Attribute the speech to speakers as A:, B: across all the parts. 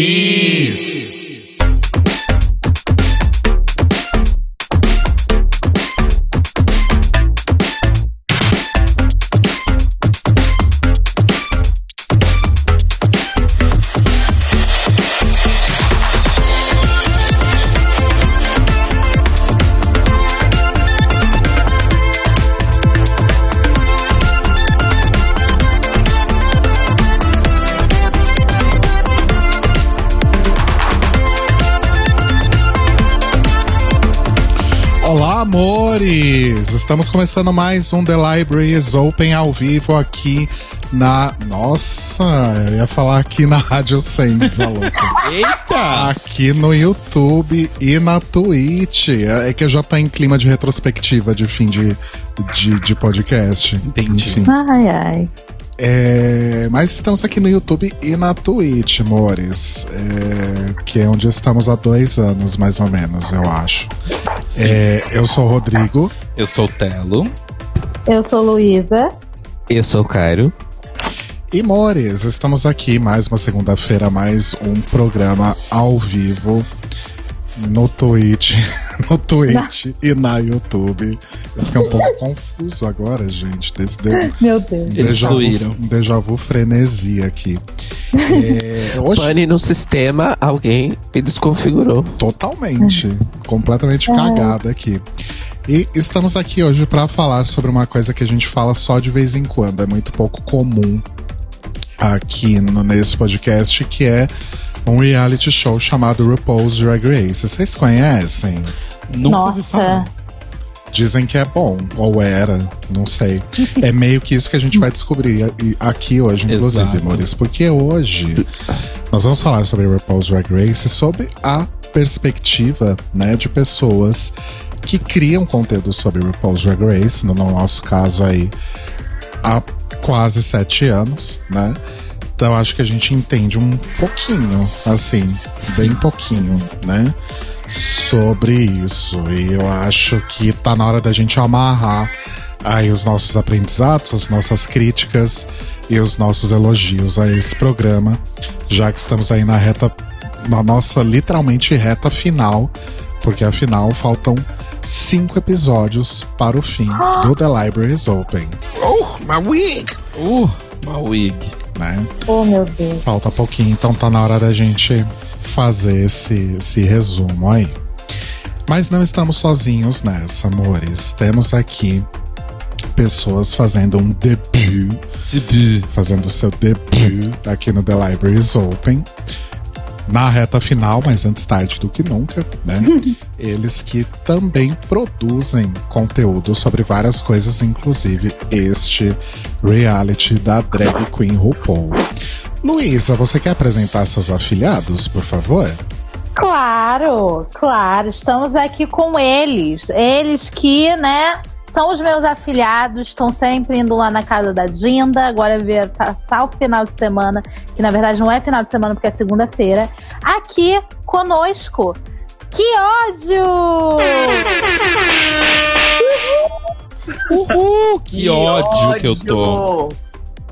A: Luiz. Estamos começando mais um The Library is Open ao vivo aqui na. Nossa, eu ia falar aqui na Rádio Sendes, a louca.
B: Eita!
A: Aqui no YouTube e na Twitch. É que eu já tô em clima de retrospectiva de fim de, de, de podcast.
B: Entendi.
A: Enfim.
C: Ai, ai.
A: É, mas estamos aqui no YouTube e na Twitch, amores. É, que é onde estamos há dois anos, mais ou menos, eu acho. É, eu sou o Rodrigo.
B: Eu sou o Telo.
C: Eu sou Luísa.
D: Eu sou o Cairo.
A: E Mores, estamos aqui mais uma segunda-feira, mais um programa ao vivo no Twitch, no Twitch e na YouTube. Eu fiquei um pouco confuso agora, gente. Desse, de,
C: Meu Deus.
B: Eles
A: déjà vu-
B: fluíram.
A: um déjà vu frenesi aqui. É, hoje,
D: Pane no sistema, alguém me desconfigurou.
A: Totalmente. completamente cagada aqui. E estamos aqui hoje para falar sobre uma coisa que a gente fala só de vez em quando, é muito pouco comum aqui no, nesse podcast, que é um reality show chamado RuPaul's Drag Race. Vocês conhecem?
B: Nunca.
C: Nossa.
A: Dizem que é bom, ou era, não sei. É meio que isso que a gente vai descobrir aqui hoje, inclusive,
B: Exato.
A: amores. Porque hoje nós vamos falar sobre RuPaul's Drag Race, sob a perspectiva né, de pessoas que criam conteúdo sobre RuPaul's Drag Race, no nosso caso aí, há quase sete anos, né? Então acho que a gente entende um pouquinho, assim, bem pouquinho, né? Sobre isso. E eu acho que tá na hora da gente amarrar aí os nossos aprendizados, as nossas críticas e os nossos elogios a esse programa, já que estamos aí na reta, na nossa literalmente reta final, porque afinal faltam cinco episódios para o fim do The Library is Open,
B: Oh, my wig! Uh, my wig.
A: Né?
C: Oh, meu Deus.
A: Falta pouquinho, então tá na hora da gente fazer esse, esse resumo aí. Mas não estamos sozinhos nessa, amores. Temos aqui pessoas fazendo um debut, fazendo seu debut aqui no The Library is Open. Na reta final, mas antes tarde do que nunca, né? Eles que também produzem conteúdo sobre várias coisas, inclusive este reality da drag queen RuPaul. Luísa, você quer apresentar seus afiliados, por favor?
C: Claro, claro. Estamos aqui com eles. Eles que, né, são os meus afiliados, estão sempre indo lá na casa da Dinda. Agora ver passar o final de semana, que na verdade não é final de semana porque é segunda-feira, aqui conosco. Que ódio!
B: Uhul, que, ódio, que eu tô.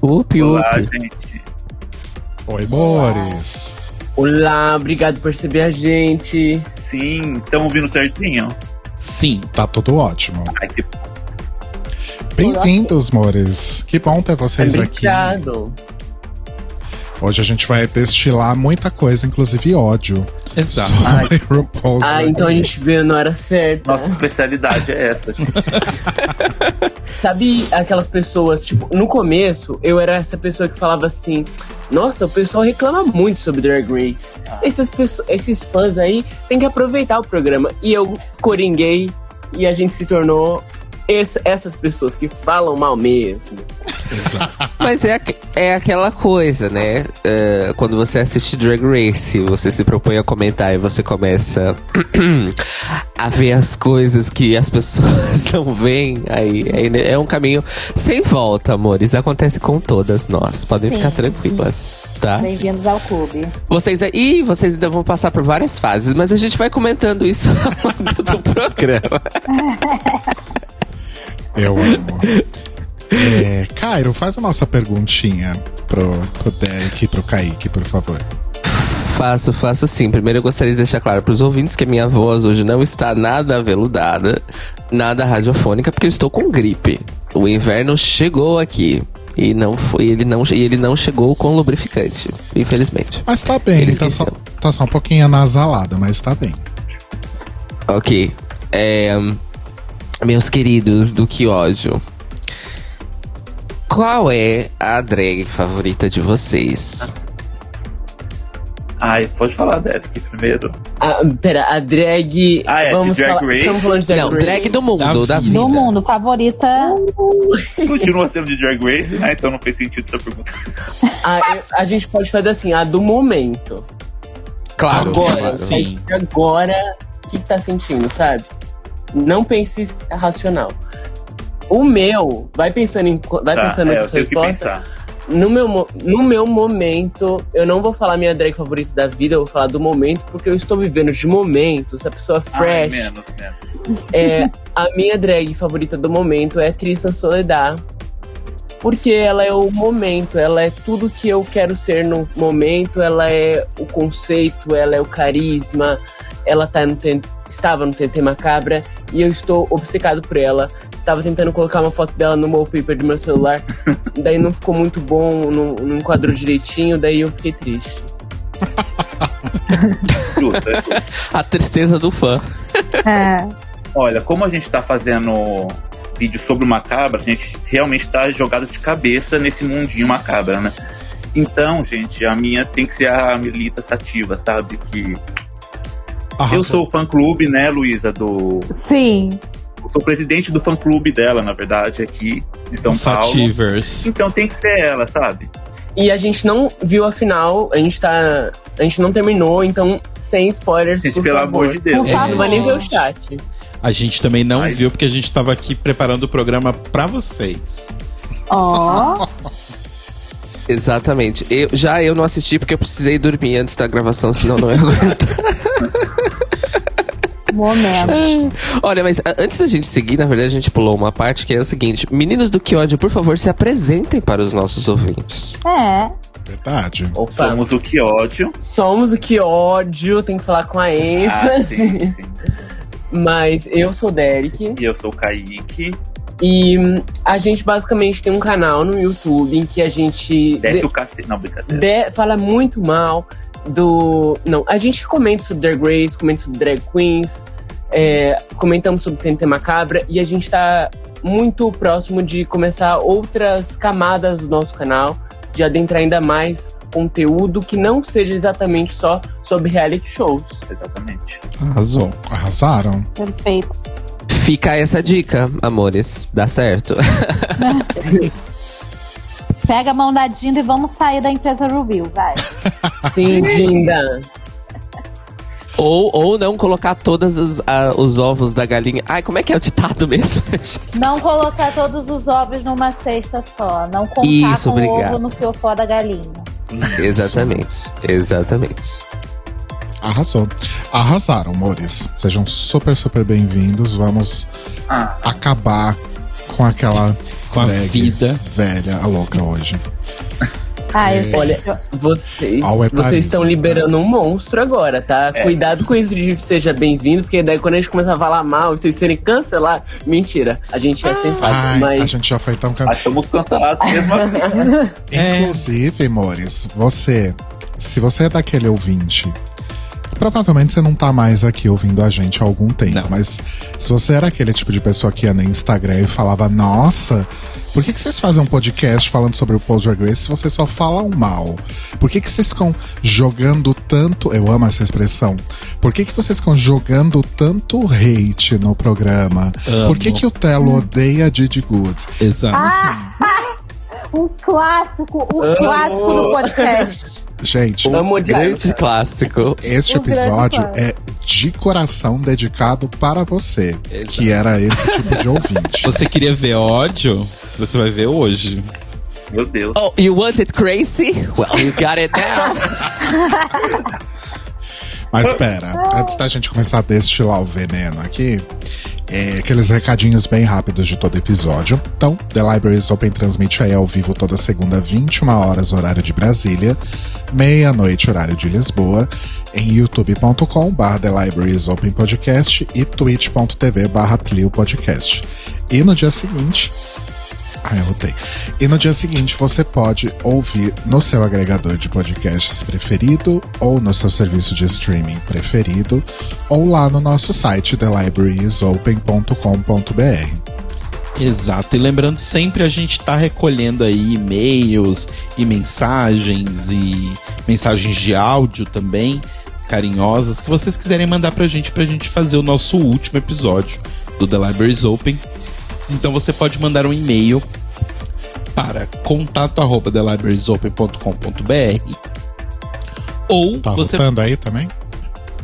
D: Up,
E: Olá,
D: up.
E: gente.
A: Oi, Mores.
F: Olá, obrigado por receber a gente.
E: Sim, estamos vindo certinho.
B: Sim.
A: Tá tudo ótimo.
E: Ai, que
A: Bem-vindos, Mores. Que bom ter vocês aqui.
F: Obrigado.
A: Hoje a gente vai destilar muita coisa, inclusive ódio.
B: Exato.
A: RuPaul's
F: Ah, então a gente veio na hora certa.
E: Nossa especialidade é essa. gente.
F: Sabe aquelas pessoas, tipo, no começo eu era essa pessoa que falava assim: Nossa, o pessoal reclama muito sobre Drag Race. Essas pessoas, esses fãs aí têm que aproveitar o programa. E eu coringuei e a gente se tornou esse- essas pessoas que falam mal mesmo.
D: Mas é, é aquela coisa, né? É, quando você assiste Drag Race, você se propõe a comentar e você começa a ver as coisas que as pessoas não veem. Aí, aí é um caminho sem volta, amores. Acontece com todas nós. Podem
C: Sim.
D: ficar tranquilas, tá?
C: Bem-vindos ao clube.
D: Vocês aí, vocês ainda vão passar por várias fases, mas a gente vai comentando isso ao longo do programa.
A: Eu amo. É, Cairo, faz a nossa perguntinha pro, pro Derek e pro Kaique, por favor.
D: Faço, faço sim. Primeiro eu gostaria de deixar claro para os ouvintes que a minha voz hoje não está nada aveludada, nada radiofônica, porque eu estou com gripe. O inverno chegou aqui. E não foi, ele não, e ele não chegou com lubrificante, infelizmente.
A: Mas tá bem,
D: Ele
A: tá só, tá só um pouquinho anasalada, mas tá bem.
D: Ok. É, meus queridos do Que Ódio. Qual é a drag favorita de vocês?
E: Ai, pode falar, Derek, primeiro.
F: Ah, pera, a drag.
E: Ah, é, de
F: vamos
E: Drag
F: falar,
E: Race?
F: Estamos falando de drag
D: Não,
F: race.
D: drag do mundo,
B: Da
D: da,
B: vida.
D: vida.
C: Do mundo, favorita.
E: Continua sendo de Drag Race, né? Então não fez sentido essa pergunta.
F: A, eu- a gente pode fazer assim, a do momento.
D: Claro,
F: Agora,
D: claro.
B: Sim.
F: agora, o que, que tá sentindo, sabe? Não pense racional. O meu, vai pensando em. Vai
E: Tá,
F: pensando
E: é,
F: na sua resposta.
E: pensar.
F: No meu, no meu momento, eu não vou falar minha drag favorita da vida, eu vou falar do momento, porque eu estou vivendo de momentos, essa pessoa
E: Ai,
F: fresh.
E: menos, menos.
F: É, a minha drag favorita do momento é Tristan Soledad. Porque ela é o momento, ela é tudo que eu quero ser no momento, ela é o conceito, ela é o carisma, ela tá no estava no TNT Macabra e eu estou obcecado por ela. Tava tentando colocar uma foto dela no wallpaper do meu celular, daí não ficou muito bom, não, não enquadrou direitinho, daí eu fiquei triste.
D: A tristeza do fã.
C: É.
E: Olha, como a gente tá fazendo vídeo sobre o macabra, a gente realmente tá jogado de cabeça nesse mundinho macabra, né? Então, gente, a minha tem que ser a Melita Sativa, sabe? Que
A: Arrasou.
E: eu sou o fã clube, né, Luísa, do.
C: Sim.
E: Eu sou presidente do fã clube dela, na verdade, aqui de São Paulo.
B: Sativers.
E: Então tem que ser ela, sabe?
F: E a gente não viu a final, a gente tá. A gente não terminou, então sem spoilers.
E: Gente,
F: por
E: pelo
F: favor.
E: amor de Deus.
C: Por
F: A gente não vai nem ver o chat.
B: A gente também não
E: Ai.
B: viu porque a gente tava aqui preparando o programa pra vocês.
C: Ó.
D: Exatamente. Eu, já eu não assisti porque eu precisei dormir antes da gravação, senão não ia aguentar.
C: Momento.
D: Olha, mas antes da gente seguir, na verdade, a gente pulou uma parte que é o seguinte: Meninos do Que Ódio, por favor, se apresentem para os nossos ouvintes.
C: É.
A: Verdade.
F: Opa.
E: Somos o que ódio.
F: Somos o que ódio, tem que falar com a
E: Ah,
F: ênfase.
E: sim, sim.
F: Mas eu sou o Derek
E: E eu sou o Kaique.
F: e hum, a gente basicamente tem um canal no YouTube em que a gente
E: Desce
F: de-
E: o cacete. Não, brincadeira.
F: de- fala muito mal do. Não, a gente comenta sobre Drag Race, comenta sobre drag queens, é, comentamos sobre TNT Macabra e a gente tá muito próximo de começar outras camadas do nosso canal, de adentrar ainda mais conteúdo que não seja exatamente só sobre reality shows.
E: Exatamente.
B: Arrasou.
A: Arrasaram.
C: Perfeitos.
D: Fica essa dica, amores. Dá certo.
C: Pega a mão da Dinda e vamos sair da empresa Review, vai.
F: Sim, Dinda.
D: ou, ou não colocar todos os, ah, os ovos da galinha. Ai, como é que é o ditado mesmo?
C: Não colocar todos os ovos numa cesta só. Não contar
D: Isso,
C: com o
D: obrigado.
C: ovo no fiofó da galinha.
D: Exatamente. Exatamente.
A: Arrasou. Arrasaram, amores. Sejam super, super bem-vindos. Vamos
E: Ah,
A: acabar com aquela
B: Com a
A: drag
B: vida.
A: velha, a louca hoje.
C: Ah,
A: É.
F: Olha, vocês,
A: é
F: vocês
A: Paris,
F: estão
A: né?
F: liberando um monstro agora, tá? Cuidado com isso de seja bem-vindo, porque daí quando a gente começar a falar mal e vocês serem cancelados, mentira, a gente é sensado,
A: Ai,
F: mas
A: a gente já foi tão
E: mas
A: cansado.
E: somos cancelados mesmo assim.
B: É.
A: Inclusive, amores, você, se você é daquele ouvinte, provavelmente você não tá mais aqui ouvindo a gente há algum tempo,
B: Não.
A: mas se você era aquele tipo de pessoa que ia no Instagram e falava, nossa, por que, que vocês fazem um podcast falando sobre o Paul Drag Race se vocês só falam mal? Por que, que vocês ficam jogando tanto. Eu amo essa expressão. Por que, que vocês ficam jogando tanto hate no programa?
B: Amo.
A: Por que, que o Telo odeia Didi Good?
B: Exato.
C: Um clássico, um
F: Amo.
C: clássico do podcast.
A: Gente,
F: Amo odiar.
D: Grande clássico.
A: Este
C: grande
A: episódio
C: clássico.
A: é de coração dedicado para você,
B: Exato.
A: que era esse tipo de ouvinte.
B: Você queria ver ódio? Você vai ver hoje.
E: Meu Deus.
D: Oh, you want it crazy? Well, you got it now.
A: Mas espera, antes da gente começar a destilar o veneno aqui, É, aqueles recadinhos bem rápidos de todo episódio. Então, The Libraries Open transmite aí ao vivo toda segunda, 21 horas, horário de Brasília, meia-noite, horário de Lisboa, em youtube.com.br The Libraries Open Podcast e twitch.tv barra Podcast. E no dia seguinte, ah, eu rotei. E no dia seguinte você pode ouvir no seu agregador de podcasts preferido, ou no seu serviço de streaming preferido, ou lá no nosso site thelibrariesopen.com.br.
B: Exato, e lembrando sempre a gente tá recolhendo aí e-mails e mensagens e mensagens de áudio também carinhosas que vocês quiserem mandar pra gente pra gente fazer o nosso último episódio do The Libraries Open. Então você pode mandar um e-mail para contato@thelibrariesopen.com.br ou
A: Tá
B: você
A: voltando aí também?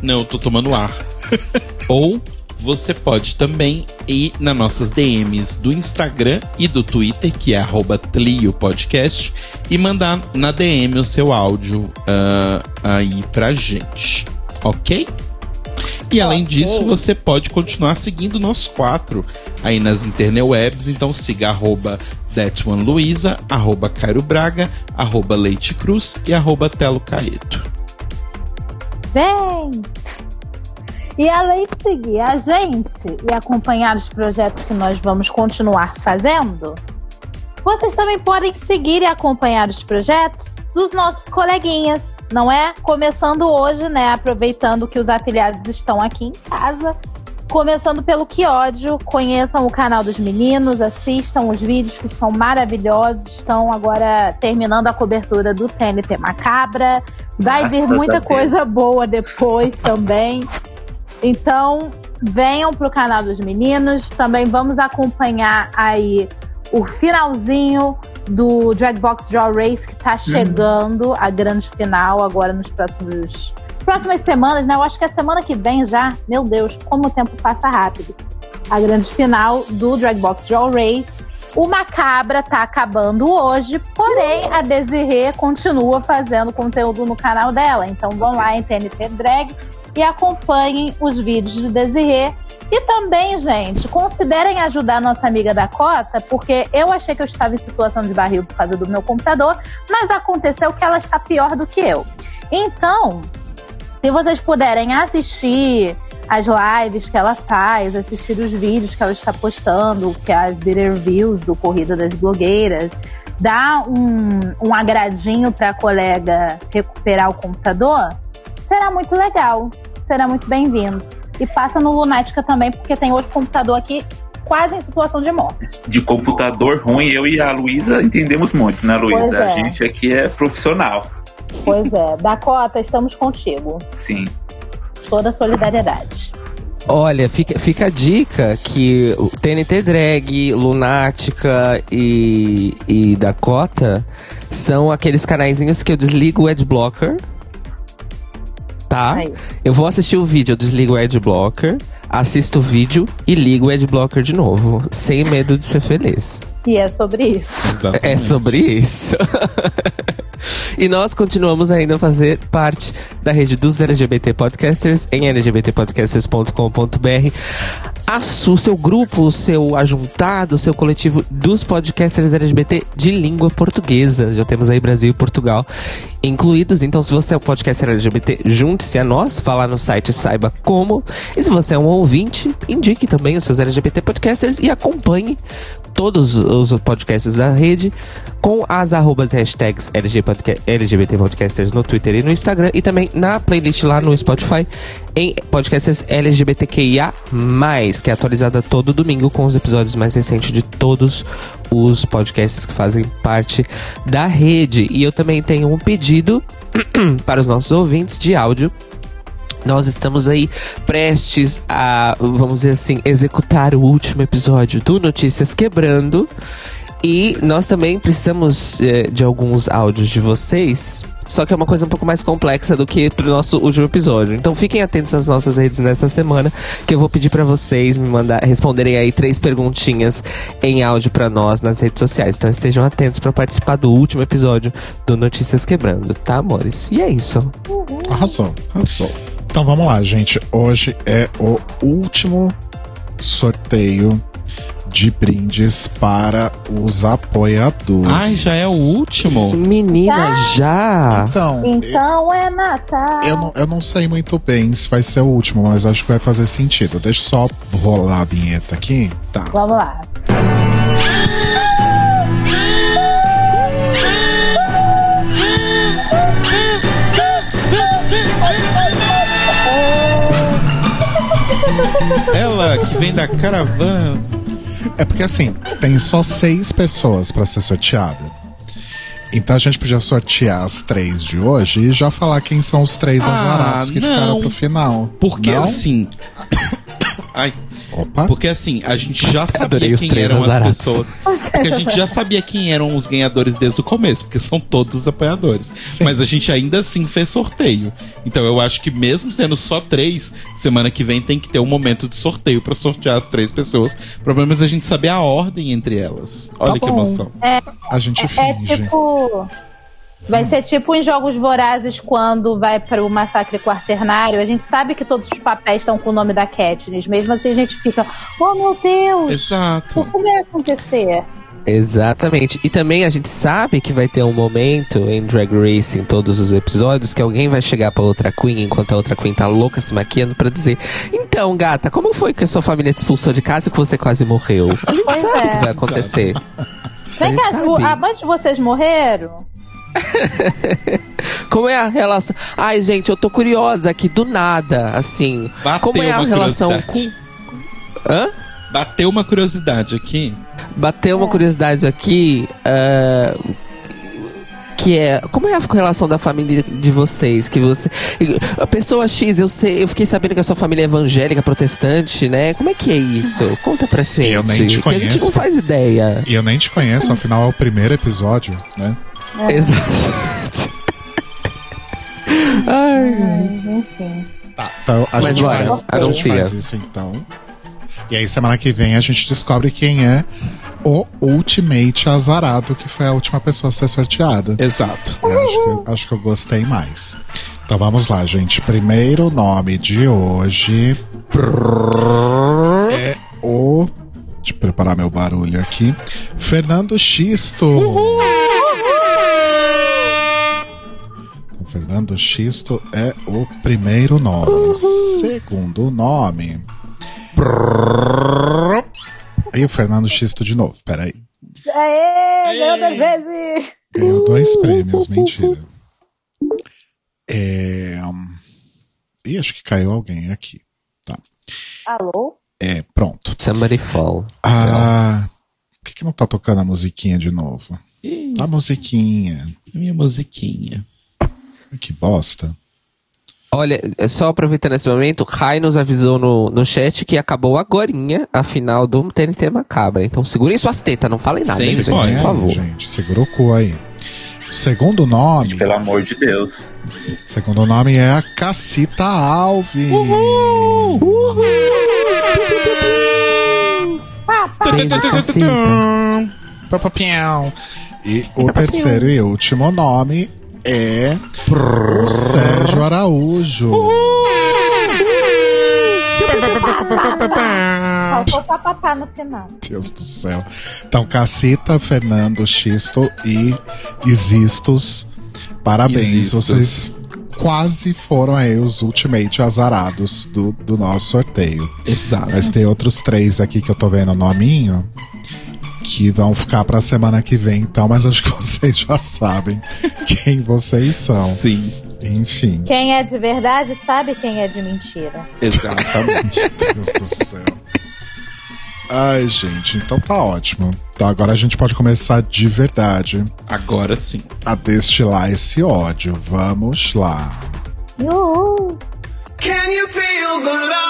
B: não, eu tô tomando ar. Ou você pode também ir nas nossas DMs do Instagram e do Twitter, que é arroba Tlio Podcast, e mandar na DM o seu áudio ah, aí pra gente. Ok? E além disso, você pode continuar seguindo nós quatro aí nas interwebs. Então siga arroba That One Luiza, arroba Cairo Braga, arroba Leite Cruz e arroba Telo Caeto.
C: Vem! E além de seguir a gente e acompanhar os projetos que nós vamos continuar fazendo, vocês também podem seguir e acompanhar os projetos dos nossos coleguinhas, não é? Começando hoje, né? Aproveitando que os afiliados estão aqui em casa. Começando pelo Que Ódio, conheçam o canal dos meninos, assistam os vídeos que estão maravilhosos. Estão agora terminando a cobertura do TNT Macabra. Vai
E: Graças
C: vir muita
E: Deus.
C: coisa boa depois também. Então, venham pro canal dos meninos. Também vamos acompanhar aí o finalzinho do Dragbox Draw Race que tá chegando, a grande final agora nos próximos próximas semanas, né? Eu acho que é semana que vem já. Meu Deus, como o tempo passa rápido. A grande final do Dragbox Draw Race. O Macabra tá acabando hoje, porém a Desirê continua fazendo conteúdo no canal dela. Então vão lá em TNT Drag e acompanhem os vídeos de Desirê. E também, gente, considerem ajudar nossa amiga Dakota, porque eu achei que eu estava em situação de barril por causa do meu computador, mas aconteceu que ela está pior do que eu. Então, se vocês puderem assistir as lives que ela faz, assistir os vídeos que ela está postando, que é as bitter reviews do Corrida das Blogueiras, dar um, um agradinho para a colega recuperar o computador, será muito legal, será muito bem-vindo. E passa no Lunática também, porque tem outro computador aqui quase em situação de morte.
E: De computador ruim, eu e a Luísa entendemos muito, né, Luísa?
C: é.
E: A gente aqui é profissional.
C: Pois é, Dakota, estamos contigo.
E: Sim.
C: Toda a solidariedade.
D: Olha, fica, fica a dica que o TNT Drag, Lunática e, e Dakota são aqueles canaizinhos que eu desligo o Adblocker. Tá?
C: Aí.
D: Eu vou assistir o vídeo, eu desligo o Adblocker, assisto o vídeo e ligo o Adblocker de novo. Sem medo de ser feliz.
C: E é sobre isso.
B: Exatamente.
D: É sobre isso. e nós continuamos ainda a fazer parte da rede dos LGBT Podcasters em lgbtpodcasters.com.br. A su- seu grupo, o seu ajuntado, o seu coletivo dos podcasters LGBT de língua portuguesa. Já temos aí Brasil e Portugal incluídos. Então, se você é um podcaster LGBT, junte-se a nós, vá lá no site, saiba como. E se você é um ouvinte, indique também os seus LGBT podcasters e acompanhe todos os podcasts da rede com as arrobas hashtags LGBT Podcasters no Twitter e no Instagram e também na playlist lá no Spotify em Podcasters LGBTQIA+, que é atualizada todo domingo com os episódios mais recentes de todos os podcasts que fazem parte da rede. E eu também tenho um pedido para os nossos ouvintes de áudio nós estamos aí prestes a, vamos dizer assim, executar o último episódio do Notícias Quebrando. E nós também precisamos eh, de alguns áudios de vocês. Só que é uma coisa um pouco mais complexa do que pro nosso último episódio. Então fiquem atentos às nossas redes nessa semana, que eu vou pedir pra vocês me mandar responderem aí três perguntinhas em áudio pra nós nas redes sociais. Então estejam atentos pra participar do último episódio do Notícias Quebrando, tá, amores? E é isso.
A: Arrasou.
B: Arrasou.
A: Então vamos lá, gente. Hoje é o último sorteio de brindes para os apoiadores.
B: Ai, já é o último?
D: Menina, já?
A: Então,
C: Então é Natal.
A: eu não, eu não sei muito bem se vai ser o último, mas acho que vai fazer sentido. Deixa eu só rolar a vinheta aqui.
B: Tá.
C: Vamos lá.
B: Ela que vem da caravana.
A: É porque assim, tem só seis pessoas pra ser sorteada. Então a gente podia sortear as três de hoje e já falar quem são os três
B: Ah,
A: azarados que
B: não.
A: ficaram pro final.
B: Porque
A: Não?
B: assim. Ai,
A: Opa.
B: porque assim, a gente já sabia quem eram
D: azarados.
B: as pessoas. Porque a gente já sabia quem eram os ganhadores desde o começo, porque são todos os apoiadores.
A: Sim.
B: Mas a gente ainda assim fez sorteio. Então eu acho que mesmo sendo só três, semana que vem tem que ter um momento de sorteio pra sortear as três pessoas. O problema é a gente saber a ordem entre elas. Olha
A: Tá
B: que
A: bom.
B: emoção.
A: A gente
C: É
A: finge.
C: tipo. Vai ser tipo em Jogos Vorazes, quando vai para o Massacre Quaternário. A gente sabe que todos os papéis estão com o nome da Katniss. Mesmo assim, a gente fica, oh meu Deus,
B: Exato.
C: como é acontecer?
D: Exatamente. E também a gente sabe que vai ter um momento em Drag Race em todos os episódios que alguém vai chegar pra outra Queen enquanto a outra Queen tá louca se maquiando pra dizer: Então, gata, como foi que a sua família te expulsou de casa e que você quase morreu? A gente
C: Pois
D: sabe
C: é.
D: que vai acontecer.
C: Vem cá, o- a mãe de vocês morreram?
D: Como é a relação? Ai, gente, eu tô curiosa aqui do nada, assim.
B: Bateu
D: como é a
B: uma
D: relação com. Hã?
B: Bateu uma curiosidade aqui.
D: Bateu uma curiosidade aqui. ah, que é. Como é a relação da família de vocês? Que você. A pessoa X, eu sei, eu fiquei sabendo que a sua família é evangélica, protestante, né? Como é que é isso? Conta pra gente.
A: Eu nem te
D: que a gente
A: conheço.
D: não faz ideia.
A: E eu nem te conheço, afinal é o primeiro episódio, né?
D: Exato. Ai.
C: Enfim.
A: Tá, então a
D: Mas
A: gente,
D: bora,
A: faz, a gente faz isso então. E aí semana que vem a gente descobre quem é o Ultimate Azarado, que foi a última pessoa a ser sorteada.
B: Exato.
A: Eu acho, que, acho que eu gostei mais. Então vamos lá, gente. Primeiro nome de hoje é o. Deixa eu preparar meu barulho aqui. Fernando Xisto. Então, Fernando Xisto é o primeiro nome. Segundo nome. E o Fernando Xisto de novo. Peraí.
C: Aê, ganhou duas vezes!
A: Ganhou dois prêmios, mentira. É. hum, Ih, acho que caiu alguém aqui.
C: Alô?
A: É, pronto.
D: Somebody fall.
A: Ah. Por que, que não tá tocando a musiquinha de novo?
B: Ih,
A: A musiquinha.
B: minha musiquinha.
A: Que bosta.
D: Olha, é só aproveitando esse momento, Rai nos avisou no, no chat que acabou agorinha a final do TNT Macabra. Então segurem suas tetas, não falem nada, hein, gente,
B: spoiler,
D: por favor.
A: Gente, segura o cu aí. Segundo nome.
E: Pelo amor de Deus.
A: Segundo nome é a Cacita Alves.
D: Cacita.
A: Papapião. E o terceiro e último nome é o Sérgio Araújo.
C: Faltou papapá no final.
A: Deus do céu. Então, Cacita, Fernando, Xisto e Existos. Parabéns,
B: Existos.
A: vocês quase foram aí os ultimate azarados do, do nosso sorteio.
B: Exato.
A: Mas tem outros três aqui que eu tô vendo o nominho que vão ficar pra semana que vem, então, mas acho que vocês já sabem quem vocês são.
B: Sim,
A: Enfim,
C: Quem é de verdade sabe quem é de mentira.
B: exatamente.
A: Deus do céu. Ai, gente, então tá ótimo. Então agora a gente pode começar de verdade
B: Agora sim.
A: a destilar esse ódio. Vamos lá.
C: Uhul.
G: Can you feel the love?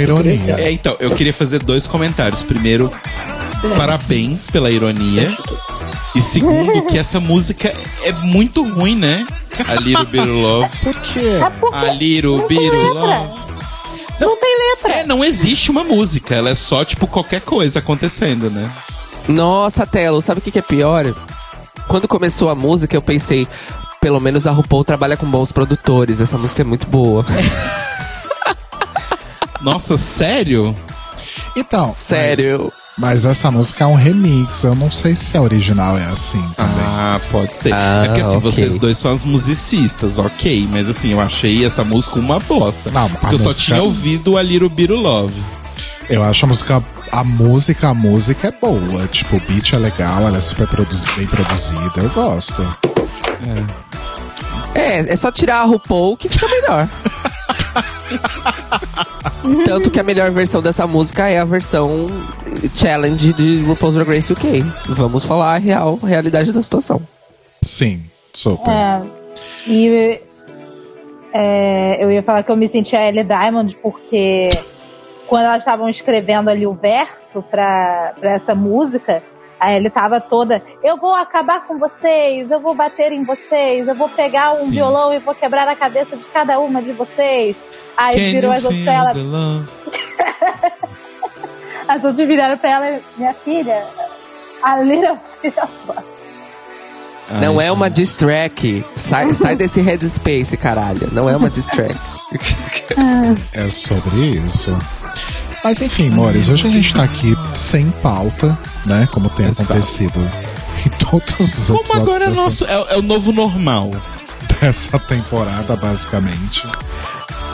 A: Ironia.
B: É, então, eu queria fazer dois comentários. Primeiro, parabéns pela ironia. E segundo, que essa música é muito ruim, né? A Little Bit Love.
A: Por quê?
B: A Little Bit Love.
C: Não tem letra.
B: É, não existe uma música. Ela é só, tipo, qualquer coisa acontecendo, né?
D: Nossa, Telo, sabe o que, que é pior? Quando começou a música, eu pensei, pelo menos a RuPaul trabalha com bons produtores, essa música é muito boa.
B: Nossa, sério?
A: Então,
D: Sério.
A: Mas, mas essa música é um remix. Eu não sei se a original é assim também.
B: Ah, pode ser.
D: Ah,
B: é porque assim,
D: ok.
B: vocês dois são as musicistas, ok. Mas assim, eu achei essa música uma bosta.
A: Não,
B: porque eu só
A: música-
B: tinha ouvido a Little of Love.
A: Eu acho a música. A música, a música é boa. Tipo, o beat é legal, ela é super produzi- bem produzida. Eu gosto.
D: É, é só tirar a RuPaul que fica melhor. Tanto que a melhor versão dessa música é a versão challenge de RuPaul's Drag Race UK. Vamos falar a real realidade da situação.
A: Sim, super.
C: É, e é, eu ia falar que eu me senti a Ellie Diamond porque quando elas estavam escrevendo ali o verso pra, pra essa música, a Ellie tava toda, eu vou acabar com vocês, eu vou bater em vocês, eu vou pegar um
B: Sim.
C: violão e vou quebrar a cabeça de cada uma de vocês. Aí
B: Can
C: virou as outras ela, as outras viraram pra ela, minha filha, a Little
B: Ai,
D: não é uma diss track. Sai, sai desse headspace, caralho. Não é uma diss track.
A: É sobre isso. Mas enfim, Mores, hoje a gente tá aqui sem pauta, né? Como tem
B: Exato.
A: acontecido em todos os
B: Como
A: episódios
B: agora é,
A: dessa,
B: nosso, é, é o novo normal.
A: dessa temporada, basicamente.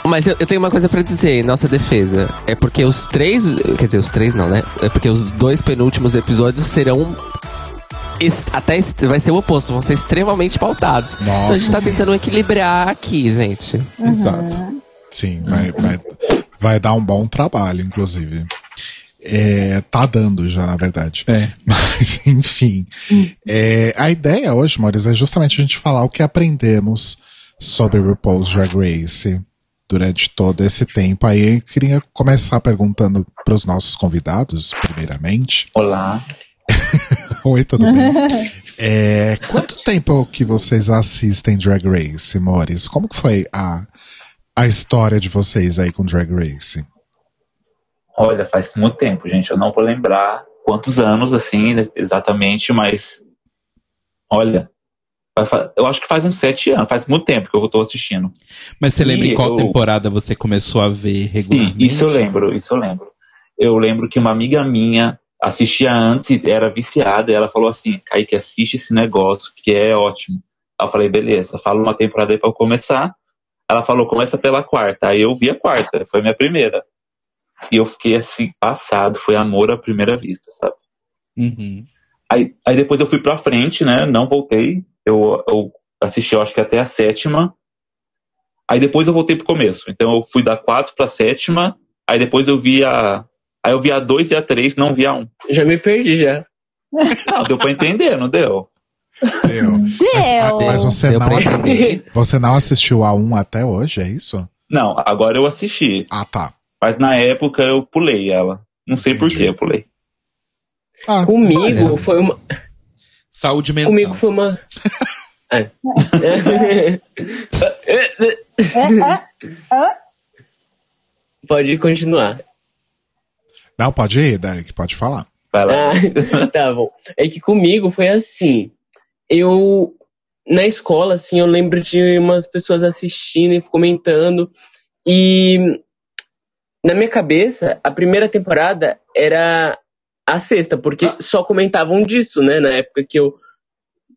D: Mas eu, eu tenho uma coisa pra dizer em nossa defesa. É porque os três. Quer dizer, os três não, né? É porque os dois penúltimos episódios serão. Até vai ser o oposto, vão ser extremamente pautados. então a gente tá
A: sim.
D: tentando equilibrar aqui, gente.
B: Exato.
A: Sim, vai, vai, vai dar um bom trabalho, inclusive. É, tá dando já, na verdade.
B: É.
A: Mas, enfim. É, a ideia hoje, Maurício, é justamente a gente falar o que aprendemos sobre RuPaul's Drag Race durante todo esse tempo. Aí eu queria começar perguntando para os nossos convidados, primeiramente.
E: Olá.
A: Oi, tudo bem? É, quanto tempo que vocês assistem Drag Race, Mores? Como que foi a, a história de vocês aí com Drag Race?
E: Olha, faz muito tempo, gente. Eu não vou lembrar quantos anos, assim, exatamente, mas. Olha. Eu acho que faz uns sete anos, faz muito tempo que eu tô assistindo.
B: Mas você lembra em qual
E: eu-
B: temporada você começou a ver
E: Sim,
B: regularmente?
E: isso eu lembro, isso eu lembro. Eu lembro que uma amiga minha assistia antes e era viciada, e ela falou assim, Kaique, assiste esse negócio, que é ótimo. Aí eu falei, beleza, fala uma temporada aí pra eu começar. Ela falou, começa pela quarta. Aí eu vi a quarta, foi a minha primeira. E eu fiquei assim, passado, foi amor à primeira vista, sabe?
B: Uhum.
E: Aí, aí depois eu fui pra frente, né? Não voltei. Eu, eu assisti, eu acho que até a sétima. Aí depois eu voltei pro começo. Então eu fui da quatro pra sétima. Aí depois eu vi a. Aí eu vi a dois e a três, não vi a um.
F: Já me perdi já.
E: Não, deu pra entender, não deu?
A: Eu. Mas,
C: Deu.
A: mas você,
D: Deu
A: não,
D: pra
A: assi-
D: entender.
A: você não assistiu a 1 até hoje, é isso?
E: Não, agora eu assisti.
A: Ah, tá.
E: Mas na época eu pulei ela. Não sei por que eu pulei.
A: Ah,
F: Comigo
D: Olha.
F: foi uma.
B: Saúde mental.
F: Comigo foi uma. É. Pode continuar.
A: Não, pode ir, Derek, pode falar.
E: Vai lá.
F: Ah, tá bom. É que comigo foi assim. Eu, na escola, assim, eu lembro de umas pessoas assistindo e comentando. E na minha cabeça, a primeira temporada era a sexta, porque só comentavam disso, né? Na época que eu,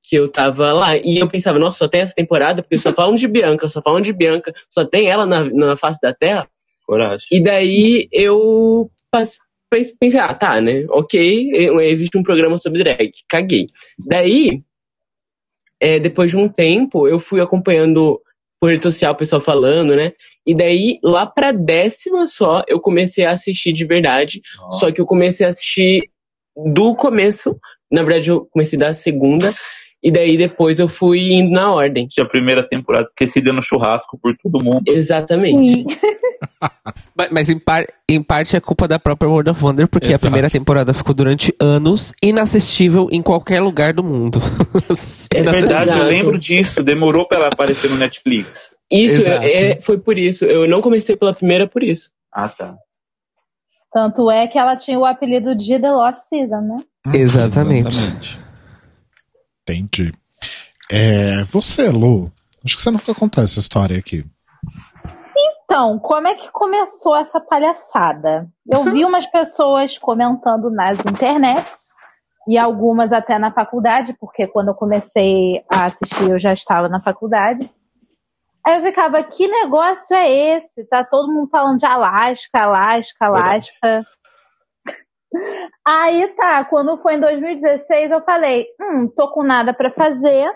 F: que eu tava lá. E eu pensava, nossa, só tem essa temporada, porque só falam de Bianca, só falam de Bianca, só tem ela na, na face da Terra.
E: Coragem.
F: E daí eu pensei, ah, tá, né? Ok, existe um programa sobre drag. Caguei. Daí, eh, depois de um tempo, eu fui acompanhando por rede social o pessoal falando, né? E daí, lá pra décima só, eu comecei a assistir de verdade. Só que eu comecei a assistir do começo. Na verdade, eu comecei da segunda. E daí, depois, eu fui indo na ordem.
E: Tinha a primeira temporada esquecida no churrasco por todo mundo.
F: Exatamente.
D: Mas, mas em, par- em parte é culpa da própria World of Wonder, porque a
B: Exato.
D: primeira temporada ficou durante anos inassistível em qualquer lugar do mundo.
E: É verdade, eu lembro disso. Demorou pra ela aparecer no Netflix.
F: Isso é, é- foi por isso. Eu não comecei pela primeira por isso.
E: Ah, tá.
C: Tanto é que ela tinha o apelido de The Lost Season, né?
D: Exatamente.
A: Entendi. É, você, Lu, acho que você nunca contou essa história aqui.
C: Então, como é que começou essa palhaçada? Eu vi umas pessoas comentando nas internets e algumas até na faculdade, porque quando eu comecei a assistir eu já estava na faculdade. Aí eu ficava, que negócio é esse? Tá todo mundo falando de Alasca, Alasca, Alasca. Aí tá, quando foi em 2016 eu falei, hum, tô com nada pra fazer,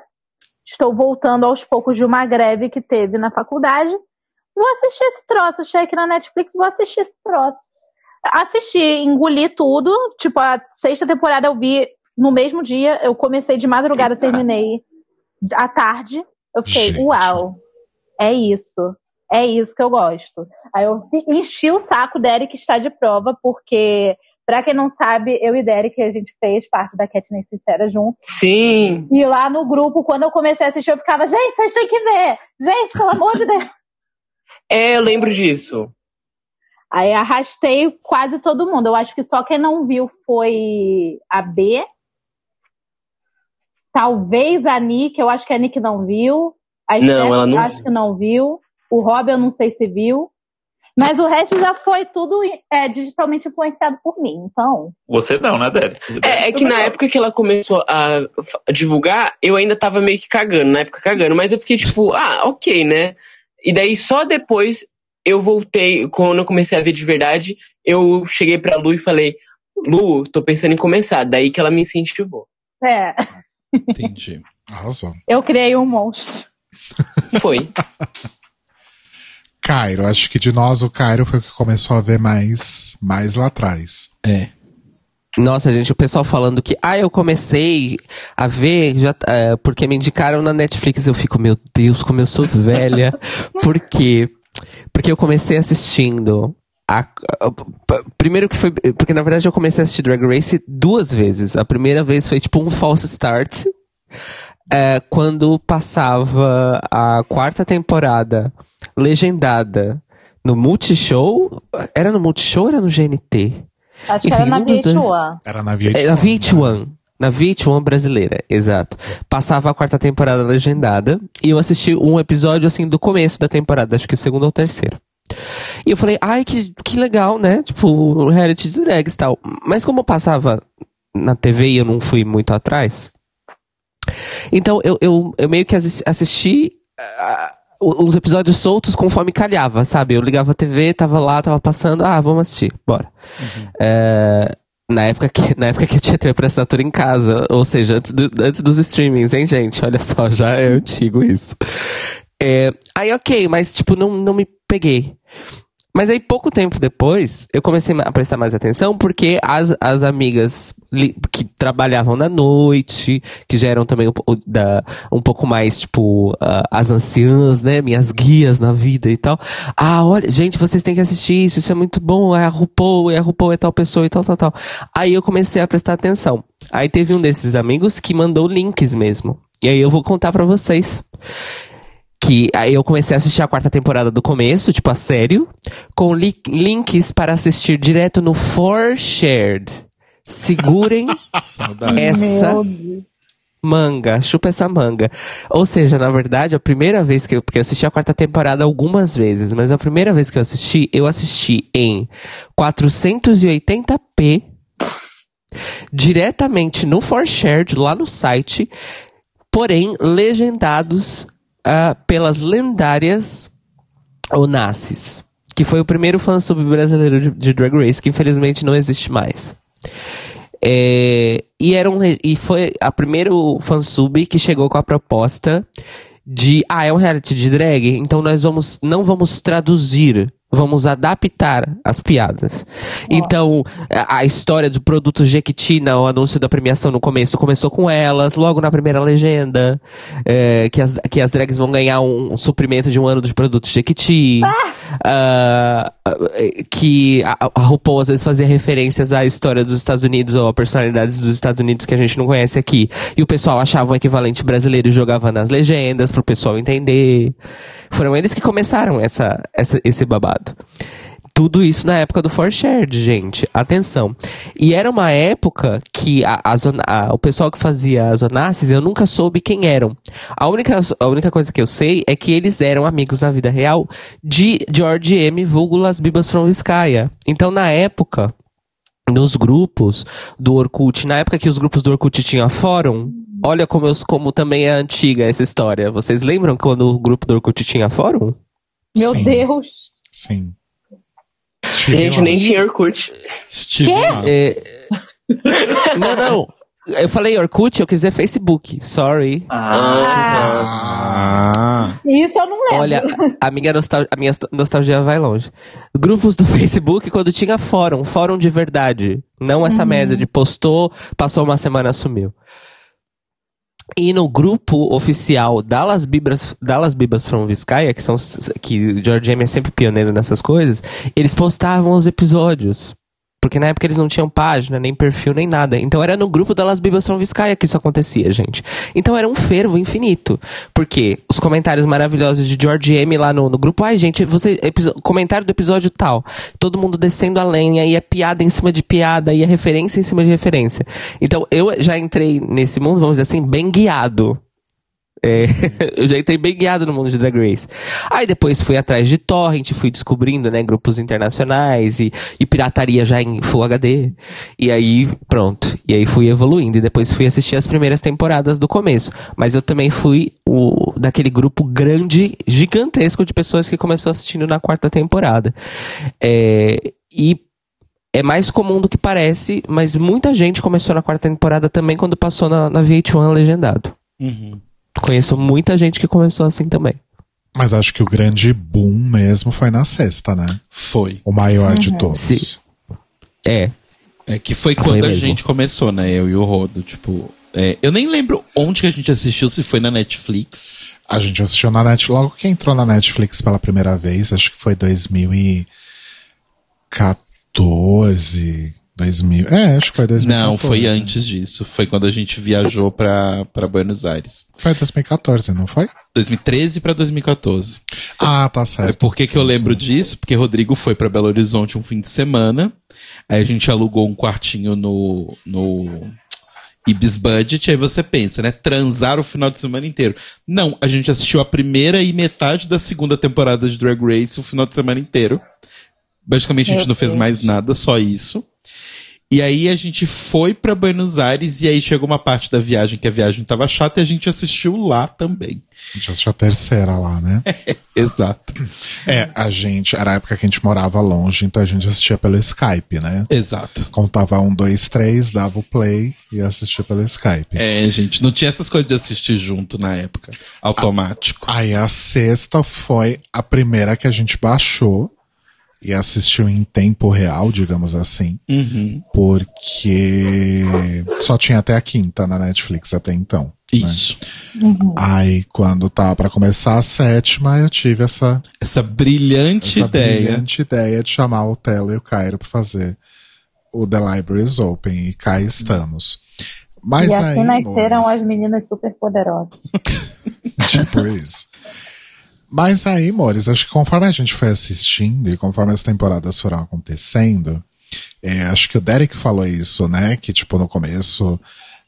C: estou voltando aos poucos de uma greve que teve na faculdade vou assistir esse troço. Achei aqui na Netflix, vou assistir esse troço. Assisti, engoli tudo. Tipo, a sexta temporada eu vi no mesmo dia. Eu comecei de madrugada, terminei à tarde. Eu fiquei,
A: Gente.
C: uau, é isso. É isso que eu gosto. Aí eu enchi o saco, Derek está de prova, porque, pra quem não sabe, eu e Derek, a gente fez parte da Katniss Sincera junto.
F: Sim.
C: E lá no grupo, quando eu comecei a assistir, eu ficava, gente, vocês têm que ver! Gente, pelo amor de Deus!
F: É, eu lembro disso.
C: Aí arrastei quase todo mundo. Eu acho que só quem não viu foi a B. Talvez a Nick, eu acho que a Nick não viu. A
F: Não,
C: Steph,
F: ela não
C: acho
F: viu.
C: que não viu. O Rob, eu não sei se viu. Mas o resto já foi tudo é, digitalmente influenciado por mim. Então,
E: Você não, né, Derek?
F: É, é que na época que ela começou a divulgar, eu ainda tava meio que cagando, na época cagando, mas eu fiquei tipo, ah, ok, né? E daí só depois eu voltei, quando eu comecei a ver de verdade, eu cheguei pra Lu e falei, Lu, tô pensando em começar. Daí que ela me incentivou.
C: é,
B: Entendi.
A: Arrasou.
C: eu criei um monstro.
F: Foi.
A: Cairo, acho que de nós o Cairo foi o que começou a ver mais, mais lá atrás.
B: É.
D: Nossa, gente, o pessoal falando que, ah, eu comecei a ver, já, é, porque me indicaram na Netflix. Eu fico, meu Deus, como eu sou velha. Por quê? Porque eu comecei assistindo. A, a- p- primeiro que foi. Porque na verdade eu comecei a assistir Drag Race duas vezes. A primeira vez foi tipo um false start. é, quando passava a quarta temporada legendada no Multishow. Era no Multishow ou era no GNT?
C: Acho que
D: Enfim,
C: era na
D: um dos dois-
C: VH1.
A: Era na VH1.
D: É, na VH1. Na VH1 brasileira, exato. Passava a quarta temporada legendada. E eu assisti um episódio, assim, do começo da temporada. Acho que o segundo ou o terceiro. E eu falei, ai, que, que legal, né? Tipo, o reality de drags e tal. Mas como eu passava na TV e eu não fui muito atrás. Então, eu, eu, eu meio que assis- assisti ah, os episódios soltos conforme calhava, sabe? Eu ligava a TV, tava lá, tava passando, ah, vamos assistir, bora. É, na, época que, na época que eu tinha TV por assinatura em casa, ou seja, antes, do- antes dos streamings, hein, gente? Olha só, já é antigo isso. É, aí, ok, mas, tipo, não, não me peguei. Mas aí, pouco tempo depois, eu comecei a prestar mais atenção porque as, as amigas que trabalhavam na noite, que já eram também um, da, um pouco mais, tipo, ah, as anciãs, né? Minhas guias na vida e tal. Ah, olha, gente, vocês têm que assistir isso, isso é muito bom. É a RuPaul, é a RuPaul é tal pessoa e tal, tal, tal. Aí eu comecei a prestar atenção. Aí teve um desses amigos que mandou links mesmo. E aí eu vou contar pra vocês. Que eu comecei a assistir a quarta temporada do começo, tipo, a sério, com li- links para assistir direto no For Shared. Segurem essa manga, chupa essa manga. Ou seja, na verdade, a primeira vez que eu, porque eu assisti a quarta temporada algumas vezes, mas a primeira vez que eu assisti, eu assisti em 480p, diretamente no For Shared, lá no site, porém legendados ah, pelas lendárias Onassis, que foi o primeiro fansub brasileiro de, de Drag Race, que infelizmente não existe mais. É, e, era um, e foi a primeiro fansub que chegou com a proposta de, ah, é um reality de drag, então nós vamos, não vamos traduzir vamos adaptar as piadas. Então, a, história do produto Jequiti, né, o anúncio da premiação no começo, começou com elas, logo na primeira legenda, é, que, as, que as drags vão ganhar um, um suprimento de um ano de produto Jequiti. Ah, que a, a RuPaul às vezes fazia referências à história dos Estados Unidos ou a personalidades dos Estados Unidos que a gente não conhece aqui. E o pessoal achava um equivalente brasileiro e jogava nas legendas pro pessoal entender. Foram eles que começaram essa, essa, esse babado. Tudo isso na época do For Shared, gente. Atenção. E era uma época que a, a zona- a- o pessoal que fazia as Onassis, eu nunca soube quem eram. A única, a única coisa que eu sei é que eles eram amigos na vida real de George M. vulgo Las Bibas from Vizcaya. Então, na época, nos grupos do Orkut, na época que os grupos do Orkut tinham fórum, olha como, eu, como também é antiga essa história. Vocês lembram quando o grupo do Orkut tinha fórum?
C: Meu
A: Sim.
C: Deus.
A: Sim.
F: Gente, nem tinha Orkut.
B: Estive lá.
D: É... não, não. Eu falei Orkut, eu quis dizer Facebook. Sorry.
E: Ah,
B: Ah,
C: Isso eu não lembro.
D: Olha, a minha, nostal a minha nostalgia vai longe. Grupos do Facebook quando tinha fórum, fórum de verdade. Não essa merda de postou, passou uma semana, sumiu. E no grupo oficial Dallas Bibas, Dallas Bibas from Vizcaya, que são que o George M é sempre pioneiro nessas coisas, eles postavam os episódios. Porque na época eles não tinham página, nem perfil, nem nada. Então era no grupo Dallas Bibas from Vizcaya que isso acontecia, gente. Então era um fervo infinito. Porque os comentários maravilhosos de George M lá no, no grupo, ai gente, você, comentário do episódio tal. Todo mundo descendo a lenha, e é piada em cima de piada, e é referência em cima de referência. Então eu já entrei nesse mundo, vamos dizer assim, bem guiado. É, eu já entrei bem guiado no mundo de Drag Race. Aí depois fui atrás de torrent, fui descobrindo, né, grupos internacionais e, e pirataria já em Full HD. E aí, pronto. E aí fui evoluindo. E depois fui assistir as primeiras temporadas do começo. Mas eu também fui o daquele grupo grande, gigantesco de pessoas que começou assistindo na quarta temporada. É, e é mais comum do que parece, mas muita gente começou na quarta temporada também quando passou na, na VH1 legendado.
B: uhum.
D: Conheço muita gente que começou assim também.
A: Mas acho que o grande boom mesmo foi na sexta, né?
B: foi.
A: O maior de todos.
D: Sim. É.
B: É que foi
D: Foi
B: quando a
D: mesmo.
B: gente começou, né? Eu e o Rodo, tipo. é, eu nem lembro onde que a gente assistiu, se foi na Netflix.
A: A gente assistiu na Netflix, logo que entrou na Netflix pela primeira vez, acho que foi 2014, 2000. É, acho que foi 2014.
B: Não, foi antes disso. Foi quando a gente viajou pra, pra Buenos Aires.
A: Foi 2014, não foi?
B: 2013 pra 2014.
A: Ah, tá
B: É,
A: certo.
B: Por que, que eu lembro disso? Porque Rodrigo foi pra Belo Horizonte um fim de semana. Aí a gente alugou um quartinho no, no Ibis Budget. Aí você pensa, né? Transar o final de semana inteiro. Não, a gente assistiu a primeira e metade da segunda temporada de Drag Race o final de semana inteiro. Basicamente a gente
C: Meu
B: não fez
C: Deus.
B: mais nada, só isso. E aí a gente foi pra Buenos Aires e aí chegou uma parte da viagem que a viagem tava chata e a gente assistiu lá também.
A: A gente assistiu a terceira lá, né?
B: Exato.
A: É, a gente, era a época que a gente morava longe, então a gente assistia pelo Skype, né?
B: Exato.
A: Contava um, dois, três, dava o play e assistia pelo Skype.
B: É, gente, não tinha essas coisas de assistir junto na época. Automático.
A: Aí a sexta foi a primeira que a gente baixou e assistiu em tempo real, digamos assim,
B: Uhum.
A: porque só tinha até a quinta na Netflix até então. né?
B: Isso.
A: Aí quando tava pra começar a sétima, eu tive essa,
B: Essa brilhante
A: essa
B: ideia.
A: brilhante ideia de chamar o Telo e o Cairo pra fazer o The Libraries Open e cá estamos. Mas
C: e
A: aí,
C: assim nasceram
A: Moris,
C: as meninas super poderosas.
A: Tipo isso. Mas aí, Mores, acho que conforme a gente foi assistindo e conforme as temporadas foram acontecendo, é, acho que o Derek falou isso, né? Que, tipo, no começo,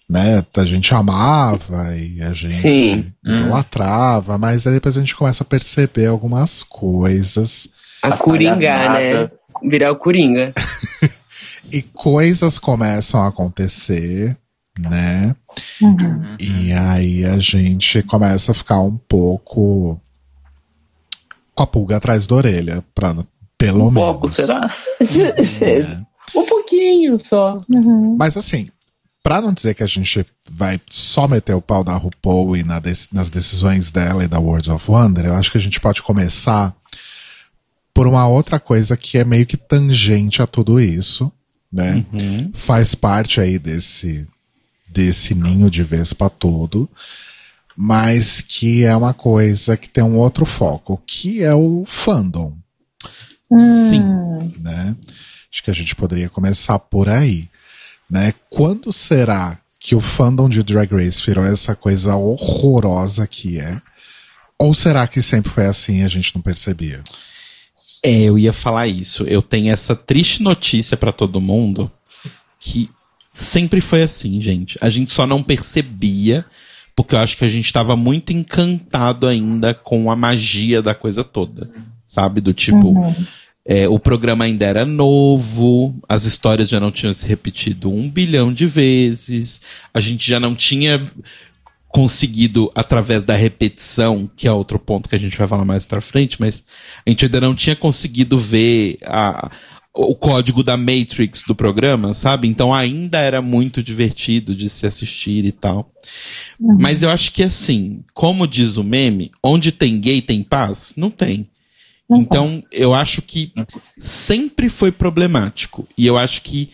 A: né, a gente amava e a gente
F: Sim.
A: idolatrava, mas aí depois a gente começa a perceber algumas coisas
F: A Coringa, né? Virar o Coringa.
A: e coisas começam a acontecer, né? E aí a gente começa a ficar um pouco com a pulga atrás da orelha, pra, pelo
E: Um
A: menos.
E: pouco, será?
A: É.
F: Um pouquinho só.
A: Mas assim, pra não dizer que a gente vai só meter o pau na RuPaul e na dec- nas decisões dela e da Words of Wonder, eu acho que a gente pode começar por uma outra coisa que é meio que tangente a tudo isso, né?
B: Uhum.
A: Faz parte aí desse, desse ninho de vespa todo, mas que é uma coisa que tem um outro foco, que é o fandom,
B: Sim.
A: né? Acho que a gente poderia começar por aí, né? Quando será que o fandom de Drag Race virou essa coisa horrorosa que é? Ou será que sempre foi assim e a gente não percebia?
B: É, eu ia falar isso. Eu tenho essa triste notícia pra todo mundo que sempre foi assim, gente. A gente só não percebia porque eu acho que a gente tava muito encantado ainda com a magia da coisa toda, sabe? Do tipo, é, o programa ainda era novo, as histórias já não tinham se repetido um bilhão de vezes, a gente já não tinha conseguido através da repetição, que é outro ponto que a gente vai falar mais pra frente, mas a gente ainda não tinha conseguido ver a, o código da Matrix do programa, sabe? Então ainda era muito divertido de se assistir e tal. Mas eu acho que assim, como diz o meme, onde tem gay tem paz? Não tem. Então, eu acho que sempre foi problemático. E eu acho que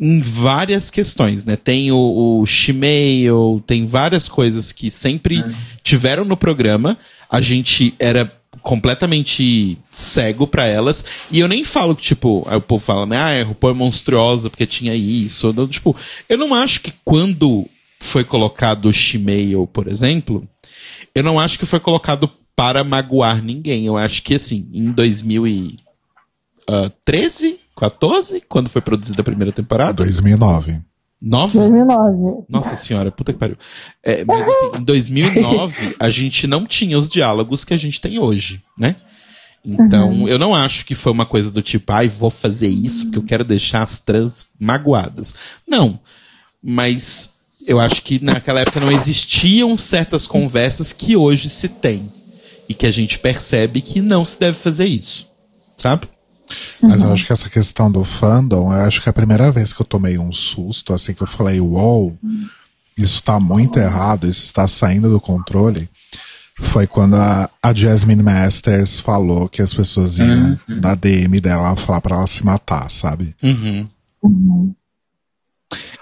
B: em várias questões, né? Tem o, o Shemale, tem várias coisas que sempre tiveram no programa. A gente era completamente cego pra elas. E eu nem falo que, tipo, aí o povo fala, né? Ah, a RuPaul é monstruosa porque tinha isso. Não- tipo, eu não acho que quando foi colocado o Shemale, por exemplo, eu não acho que foi colocado para magoar ninguém. Eu acho que, assim, em 2013, 14, quando foi produzida a primeira temporada,
A: 2009.
B: 9?
C: 2009.
B: Nossa senhora, puta que pariu. É, mas assim, em 2009, a gente não tinha os diálogos que a gente tem hoje, né? Então, eu não acho que foi uma coisa do tipo, ai, vou fazer isso porque eu quero deixar as trans magoadas. Não. Mas eu acho que naquela época não existiam certas conversas que hoje se tem. E que a gente percebe que não se deve fazer isso. Sabe?
A: Mas eu acho que essa questão do fandom, eu acho que é a primeira vez que eu tomei um susto, assim, que eu falei, uou, isso tá muito errado, isso está saindo do controle, foi quando a, a Jasmine Masters falou que as pessoas iam na DM dela falar pra ela se matar, sabe?
B: Uhum.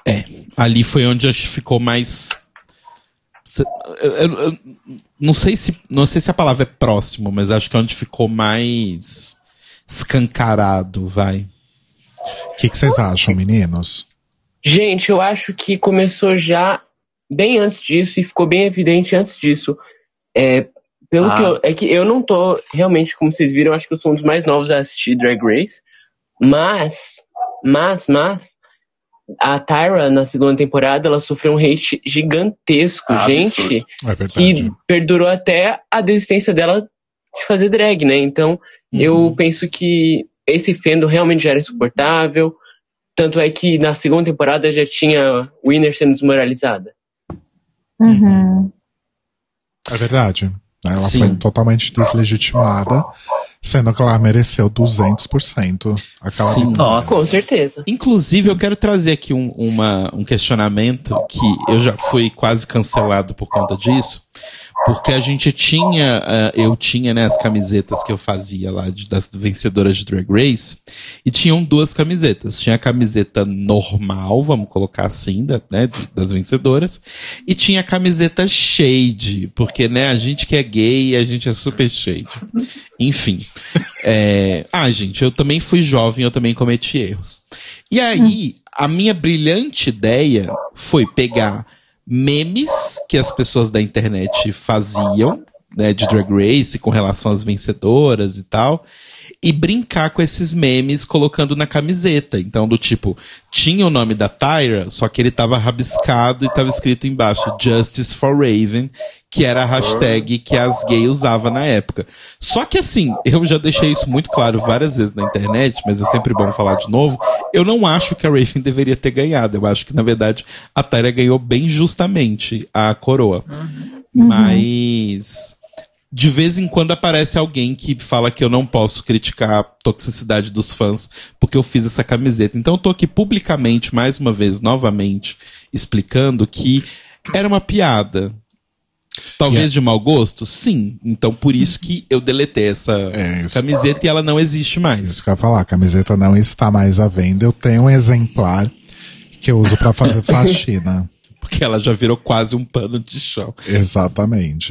B: É, ali foi onde acho que ficou mais. Eu- eu- eu não sei se não sei se a palavra é próximo, mas acho que é onde ficou mais escancarado, vai.
A: O que, que vocês acham, meninos?
F: Gente, eu acho que começou já bem antes disso e ficou bem evidente antes disso. É, pelo
E: Ah.
F: que eu, é que eu não tô realmente, como vocês viram, acho que eu sou um dos mais novos a assistir Drag Race. Mas, mas, mas, a Tyra, na segunda temporada, ela sofreu um hate gigantesco,
E: Ah,
F: gente.
A: É
F: que perdurou até a desistência dela de fazer drag, né? Então, eu penso que esse fandom realmente já era insuportável. Tanto é que na segunda temporada já tinha Winner sendo desmoralizada.
C: Uhum.
A: É verdade. Ela
B: Sim.
A: foi totalmente deslegitimada, sendo que ela mereceu 200% aquela
B: Sim.
A: vitória.
F: Com certeza.
B: Inclusive, eu quero trazer aqui um, uma- um questionamento que eu já fui quase cancelado por conta disso. Porque a gente tinha, ah, eu tinha, né, as camisetas que eu fazia lá de- das vencedoras de Drag Race, e tinham duas camisetas. Tinha a camiseta normal, vamos colocar assim, da- né, das vencedoras, e tinha a camiseta shade, porque, né, a gente que é gay, a gente é super shade. Enfim. É... Ah, gente, eu também fui jovem, eu também cometi erros. E aí, a minha brilhante ideia foi pegar memes que as pessoas da internet faziam, né, de Drag Race com relação às vencedoras e tal, e brincar com esses memes colocando na camiseta. Então, do tipo, tinha o nome da Tyra, só que ele tava rabiscado e tava escrito embaixo Justice for Raven, que era a hashtag que as gays usavam na época. Só que assim, eu já deixei isso muito claro várias vezes na internet, mas é sempre bom falar de novo. Eu não acho que a Raven deveria ter ganhado. Eu acho que, na verdade, a Tyra ganhou bem justamente a coroa. Mas de vez em quando aparece alguém que fala que eu não posso criticar a toxicidade dos fãs porque eu fiz essa camiseta. Então eu tô aqui publicamente, mais uma vez, novamente, explicando que era uma piada. Talvez de mau gosto? Sim. Então por isso que eu deletei essa
A: É,
B: camiseta e ela não existe mais.
A: Isso que eu ia falar, a camiseta não está mais à venda. Eu tenho um exemplar que eu uso pra fazer faxina.
B: Porque ela já virou quase um pano de chão.
A: Exatamente.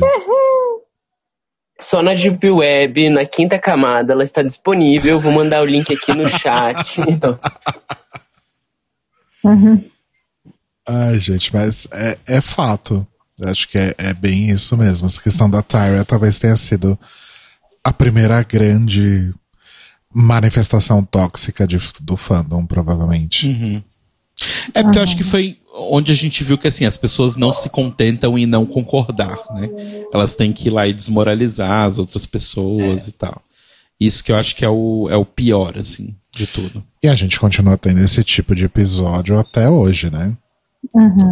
F: Só na Deep Web, na quinta camada, ela está disponível. Vou mandar o link aqui no chat.
A: Ai, gente, mas é, é fato. Eu Acho que é, é bem isso mesmo. Essa questão da Tyra talvez tenha sido a primeira grande manifestação tóxica de- do fandom, provavelmente.
B: É porque eu acho que foi onde a gente viu que assim, as pessoas não se contentam em não concordar, né? Elas têm que ir lá e desmoralizar as outras pessoas e tal. Isso que eu acho que é o, é o pior, assim, de tudo.
A: E a gente continua tendo esse tipo de episódio até hoje, né?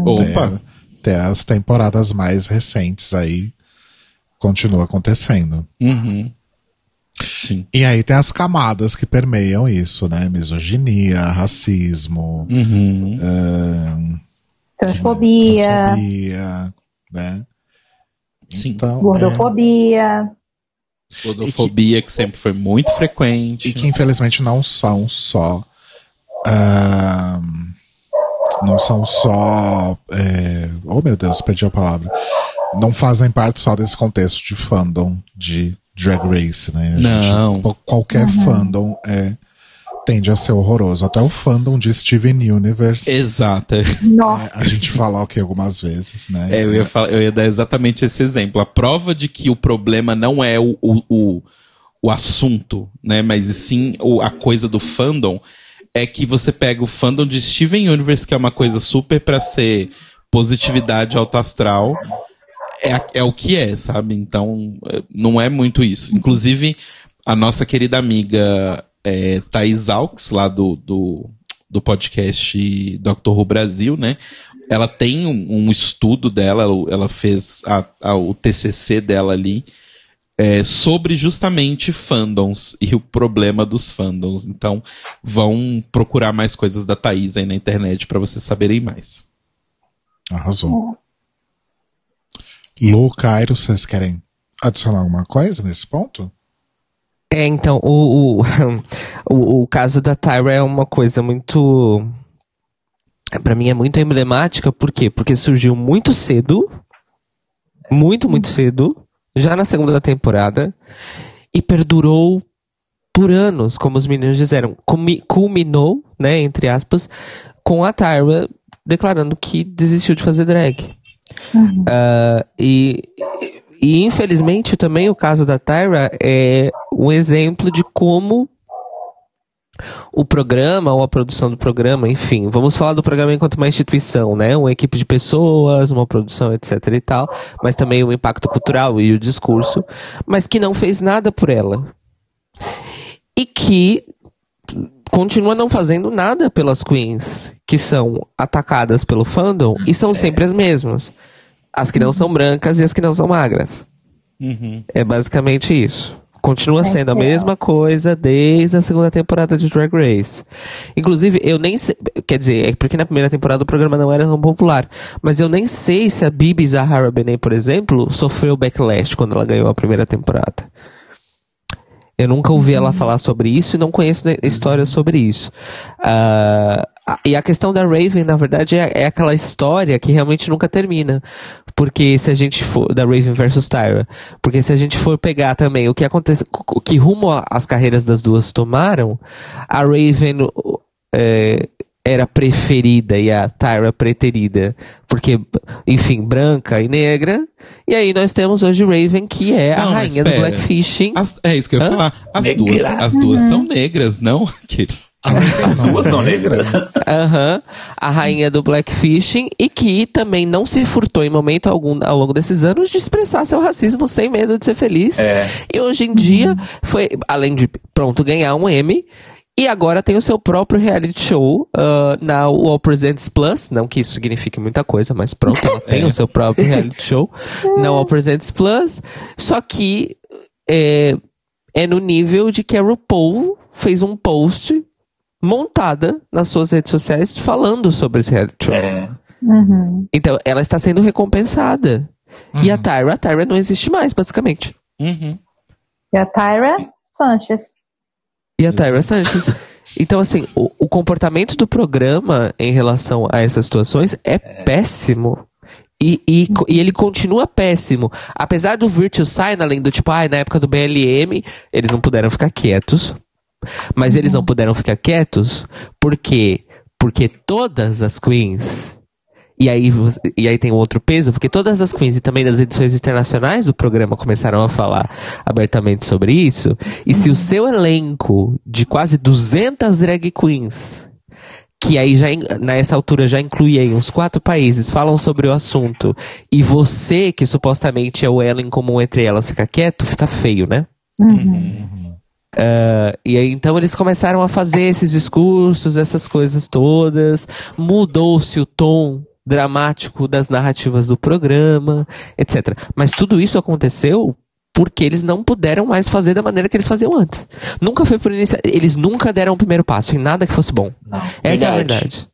B: Opa!
A: Até, até as temporadas mais recentes aí continua acontecendo.
B: Uhum. Sim.
A: E aí tem as camadas que permeiam isso, né? Misoginia, racismo,
B: Uhum.
A: ahn,
C: Transfobia,
A: transfobia, né?
B: Sim.
A: Então, é,
C: gordofobia.
B: Gordofobia, que sempre foi muito frequente.
A: e que infelizmente não são só ahn, não são só é, oh meu Deus, perdi a palavra não fazem parte só desse contexto de fandom de Drag Race, né? A
B: Não.
A: qual- qualquer fandom é tende a ser horroroso. Até o fandom de Steven Universe
B: Exato.
C: Nossa.
A: a gente falou aqui algumas vezes, né?
B: É, eu, ia falar, eu ia dar exatamente esse exemplo. A prova de que o problema não é o, o, o, o assunto, né? Mas sim o, a coisa do fandom. É que você pega o fandom de Steven Universe, que é uma coisa super pra ser positividade alto astral. É, é o que é, sabe? Então, é, não é muito isso. Inclusive, a nossa querida amiga é, Thais Alves, lá do, do, do podcast Dr. Who Brasil, né? Ela tem um, um estudo dela, ela, ela fez a- a- o TCC dela ali, é, sobre justamente fandoms e o problema dos fandoms. Então, vão procurar mais coisas da Thaís aí na internet para vocês saberem mais.
A: Arrasou. Lu, Cairo, vocês querem adicionar alguma coisa nesse ponto?
D: É, então, o, o, o, o caso da Tyra é uma coisa muito. Pra mim é muito emblemática, por quê? Porque surgiu muito cedo, muito, muito cedo, já na segunda temporada, e perdurou por anos, como os meninos disseram. Culminou, né, entre aspas, com a Tyra declarando que desistiu de fazer drag. Ah, e, e infelizmente também o caso da Tyra é um exemplo de como o programa ou a produção do programa, enfim, vamos falar do programa enquanto uma instituição, né? Uma equipe de pessoas, uma produção, etc e tal, mas também o impacto cultural e o discurso, mas que não fez nada por ela. E que continua não fazendo nada pelas queens que são atacadas pelo fandom e são sempre as mesmas. As que não são brancas e as que não são magras. É basicamente isso. Continua sendo a mesma coisa desde a segunda temporada de Drag Race. Inclusive, eu nem sei. Quer dizer, é porque na primeira temporada o programa não era tão popular. Mas eu nem sei se a Bibi Zahara Benet, por exemplo, sofreu backlash quando ela ganhou a primeira temporada. Eu nunca ouvi ela falar sobre isso e não conheço história sobre isso. A- e a questão da Raven, na verdade, é, é aquela história que realmente nunca termina. Porque se a gente for. Da Raven versus Tyra. Porque se a gente for pegar também o que acontece. O que rumo as carreiras das duas tomaram, a Raven. é, era preferida e a Tyra preterida, porque, enfim, branca e negra. E aí nós temos hoje Raven, que é a
B: Não, mas
D: rainha do. Blackfishing.
B: As- é isso que eu ia
D: Hã?
B: falar. As
E: Negra.
B: duas, as duas são negras, não? Aquele.
E: Duas são negras.
D: Aham. A rainha do Blackfishing e que também não se furtou em momento algum ao longo desses anos de expressar seu racismo sem medo de ser feliz.
E: É.
D: E hoje em dia foi, além de pronto ganhar um Emmy, e agora tem o seu próprio reality show ah, na UOL Presents Plus. Não que isso signifique muita coisa, mas pronto, ela tem o seu próprio reality show na UOL Presents Plus. Só que é, é no nível de que a RuPaul fez um post montada nas suas redes sociais falando sobre esse reality show.
E: É.
C: Uhum.
D: Então, ela está sendo recompensada. E a Tyra, a Tyra não existe mais, basicamente.
B: Uhum.
C: E a Tyra Sanchez.
D: E a Tyra Sanchez. Então, assim, o, o comportamento do programa em relação a essas situações é, péssimo. E, e, e ele continua péssimo. Apesar do Virtue Signaling, do tipo, ai, na época do BLM, eles não puderam ficar quietos. Mas eles não puderam ficar quietos porque porque todas as queens e aí, e aí tem outro peso, porque todas as queens e também das edições internacionais do programa começaram a falar abertamente sobre isso. E se o seu elenco de quase 200 drag queens, que aí já nessa altura já inclui aí uns quatro países, falam sobre o assunto, e você, que supostamente é o elo em comum entre elas, fica quieto, fica feio, né? Ah, e aí então eles começaram a fazer esses discursos, essas coisas todas, mudou-se o tom dramático das narrativas do programa, etc. Mas tudo isso aconteceu porque eles não puderam mais fazer da maneira que eles faziam antes. Nunca foi por iniciativa. Eles nunca deram o primeiro passo em nada que fosse bom.
F: Não,
D: Essa é a
F: verdade.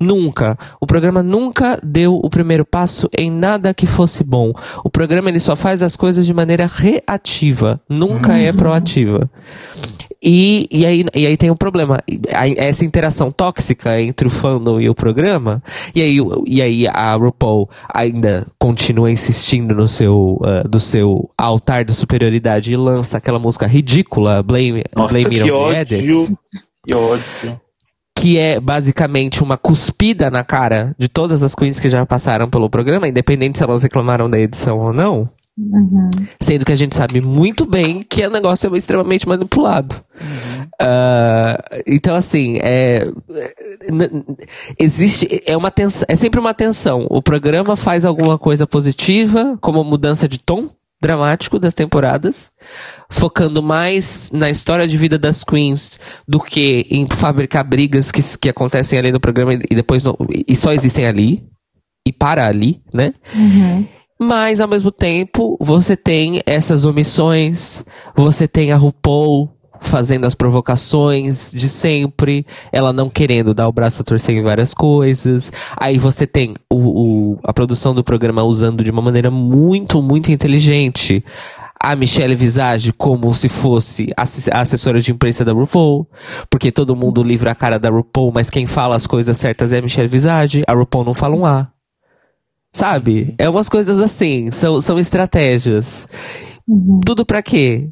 D: Nunca. O programa nunca deu o primeiro passo em nada que fosse bom. O programa ele só faz as coisas de maneira reativa, nunca é proativa. E, e, aí, e aí tem um problema. Essa interação tóxica entre o fandom e o programa. E aí, e aí a RuPaul ainda continua insistindo no seu, ah, do seu altar de superioridade e lança aquela música ridícula, Blame,
E: Nossa,
D: Blame It on the Edits.
E: Que ódio.
D: Que é basicamente uma cuspida na cara de todas as queens que já passaram pelo programa, independente se elas reclamaram da edição ou não. Sendo que a gente sabe muito bem que o negócio é extremamente manipulado. Ah, então, assim, é, existe, é uma tensão, é sempre uma tensão. O programa faz alguma coisa positiva, como mudança de tom dramático das temporadas, focando mais na história de vida das queens do que em fabricar brigas que, que acontecem ali no programa e depois não, e só existem ali e para ali, né? Mas ao mesmo tempo, você tem essas omissões, você tem a RuPaul fazendo as provocações de sempre, ela não querendo dar o braço a torcer em várias coisas. Aí você tem o, o- a produção do programa usando de uma maneira muito, muito inteligente a Michelle Visage como se fosse a assessora de imprensa da RuPaul, porque todo mundo livra a cara da RuPaul, mas quem fala as coisas certas é a Michelle Visage, a RuPaul não fala um A. Sabe? É umas coisas assim, são, são estratégias. Tudo pra quê?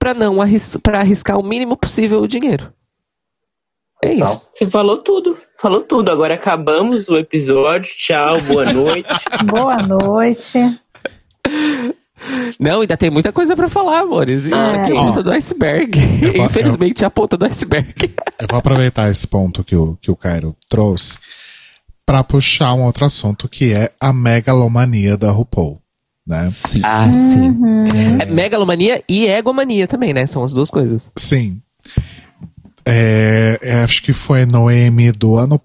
D: Pra não arris para arriscar o mínimo possível o dinheiro. É isso.
F: Você falou tudo. Falou tudo. Agora acabamos o episódio. Tchau, boa noite.
C: Boa noite.
D: Não, ainda tem muita coisa pra falar, amores. Isso
F: Ah,
D: aqui é a ponta do iceberg.
A: vou-
D: Infelizmente, é a ponta do iceberg.
A: Eu vou aproveitar esse ponto que o, que o Cairo trouxe pra puxar um outro assunto que é a megalomania da RuPaul, né?
B: Sim.
D: Ah, sim. É megalomania e egomania também, né? São as duas coisas.
A: Sim. É, é, acho que foi no M do ano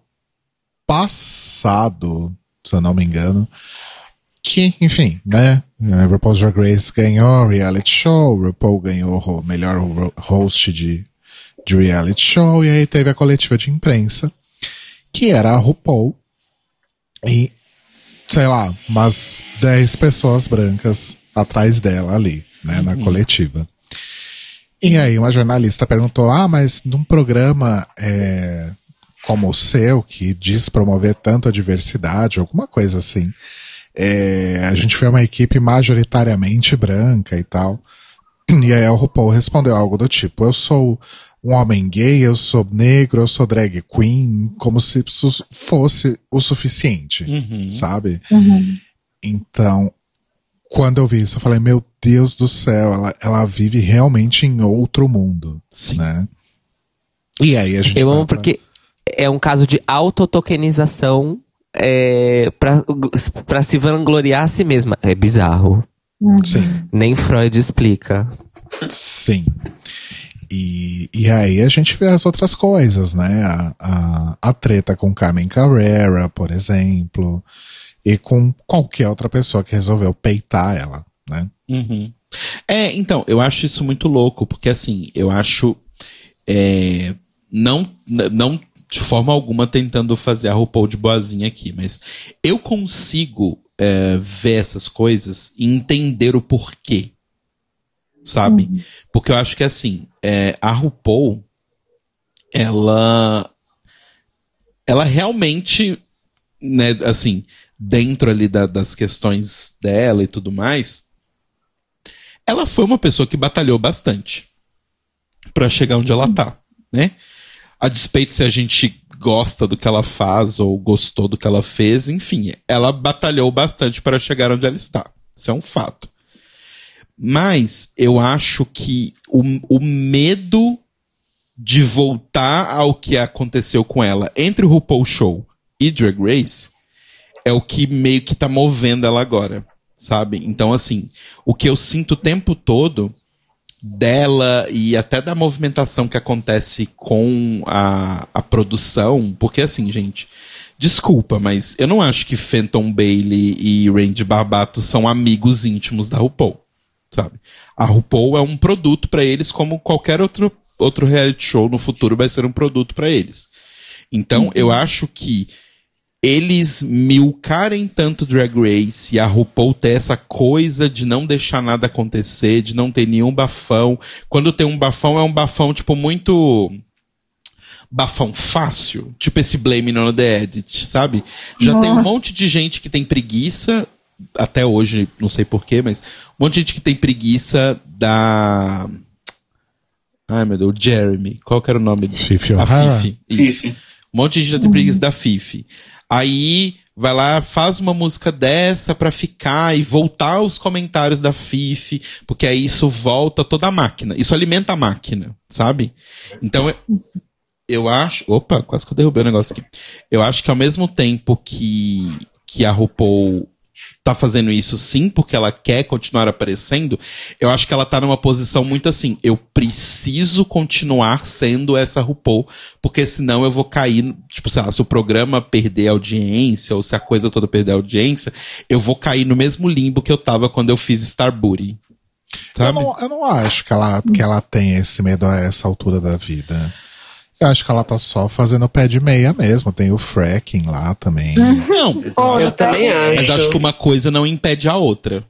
A: passado, se eu não me engano, que, enfim, né? a RuPaul's Drag Race ganhou reality show, RuPaul ganhou o melhor host de, de reality show, e aí teve a coletiva de imprensa, que era a RuPaul e, sei lá, umas 10 pessoas brancas atrás dela ali, né, na coletiva. E aí uma jornalista perguntou, ah, mas num programa é, como o seu, que diz promover tanto a diversidade, alguma coisa assim, é, a gente foi uma equipe majoritariamente branca e tal. E aí o RuPaul respondeu algo do tipo, eu sou um homem gay, eu sou negro, eu sou drag queen, como se isso fosse o suficiente,
B: Uhum.
A: sabe? Então, quando eu vi isso, eu falei, meu Deus do céu, ela, ela vive realmente em outro mundo,
B: Sim.
A: né? E aí a gente
D: Eu amo
A: pra-
D: porque é um caso de autotokenização é, pra, pra se vangloriar a si mesma. É bizarro.
A: Sim,
D: Nem Freud explica.
A: sim. E, e aí a gente vê as outras coisas, né? A, a, a treta com Carmen Carrera, por exemplo, e com qualquer outra pessoa que resolveu peitar ela, né?
B: Uhum. É, então, eu acho isso muito louco, porque assim, eu acho. é, não, não de forma alguma tentando fazer a RuPaul de boazinha aqui, mas eu consigo é, ver essas coisas e entender o porquê. Sabe? Porque eu acho que assim, é, a RuPaul, ela. Ela realmente, né, assim, dentro ali da- das questões dela e tudo mais, ela foi uma pessoa que batalhou bastante pra chegar onde ela tá, né? A despeito se a gente gosta do que ela faz ou gostou do que ela fez, enfim, ela batalhou bastante para chegar onde ela está. Isso é um fato. Mas eu acho que o, o medo de voltar ao que aconteceu com ela entre o RuPaul Show e Drag Race é o que meio que tá movendo ela agora, sabe? Então, assim, o que eu sinto o tempo todo dela e até da movimentação que acontece com a, a produção, porque assim, gente, desculpa, mas eu não acho que Fenton Bailey e Randy Barbato são amigos íntimos da RuPaul, sabe? A RuPaul é um produto pra eles como qualquer outro outro reality show no futuro vai ser um produto pra eles. Então, eu acho que eles milcarem tanto Drag Race e a RuPaul ter essa coisa de não deixar nada acontecer, de não ter nenhum bafão. Quando tem um bafão, é um bafão, tipo, muito. Bafão fácil. Tipo esse Blame on the Edit, sabe? Já tem um monte de gente que tem preguiça, até hoje, não sei porquê, mas um monte de gente que tem preguiça da. Ai, meu Deus, o Jeremy. Qual que era o nome dele?
A: Fifi
B: A? Fifi. Isso.
E: Fifi.
B: Um monte de gente já tem preguiça da Fifi. Aí vai lá, faz uma música dessa pra ficar e voltar os comentários da Fifi, porque aí isso volta toda a máquina. Isso alimenta a máquina, sabe? Então eu, eu acho. Opa, quase que eu derrubei o negócio aqui. Eu acho que ao mesmo tempo que, que a RuPaul tá fazendo isso sim, porque ela quer continuar aparecendo, eu acho que ela tá numa posição muito assim, eu preciso continuar sendo essa RuPaul, porque senão eu vou cair, tipo, sei lá, se o programa perder audiência, ou se a coisa toda perder audiência, eu vou cair no mesmo limbo que eu tava quando eu fiz Star Booty.
A: Eu
B: Sabe?
A: não, eu não acho que ela, que ela tem esse medo a essa altura da vida. Eu acho que ela tá só fazendo pé de meia mesmo. Tem o fracking lá também.
B: Não,
C: Pô,
F: Eu também acho.
B: Mas acho que uma coisa não impede a outra.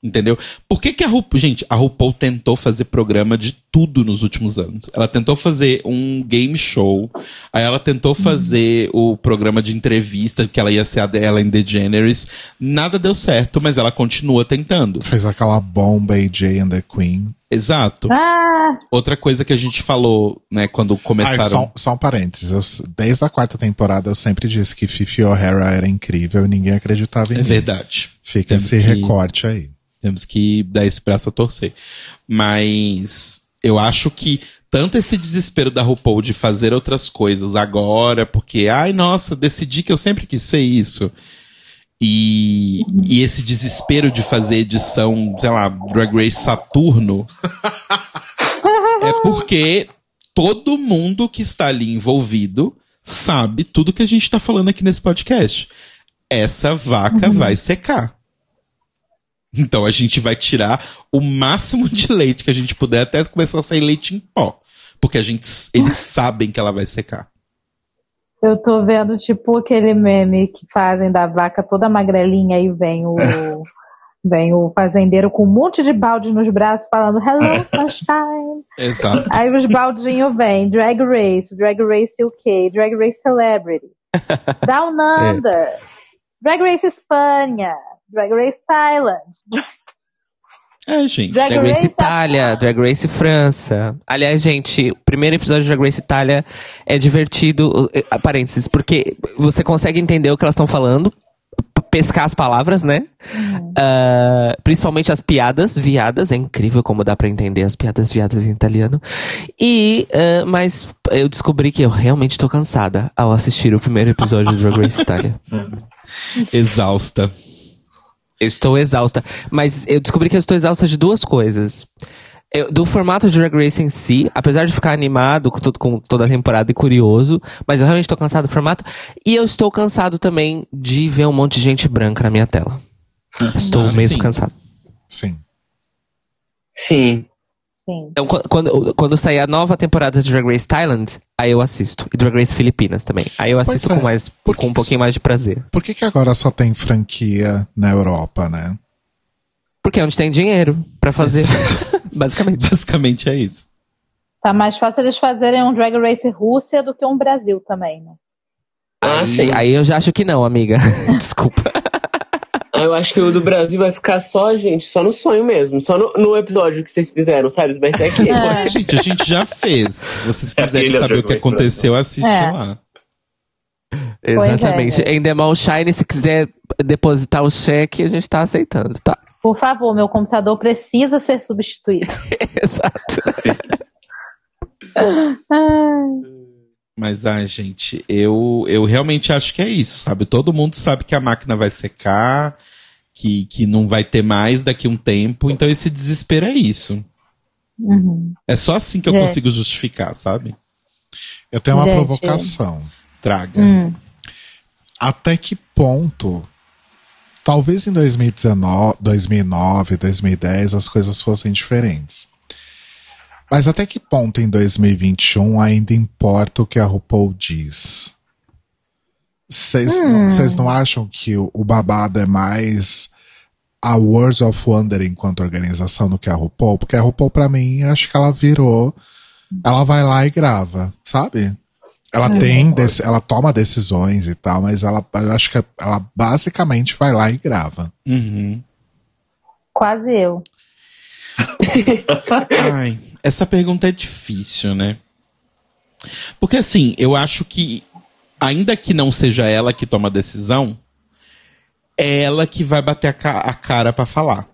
B: Entendeu? Por que, que a RuPaul. Gente, a RuPaul tentou fazer programa de tudo nos últimos anos. Ela tentou fazer um game show. Aí ela tentou fazer o programa de entrevista, que ela ia ser a dela em DeGeneres. Nada deu certo, mas ela continua tentando.
A: Fez aquela bomba AJ and the Queen.
B: Exato.
C: Ah,
B: Outra coisa que a gente falou, né, quando
A: Ah,
B: começaram.
A: só, só um parênteses. Eu desde a quarta temporada eu sempre disse que Fifi O'Hara era incrível e ninguém acreditava em
B: É
A: mim.
B: verdade.
A: Fica
B: Temos
A: esse
B: que-
A: recorte aí.
B: Temos que dar esse braço a torcer. Mas eu acho que tanto esse desespero da RuPaul de fazer outras coisas agora, porque, ai, nossa, decidi que eu sempre quis ser isso. E, e esse desespero de fazer edição, sei lá, Drag Race Saturno, é porque todo mundo que está ali envolvido sabe tudo que a gente está falando aqui nesse podcast. Essa vaca vai secar. Então a gente vai tirar o máximo de leite que a gente puder até começar a sair leite em pó. Porque a gente, eles sabem que ela vai secar.
C: eu tô vendo tipo aquele meme que fazem da vaca toda magrelinha e vem o. Vem o fazendeiro com um monte de balde nos braços falando Hello, Sunshine.
B: Exato.
C: Aí os baldinhos vêm, Drag Race, Drag Race UK, Drag Race Celebrity, Down Under, Drag Race Espanha, Drag Race Thailand,
B: É, gente.
C: Drag,
D: Drag Race
C: Race
D: Itália, Drag Race França. Aliás, gente, o primeiro episódio de Drag Race Itália é divertido, eh, ah, parênteses, porque você consegue entender o que elas estão falando, pescar as palavras, né? Ah, principalmente as piadas viadas, é incrível como dá pra entender as piadas viadas em italiano. E, ah, mas eu descobri que eu realmente tô cansada ao assistir o primeiro episódio de Drag Race Itália.
B: Exausta.
D: Eu estou exausta. Mas eu descobri que eu estou exausta de duas coisas. Eu- do formato de Drag Race em si, apesar de ficar animado com, tudo- com toda a temporada e curioso, mas eu realmente estou cansado do formato. E eu estou cansado também de ver um monte de gente branca na minha tela. Estou
B: Sim.
D: mesmo cansado.
A: Sim.
F: Sim.
C: Sim.
D: Então, qu- quando, quando sair a nova temporada de Drag Race Thailand, aí eu assisto. E Drag Race Filipinas também. Aí eu assisto
A: é.
D: com mais
A: Por
D: com um pouquinho mais de prazer.
A: Por que, que agora só tem franquia na Europa, né?
D: Porque é onde tem dinheiro pra fazer. Basicamente.
B: Basicamente é isso.
C: Tá mais fácil eles fazerem um Drag Race Rússia do que um Brasil também, né?
F: Ah, sim.
D: Aí eu já acho que não, amiga. Desculpa.
F: Ah, Eu acho que o do Brasil vai ficar só, gente, só no sonho mesmo. Só no, no episódio que vocês fizeram, sabe? Os Bertec.
C: É.
B: Gente, a gente já fez. Se vocês quiserem
E: Ilha
B: saber o que aconteceu, assiste
C: É.
B: lá.
D: Exatamente.
C: é.
D: Em The Mall Shine, se quiser depositar o cheque, a gente tá aceitando, tá?
C: Por favor, meu computador precisa ser substituído.
D: Exato.
B: Mas, ai, gente, eu, eu realmente acho que é isso, sabe? Todo mundo sabe que a máquina vai secar, que, que não vai ter mais daqui a um tempo, então esse desespero é isso.
C: Uhum.
B: É só assim que eu
C: É.
B: consigo justificar, sabe?
A: Eu tenho uma
C: Gente.
A: provocação.
B: Traga.
C: Hum.
A: Até que ponto, talvez em 2019, 2009, 2010 as coisas fossem diferentes. Mas até que ponto em 2021 ainda importa o que a RuPaul diz? Vocês não, vocês não acham que o, o babado é mais a Words of Wonder enquanto organização do que a RuPaul? Porque a RuPaul, pra mim, acho que ela virou. Ela vai lá e grava, sabe? Ela tem, deci- ela toma decisões e tal, mas ela, eu acho que ela basicamente vai lá e grava.
B: Uhum.
C: Quase eu.
B: Ai, essa pergunta é difícil, né? Porque assim, eu acho que, ainda que não seja ela que toma a decisão, é ela que vai bater a, ca- a cara pra falar.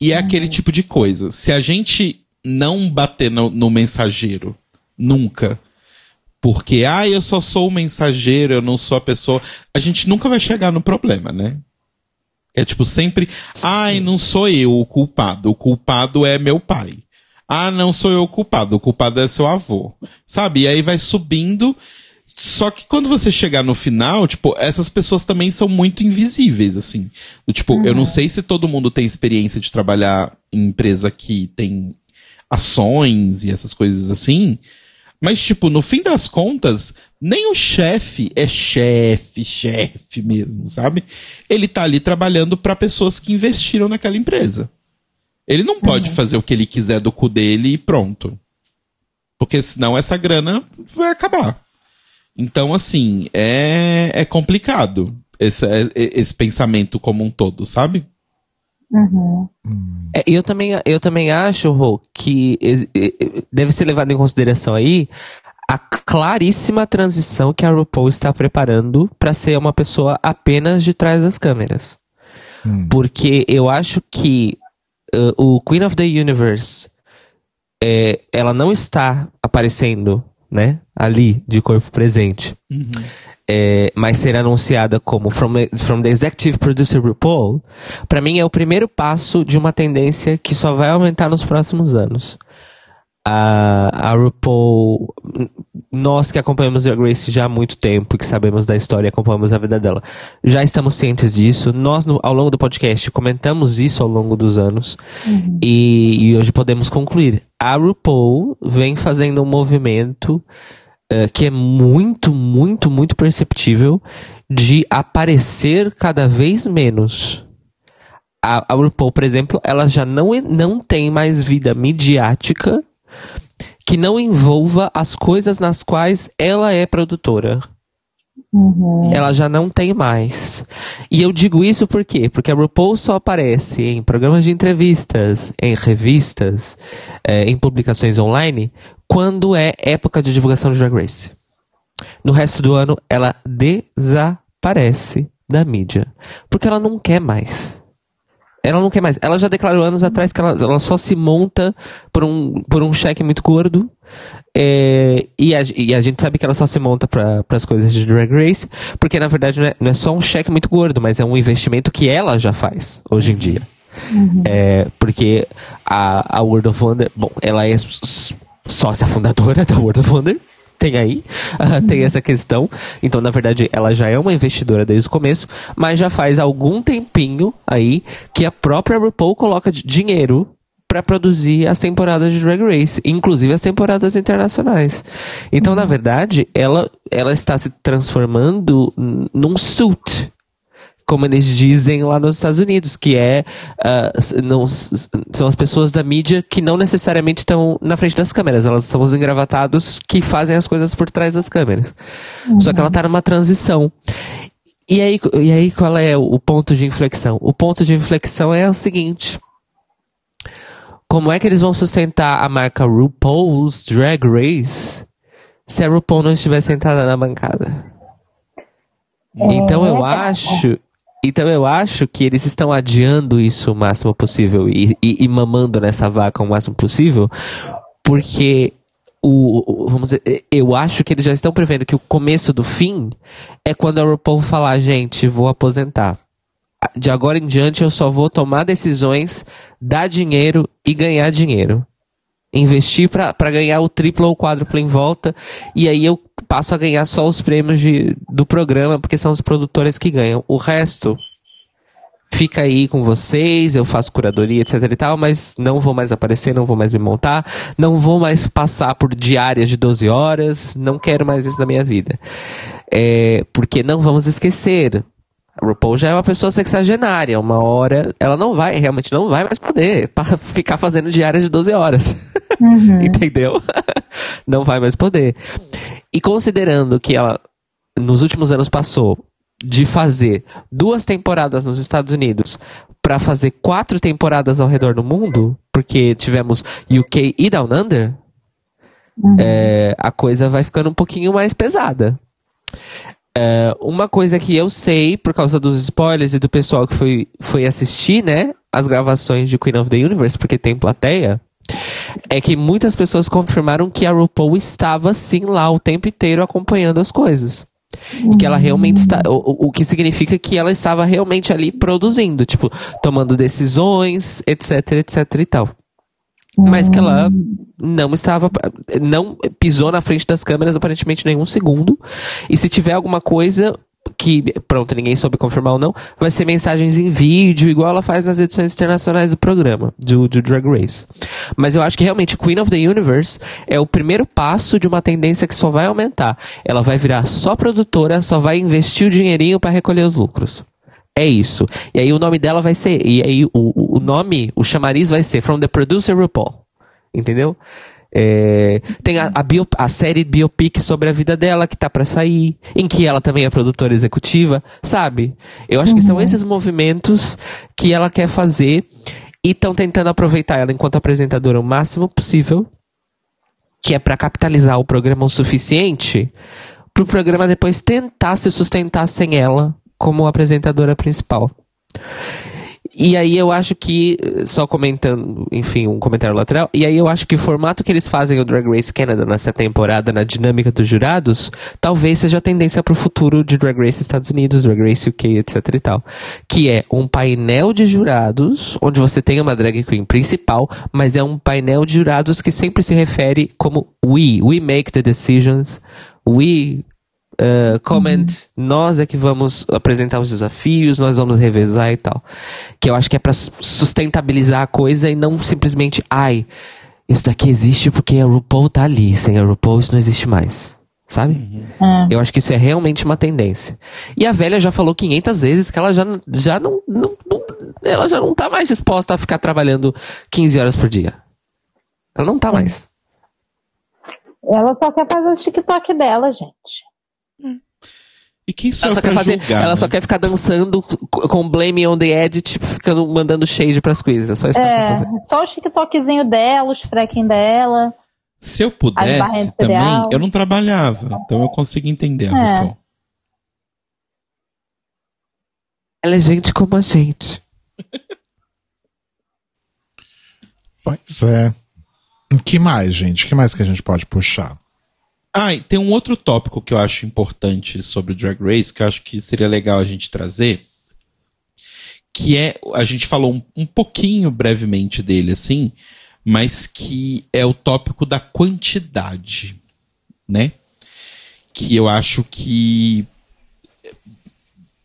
B: E é aquele tipo de coisa. Se a gente não bater no, no mensageiro, nunca, porque, ah, eu só sou o mensageiro, eu não sou a pessoa, a gente nunca vai chegar no problema, né? É tipo sempre, ai, não sou eu o culpado, o culpado é meu pai. Ah, não sou eu o culpado, o culpado é seu avô. Sabe? E aí vai subindo. Só que quando você chegar no final, tipo, essas pessoas também são muito invisíveis, assim. Do tipo, eu não sei se todo mundo tem experiência de trabalhar em empresa que tem ações e essas coisas assim. Mas, tipo, no fim das contas, nem o chefe é chefe, chefe mesmo, sabe? Ele tá ali trabalhando para pessoas que investiram naquela empresa. Ele não pode fazer o que ele quiser do cu dele e pronto. Porque senão essa grana vai acabar. Então, assim, é, é complicado esse, é- esse pensamento como um todo, sabe?
C: Uhum.
D: É, eu, também, eu também acho, Rô, que deve ser levado em consideração aí a claríssima transição que a RuPaul está preparando para ser uma pessoa apenas de trás das câmeras. Porque eu acho que eh, o Queen of the Universe eh, ela não está aparecendo, né, ali de corpo presente. É, mas ser anunciada como from, from the Executive Producer RuPaul, pra mim é o primeiro passo de uma tendência que só vai aumentar nos próximos anos. A, a RuPaul, nós que acompanhamos Drag Race já há muito tempo e que sabemos da história e acompanhamos a vida dela, já estamos cientes disso. Nós, no- ao longo do podcast, comentamos isso ao longo dos anos e, e hoje podemos concluir. A RuPaul vem fazendo um movimento eh, que é muito, muito, muito perceptível de aparecer cada vez menos. A, a RuPaul, por exemplo, ela já não, não tem mais vida midiática que não envolva as coisas nas quais ela é produtora. Ela já não tem mais. E eu digo isso por quê? Porque a RuPaul só aparece em programas de entrevistas, em revistas, eh, em publicações online, quando é época de divulgação de Drag Race. No resto do ano, ela desaparece da mídia. Porque ela não quer mais. Ela não quer mais. Ela já declarou anos atrás que ela, ela só se monta por um, por um cheque muito gordo. É, e, a, e a gente sabe que ela só se monta para as coisas de Drag Race, porque na verdade não é, não é só um cheque muito gordo, mas é um investimento que ela já faz hoje em dia. É, porque a, a World of Wonder, bom, ela é sócia fundadora da World of Wonder. Tem aí, ah, tem essa questão. Então, na verdade, ela já é uma investidora desde o começo, mas já faz algum tempinho aí que a própria RuPaul coloca dinheiro pra produzir as temporadas de Drag Race, inclusive as temporadas internacionais. Então, na verdade, ela, ela está se transformando num suit. Como eles dizem lá nos Estados Unidos, que é. s- não, são as pessoas da mídia que não necessariamente estão na frente das câmeras. Elas são os engravatados que fazem as coisas por trás das câmeras. Só que ela tá numa transição. E aí, e aí, qual é o ponto de inflexão? O ponto de inflexão é o seguinte. Como é que eles vão sustentar a marca RuPaul's Drag Race se a RuPaul não estiver sentada na bancada? Então eu acho. Então eu acho que eles estão adiando isso o máximo possível e, e- e mamando nessa vaca o máximo possível, porque o, vamos dizer, eu acho que eles já estão prevendo que o começo do fim é quando a RuPaul falar, gente, vou aposentar. De agora em diante eu só vou tomar decisões, dar dinheiro e ganhar dinheiro. Investir pra ganhar o triplo ou o quádruplo em volta. E aí eu passo a ganhar só os prêmios de, do programa, porque são os produtores que ganham. O resto fica aí com vocês, eu faço curadoria, etc e tal, mas não vou mais aparecer, não vou mais me montar, não vou mais passar por diárias de 12 horas, não quero mais isso na minha vida. É, porque não vamos esquecer, a RuPaul já é uma pessoa sexagenária, uma hora ela não vai, realmente não vai mais poder pa- ficar fazendo diárias de 12 horas. Entendeu? não vai mais poder. E considerando que ela nos últimos anos passou de fazer duas temporadas nos Estados Unidos pra fazer quatro temporadas ao redor do mundo, porque tivemos UK e Down Under, é, a coisa vai ficando um pouquinho mais pesada. É, uma coisa que eu sei, por causa dos spoilers e do pessoal que foi, foi assistir, né, as gravações de Queen of the Universe, porque tem plateia, é que muitas pessoas confirmaram que a RuPaul estava sim lá o tempo inteiro acompanhando as coisas. E que ela realmente está. O- o que significa que ela estava realmente ali produzindo, tipo, tomando decisões, etc, etc e tal. Mas que ela não estava. Não pisou na frente das câmeras aparentemente nenhum segundo. E se tiver alguma coisa que, pronto, ninguém soube confirmar ou não, vai ser mensagens em vídeo, igual ela faz nas edições internacionais do programa, do, do Drag Race. Mas eu acho que realmente Queen of the Universe é o primeiro passo de uma tendência que só vai aumentar. Ela vai virar só produtora, só vai investir o dinheirinho para recolher os lucros. É isso. E aí o nome dela vai ser. E aí o, o- nome, o chamariz vai ser From the Producer RuPaul. Entendeu? É, tem a, a, bio- a série biopic sobre a vida dela que tá pra sair, em que ela também é produtora executiva, sabe? Eu acho que são esses movimentos que ela quer fazer e estão tentando aproveitar ela enquanto apresentadora o máximo possível, que é pra capitalizar o programa o suficiente pro programa depois tentar se sustentar sem ela como apresentadora principal. E aí eu acho que, só comentando, enfim, um comentário lateral, e aí eu acho que o formato que eles fazem o Drag Race Canada nessa temporada, na dinâmica dos jurados, talvez seja a tendência pro futuro de Drag Race Estados Unidos, Drag Race UK, etc e tal. Que é um painel de jurados, onde você tem uma drag queen principal, mas é um painel de jurados que sempre se refere como we, we make the decisions, we uh, comment, nós é que vamos apresentar os desafios, nós vamos revezar e tal. Que eu acho que é pra su- sustentabilizar a coisa e não simplesmente, ai, isso daqui existe porque a RuPaul tá ali, sem a RuPaul isso não existe mais. Sabe? Eu acho que isso é realmente uma tendência. E a velha já falou 500 vezes que ela já, já não, não- não- ela já não tá mais disposta a ficar trabalhando 15 horas por dia. Ela não tá mais.
C: Ela só quer fazer o TikTok dela, gente.
B: E quem sou
D: Ela só, quer fazer,
B: julgar,
D: ela
B: né?
D: só quer ficar dançando co- com Blame on the Edit, tipo, ficando, mandando shade pras coisas. É só isso que ela quer
C: É,
D: fazer.
C: só os TikTokzinho dela, os fracking dela.
B: Se eu pudesse
C: de
B: também,
C: cereal.
B: eu não trabalhava. Então eu consigo entender a
C: É.
B: RuPaul.
D: Ela é gente como a gente.
A: Pois é. que mais, gente? que mais que a gente pode puxar?
B: Ah, e tem um outro tópico que eu acho importante sobre o Drag Race, que eu acho que seria legal a gente trazer, que é, a gente falou um, um pouquinho brevemente dele, assim, mas que é o tópico da quantidade, né? Que eu acho que,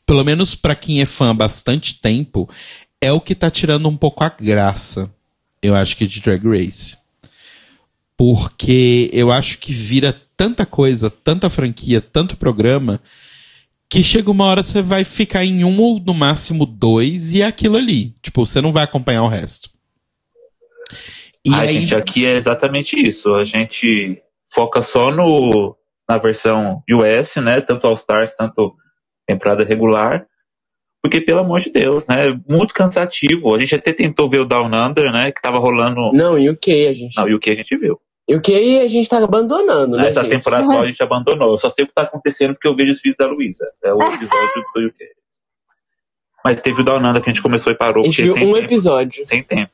B: pelo menos pra quem é fã há bastante tempo, é o que tá tirando um pouco a graça, Eu acho que de Drag Race. Porque eu acho que vira tanta coisa, tanta franquia, tanto programa, que chega uma hora você vai ficar em um ou no máximo dois e é aquilo ali. Tipo, você não vai acompanhar o resto. E
E: a
B: aí,
E: gente aqui é exatamente isso. A gente foca só no na versão US, né? Tanto All Stars, tanto temporada regular. Porque, pelo amor de Deus, né? Muito cansativo. A gente até tentou ver o Down Under, né? Que tava rolando.
F: Não, e o que a gente.
E: Não, e o que a gente viu.
F: E o que a gente tá abandonando, né,
E: Essa
F: gente?
E: temporada a gente abandonou. Eu só sei o que tá acontecendo porque eu vejo os vídeos da Luísa. É o episódio do UK. Mas teve o Down Under que a gente começou e parou.
F: A gente viu
E: sem
F: um
E: tempo.
F: episódio.
E: Sem tempo.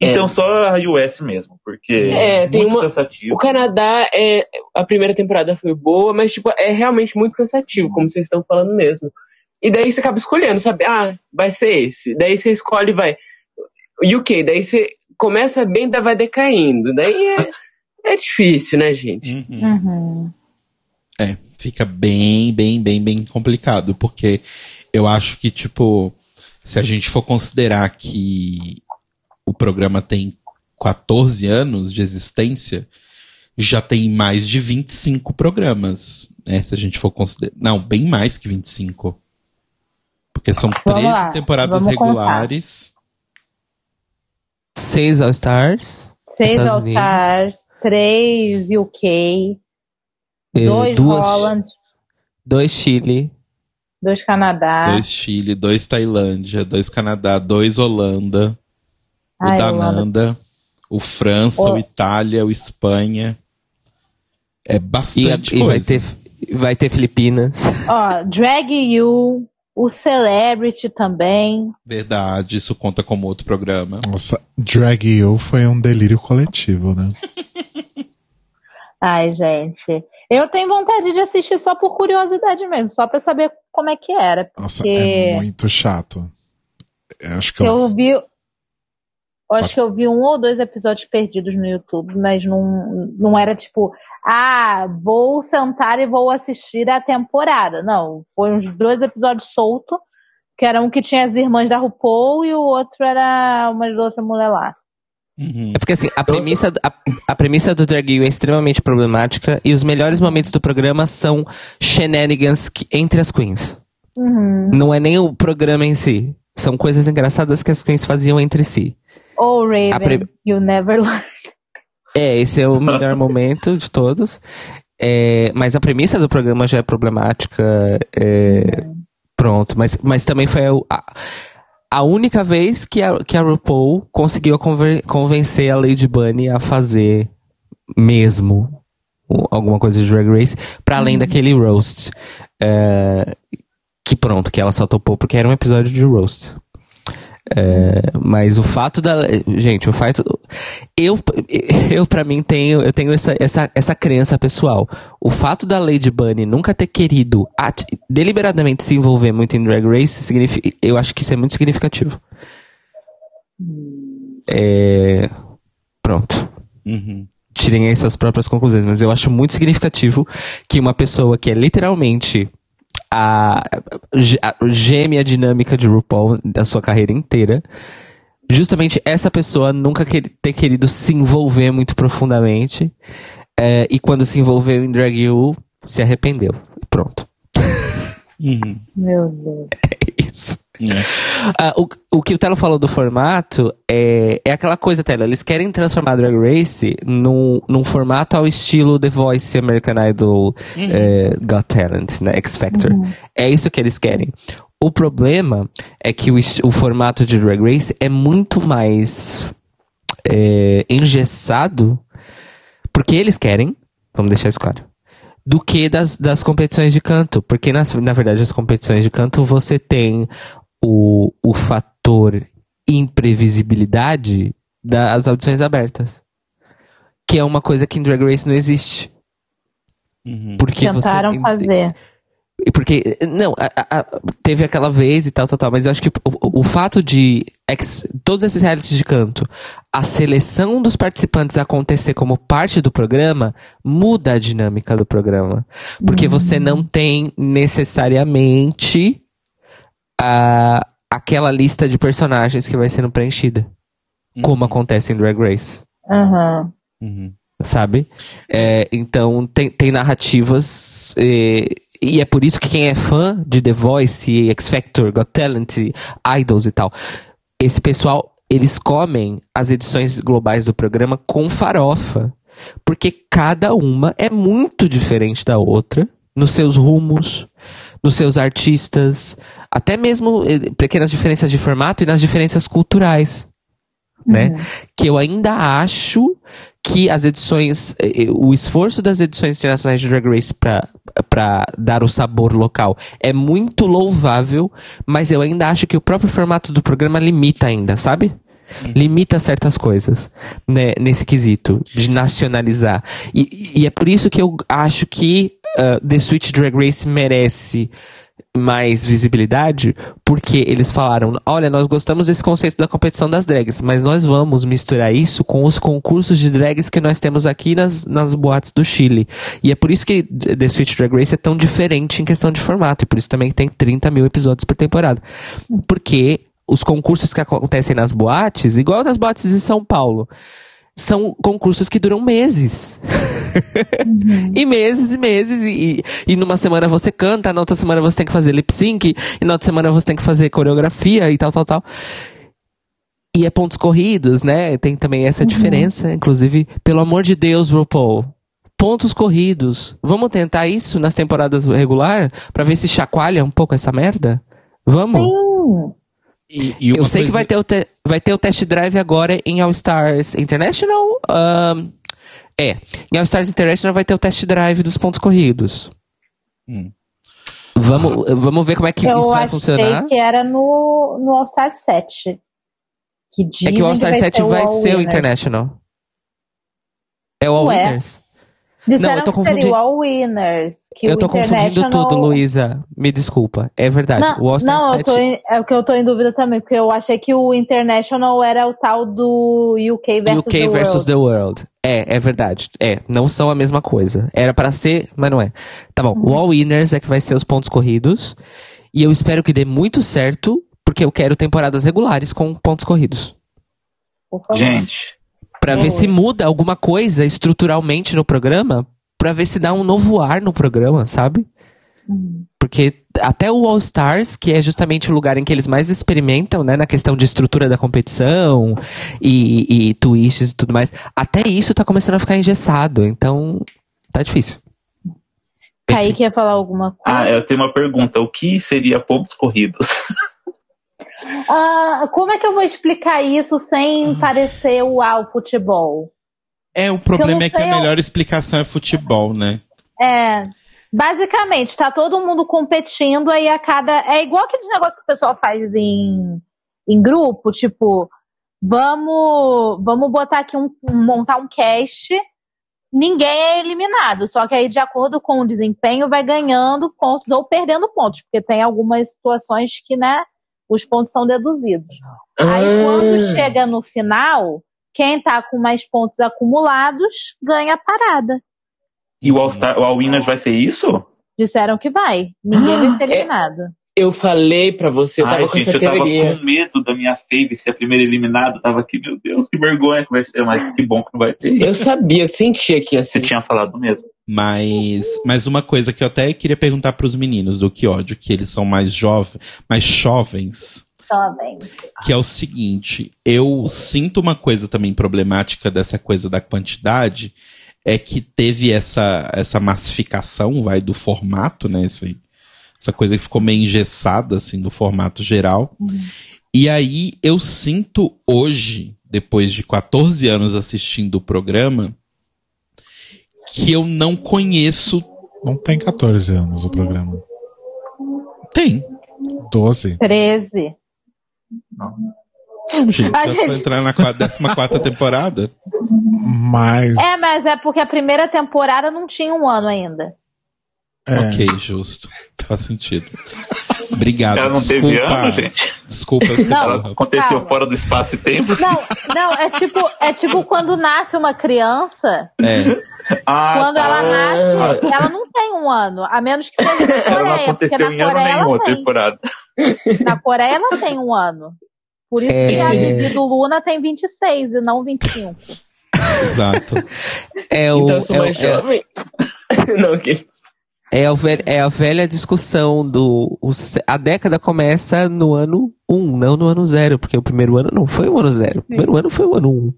F: É.
E: Então só a US mesmo, porque
F: É, tem
E: muito
F: uma-
E: cansativo.
F: O Canadá, é, a primeira temporada foi boa, mas tipo, é realmente muito cansativo, como vocês estão falando mesmo. E daí você acaba escolhendo, sabe? Ah, vai ser esse. Daí você escolhe, vai. UK, daí você começa bem, vai decaindo. Daí é, é difícil, né, gente?
B: Uhum.
C: Uhum.
B: É, fica bem, bem, bem, bem complicado, porque eu acho que, tipo, se a gente for considerar que o programa tem 14 anos de existência, já tem mais de 25 programas, né? Se a gente for considerar. Não, bem mais que 25. Porque são 13
C: lá,
B: temporadas
C: vamos contar.
D: Seis All Stars.
C: Seis
D: Estados
C: All
D: Unidos.
C: Stars, três UK,
D: eh,
C: dois
D: duas,
C: Holland,
D: dois Chile.
C: dois Canadá.
B: Dois Chile, dois Tailândia, dois Canadá, dois Holanda, o
C: Ai,
B: Dananda, o França,
C: O-
B: o Itália, o Espanha. É
D: E,
B: bastante
D: e vai,
B: coisa.
D: ter, vai ter Filipinas.
C: Ó, Drag You, o Celebrity também.
B: Verdade, isso conta como outro programa.
A: Nossa, Drag You foi um delírio coletivo, né?
C: Ai, gente. Eu tenho vontade de assistir só por curiosidade mesmo, só pra saber como é que era.
A: Nossa,
C: Porque
A: é muito chato. Eu acho que eu,
C: eu vi. Eu acho que eu vi um ou dois episódios perdidos no YouTube, mas não, não era tipo, ah, vou sentar e vou assistir a temporada. Não, foi uns dois episódios soltos, que era um que tinha as irmãs da RuPaul e o outro era uma outra mulher lá.
B: Uhum.
D: É porque assim, a premissa, a, a premissa do Drag é extremamente problemática e os melhores momentos do programa são shenanigans que- entre as queens.
C: Uhum.
D: Não é nem o programa em si. São coisas engraçadas que as queens faziam entre si.
C: Ou Raven,
D: pre-
C: You Never Learn.
D: É, esse é o melhor momento de todos. É, mas a premissa do programa já é problemática. é, pronto, mas, mas também foi a, a- única vez que a, que a RuPaul conseguiu conver- convencer a Lady Bunny a fazer mesmo alguma coisa de Drag Race, pra além daquele roast. É, que pronto, que ela só topou porque era um episódio de roast. É, mas o fato da. Gente, o fato. Eu, eu para mim, tenho, eu tenho essa, essa, essa crença pessoal. O fato da Lady Bunny nunca ter querido ati- deliberadamente se envolver muito em Drag Race, significa, eu acho que isso é muito significativo. É, pronto.
B: Uhum.
D: Tirem aí suas próprias conclusões, mas eu acho muito significativo que uma pessoa que é literalmente a, a gêmea dinâmica de RuPaul da sua carreira inteira, justamente essa pessoa nunca quer, ter querido se envolver muito profundamente. é, e quando se envolveu em Drag You, se arrependeu. Pronto.
B: Uhum.
C: Meu Deus.
D: É isso.
B: É.
D: Ah, o, o que o Telo falou do formato é, é aquela coisa, Telo. Eles querem transformar Drag Race num, num formato ao estilo The Voice, American Idol, eh, Got Talent, né? X Factor. É isso que eles querem. O problema é que o, o formato de Drag Race é muito mais é, engessado, porque eles querem, vamos deixar isso claro, do que das, das competições de canto. Porque, nas, na verdade, as competições de canto você tem o, o fator imprevisibilidade das audições abertas. Que é uma coisa que em Drag Race não existe.
B: Uhum.
D: Porque
C: Tentaram
D: você,
C: fazer.
D: e Porque, não, a- a- teve aquela vez e tal, tal, tal, mas eu acho que o, o- fato de ex- todos esses realities de canto, a seleção dos participantes acontecer como parte do programa, muda a dinâmica do programa. Porque você não tem necessariamente a, aquela lista de personagens que vai sendo preenchida. como acontece em Drag Race.
B: Uhum.
D: sabe? É, então tem, tem narrativas é, e é por isso que quem é fã de The Voice, X Factor, Got Talent, Idols e tal, esse pessoal eles comem as edições globais do programa com farofa, porque cada uma é muito diferente da outra nos seus rumos, nos seus artistas, até mesmo eh, pequenas diferenças de formato e nas diferenças culturais né? Que eu ainda acho que as edições, eh, eh, o esforço das edições internacionais de Drag Race pra dar o sabor local é muito louvável, mas eu ainda acho que o próprio formato do programa limita ainda, sabe? Limita certas coisas, né, nesse quesito de nacionalizar. E, e é por isso que eu acho que ah, The Switch Drag Race merece mais visibilidade, porque eles falaram: olha, nós gostamos desse conceito da competição das drags, mas nós vamos misturar isso com os concursos de drags que nós temos aqui nas, nas boates do Chile. E é por isso que The Switch Drag Race é tão diferente em questão de formato, e por isso também tem 30 mil episódios por temporada. Porque os concursos que acontecem nas boates, igual nas boates de São Paulo, são concursos que duram meses. e meses e meses. E, e numa semana você canta, na outra semana você tem que fazer lip sync, e na outra semana você tem que fazer coreografia e tal, tal, tal. E é pontos corridos, né? Tem também essa diferença. Inclusive, pelo amor de Deus, RuPaul. Pontos corridos. Vamos tentar isso nas temporadas regular pra ver se chacoalha um pouco essa merda? Vamos?
C: Sim.
B: E, e
D: Eu sei que
B: coisa-
D: vai ter, o te- vai ter o test drive agora em All Stars International. ahn, é, em All Stars International vai ter o test drive dos pontos corridos.
B: Hum.
D: Vamos, vamos ver como é que
C: eu
D: isso vai
C: achei
D: funcionar.
C: que era no, no All Star 7. Que
D: É que o All Star
C: vai
D: 7
C: ser
D: vai
C: All
D: ser o. International. É o All
C: Ué.
D: Winners.
C: Disseram
D: Não, eu tô
C: que seria
D: confundindo-
C: o All Winners. Que
D: eu tô confundindo
C: International-
D: tudo, Luísa. Me desculpa. É verdade.
C: Não,
D: o Star
C: não eu
D: 7
C: tô em- é o que eu tô em dúvida também, porque eu achei que o International era o tal do UK versus
D: UK
C: the
D: versus
C: World.
D: the World. É, é verdade. É, não são a mesma coisa. Era pra ser, mas não é. Tá bom, o All Winners é que vai ser os pontos corridos. E eu espero que dê muito certo, porque eu quero temporadas regulares com pontos corridos.
C: Por favor.
E: Gente,
D: Pra ver se muda alguma coisa estruturalmente no programa, pra ver se dá um novo ar no programa, sabe? Porque até o All Stars, que é justamente o lugar em que eles mais experimentam, né, na questão de estrutura da competição e, e twists e tudo mais, até isso tá começando a ficar engessado, então tá difícil.
C: Kaique ia falar alguma coisa.
E: ah, eu tenho uma pergunta. O que seria pontos corridos?
C: Ah, como é que eu vou explicar isso sem parecer o ao futebol?
B: É, o problema é que a
C: sei, eu-
B: melhor explicação é futebol, né?
C: É. Basicamente, tá todo mundo competindo, aí a cada. É igual aqueles negócios que o pessoal faz em, em grupo, tipo, vamos, vamos botar aqui um. montar um cast. Ninguém é eliminado, só que aí, de acordo com o desempenho, vai ganhando pontos ou perdendo pontos, porque tem algumas situações que, né, os pontos são deduzidos. Aí,
F: Ah.
C: quando chega no final, quem tá com mais pontos acumulados ganha a parada.
E: E o All, Star, o All Winners vai ser isso?
C: Disseram que vai. Ninguém vai ser
F: É.
C: eliminado.
F: Eu falei pra você, eu tava
E: Ai,
F: com
E: gente,
F: essa
E: eu tava
F: teoria.
E: com medo da minha fave ser a primeira eliminada. Tava aqui, meu Deus, que vergonha que vai ser, mas que bom que não vai ter.
F: Eu sabia, eu sentia que ia
E: Você tinha falado mesmo.
B: Mas, mas uma coisa que eu até queria perguntar pros meninos do que ódio, que eles são mais jovens, mais jovens, que é o seguinte, eu sinto uma coisa também problemática dessa coisa da quantidade, é que teve essa, essa massificação, vai, do formato, né, esse, essa coisa que ficou meio engessada, assim, do formato geral. E aí eu sinto hoje, depois de 14 anos assistindo o programa, que eu não conheço.
A: Não tem 14 anos o programa.
B: Tem.
A: 12.
C: 13.
B: Gente,
C: A
B: já
C: gente-
B: tô entrando na 14 temporada.
A: Mas.
C: É, mas é porque a primeira temporada não tinha um ano ainda.
A: é,
B: Ok, justo. Faz sentido. Obrigado.
E: Ela não
B: desculpa.
E: teve ano, gente.
B: Desculpa
C: Não.
E: Aconteceu
C: Calma.
E: fora do espaço e tempo.
C: Não, não, é tipo, é tipo quando nasce uma criança,
B: É,
E: Ah,
C: quando
E: tá.
C: ela nasce, ela não tem um ano. A menos que seja na
E: Ela não
C: Coreia. Porque
E: aconteceu
C: na
E: em ano
C: Coreia
E: nenhum
C: ela
E: a
C: tem.
E: temporada.
C: Na Coreia ela tem um ano. Por isso
D: É.
C: que a Bibi do Luna tem 26 e não 25.
B: Exato.
D: É, o,
F: então eu sou
D: é, o-
F: mais
D: é,
F: jovem. não, que
D: é, o velho- é a velha discussão do. o a década começa no ano 1, não no ano 0, porque o primeiro ano não foi o ano 0. O primeiro ano foi o ano 1.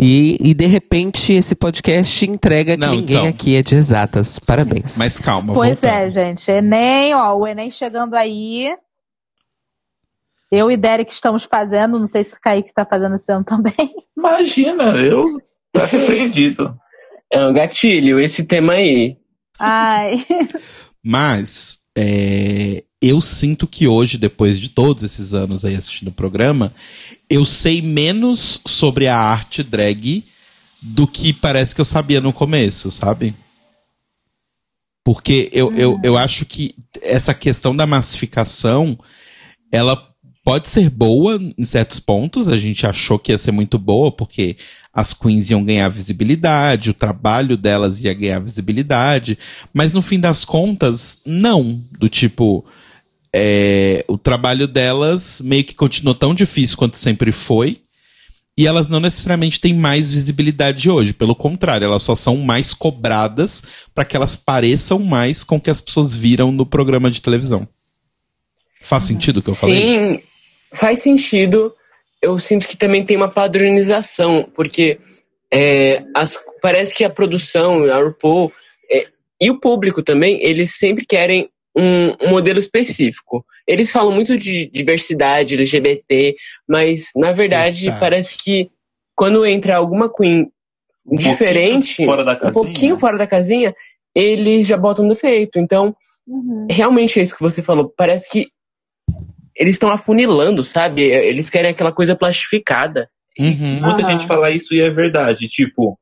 D: E, e de repente esse podcast entrega que
B: Não,
D: ninguém
B: então.
D: aqui é de exatas. Parabéns.
B: Mas calma,
C: Pois
B: voltando.
C: é, gente. Enem, ó, o Enem chegando aí. Eu e Derek estamos fazendo, não sei se o Kaique tá fazendo esse ano também.
E: Imagina, eu tá repreendido.
F: é um gatilho, esse tema aí.
C: Ai.
B: Mas é, eu sinto que hoje, depois de todos esses anos aí assistindo o programa, eu sei menos sobre a arte drag do que parece que eu sabia no começo, sabe? Porque eu, eu, eu acho que essa questão da massificação, ela pode ser boa em certos pontos. A gente achou que ia ser muito boa, porque as queens iam ganhar visibilidade, o trabalho delas ia ganhar visibilidade. Mas no fim das contas, não. Do tipo, é, o trabalho delas meio que continuou tão difícil quanto sempre foi. E elas não necessariamente têm mais visibilidade hoje. Pelo contrário, elas só são mais cobradas para que elas pareçam mais com o que as pessoas viram no programa de televisão. Faz sentido o que eu falei?
F: Sim, faz sentido. Eu sinto que também tem uma padronização, porque é, as- parece que a produção, a RuPaul é, e o público também, eles sempre querem um, um modelo específico. Eles falam muito de diversidade, LGBT, mas na verdade
B: Diversidade.
F: parece que quando entra alguma queen
E: Um
F: diferente,
E: pouquinho fora da
F: um pouquinho fora da casinha, eles já botam defeito. Então, realmente é isso que você falou. Parece que eles estão afunilando, sabe? Eles querem aquela coisa plastificada.
B: Uhum.
E: Muita
C: Aham.
E: gente fala isso e é verdade. Tipo,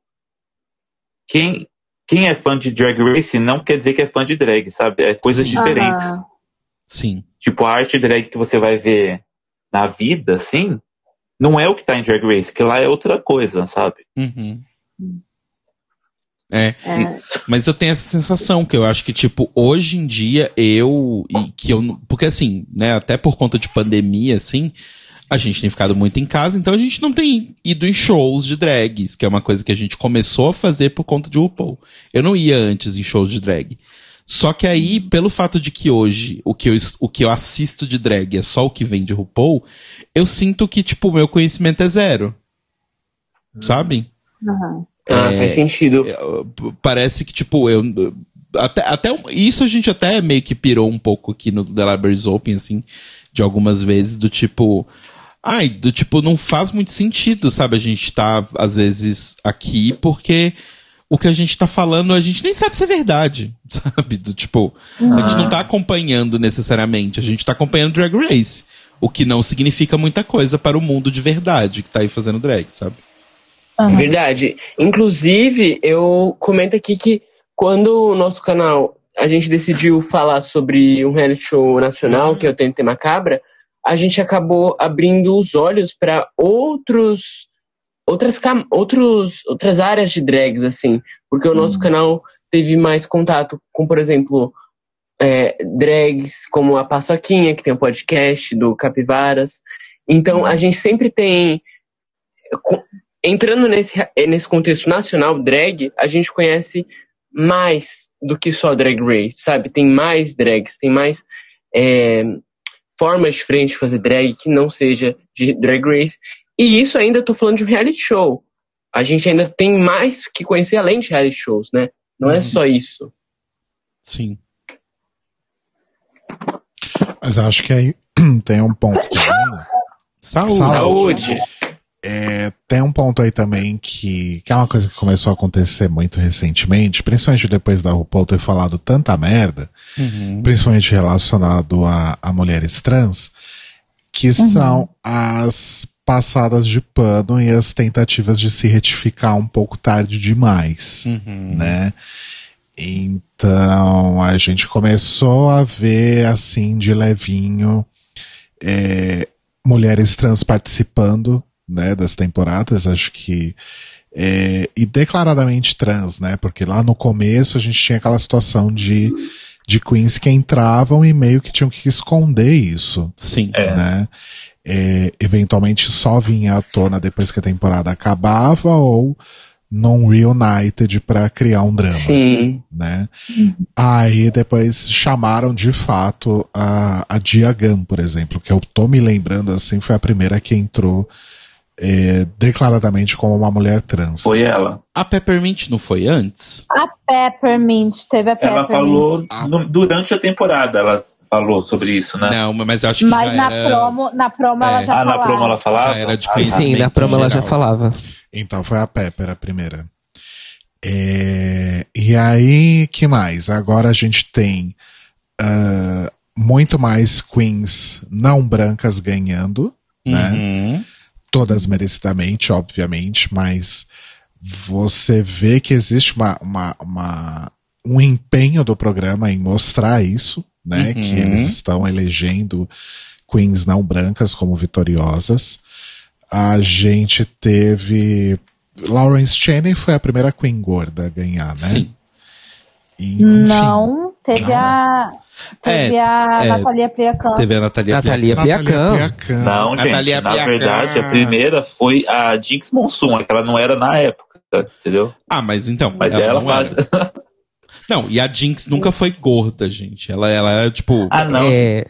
E: quem, quem é fã de Drag Race não quer dizer que é fã de drag, sabe? É coisas
B: Sim.
E: diferentes.
C: Aham.
B: Sim.
E: Tipo, a arte drag que você vai ver na vida, assim, não é o que tá em Drag Race, que lá é outra coisa, sabe?
B: Uhum. É,
C: É.
B: mas eu tenho essa sensação que eu acho que, tipo, hoje em dia eu. E que eu. não- Porque assim, né, até por conta de pandemia, assim, a gente tem ficado muito em casa, então a gente não tem ido em shows de drags, que é uma coisa que a gente começou a fazer por conta de RuPaul. Eu não ia antes em shows de drag. Só que aí, pelo fato de que hoje o que, eu, o que eu assisto de drag é só o que vem de RuPaul, eu sinto que, tipo, o meu conhecimento é zero. Sabe?
C: Aham.
F: Ah,
B: É,
F: faz sentido.
B: Eu- p- parece que, tipo, eu. Até, até isso a gente até meio que pirou um pouco aqui no The Libraries Open, assim, de algumas vezes, do tipo. Ai, do tipo, não faz muito sentido, sabe? A gente tá, às vezes, aqui porque o que a gente tá falando a gente nem sabe se é verdade, sabe? Do tipo, a gente não tá acompanhando necessariamente, a gente tá acompanhando Drag Race. O que não significa muita coisa para o mundo de verdade que tá aí fazendo drag, sabe?
F: É verdade. Inclusive, eu comento aqui que quando o nosso canal a gente decidiu falar sobre um reality show nacional, que é o TNT Macabra, a gente acabou abrindo os olhos para outros outras outros outras áreas de drags assim, porque o nosso canal teve mais contato com, por exemplo, é, drags como a Paçoquinha, que tem um podcast do Capivaras. Então, a gente sempre tem entrando nesse, nesse contexto nacional drag, a gente conhece mais do que só drag race, sabe? Tem mais drags, tem mais é, formas diferentes de fazer drag que não seja de drag race. E isso ainda tô falando de um reality show. A gente ainda tem mais que conhecer além de reality shows, né? Não é
B: Uhum.
F: só isso.
B: Sim.
A: Mas acho que aí tem um ponto também.
B: Saúde.
A: Saúde.
F: Saúde.
A: É, tem um ponto aí também que, que é uma coisa que começou a acontecer muito recentemente, principalmente depois da RuPaul ter falado tanta merda,
B: Uhum.
A: principalmente relacionado a, a mulheres trans, que são as passadas de pano e as tentativas de se retificar um pouco tarde demais
B: Uhum.
A: né? Então a gente começou a ver assim de levinho é, mulheres trans participando né, das temporadas, acho que é, e declaradamente trans, né? Porque lá no começo a gente tinha aquela situação de de queens que entravam e meio que tinham que esconder isso,
B: Sim.
E: É.
A: né? é, eventualmente só vinha à tona depois que a temporada acabava ou non reunited pra criar um drama
F: Sim.
A: né? Aí depois chamaram de fato a, a Diagan, por exemplo, que eu tô me lembrando assim, foi a primeira que entrou é, declaradamente como uma mulher trans.
E: Foi ela.
B: A Peppermint não foi antes?
C: A Peppermint, teve a
E: Ela
C: Peppermint.
E: falou
A: Ah.
E: no- durante a temporada, ela falou sobre isso, né?
B: Não, mas acho que
C: Mas
B: já
C: na
B: era,
C: promo, na promo ela
B: É.
C: já
E: ah, na
C: falava.
E: promo ela falava?
B: já era de
E: Ah,
B: conhecimento
D: Sim, na promo ela já falava.
A: Então foi a Pepper a primeira. É, e aí, que mais? Agora a gente tem ah, muito mais queens não brancas ganhando, né? Todas merecidamente, obviamente, mas você vê que existe uma, uma, uma- um empenho do programa em mostrar isso, né?
B: Uhum.
A: Que eles estão elegendo queens não brancas como vitoriosas. A gente teve. Lawrence Cheney foi a primeira queen gorda a ganhar, né?
B: Sim.
A: E, enfim,
C: Não, teve a. Teve
B: É,
C: a
B: é,
C: Natalia Pliacan.
B: Teve a Natalia
D: Natalia
A: Natalia.
D: Piacão.
E: Não, gente,
B: Thalia
E: na verdade, a primeira foi a Jinx Monsoon, é que ela não era na época, entendeu?
B: Ah, mas então.
E: Mas
B: ela,
E: ela,
B: não
E: faz.
B: era. Não, e a Jinx nunca foi gorda, gente. Ela, ela era tipo.
E: ah, não. É...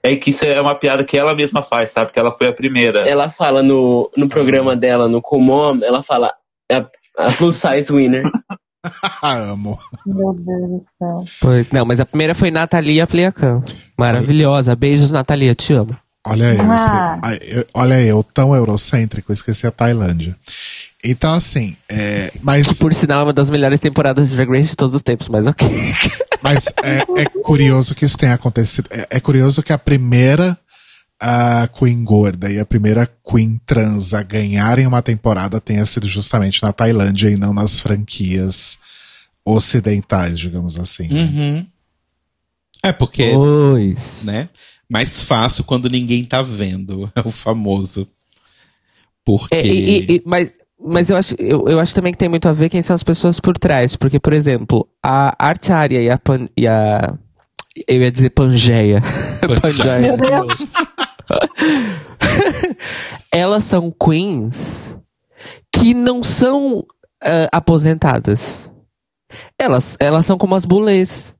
D: É,
E: que isso é uma piada que ela mesma faz, sabe? Porque ela foi a primeira.
F: Ela fala no, no programa dela, no Comom, ela fala a, a plus size winner.
A: Amo.
C: Meu Deus do céu.
D: pois, não, mas a primeira foi Natalia Pliacão. Maravilhosa. Beijos, Natalia, te amo.
A: Olha eu,
C: Ah.
A: eu- olha eu, tão eurocêntrico, esqueci a Tailândia. Então, assim, é, mas,
D: Por sinal, é uma das melhores temporadas de Drag Race de todos os tempos, mas ok.
A: mas é, é curioso que isso tenha acontecido. É, é curioso que a primeira a Queen gorda e a primeira Queen trans a ganharem uma temporada tenha sido justamente na Tailândia e não nas franquias ocidentais, digamos assim. né?
B: Uhum. É porque,
D: Pois.
B: né? Mais fácil quando ninguém tá vendo. É o famoso. Porque.
D: É, e- e- e- mas, mas eu acho, eu, eu acho também que tem muito a ver quem são as pessoas por trás. Porque, por exemplo, a Artária e a, Pan, e a. Eu ia dizer Pangeia. Pangeia.
C: Meu Deus.
D: Elas são queens que não são ah, aposentadas. Elas, elas são como as bulês.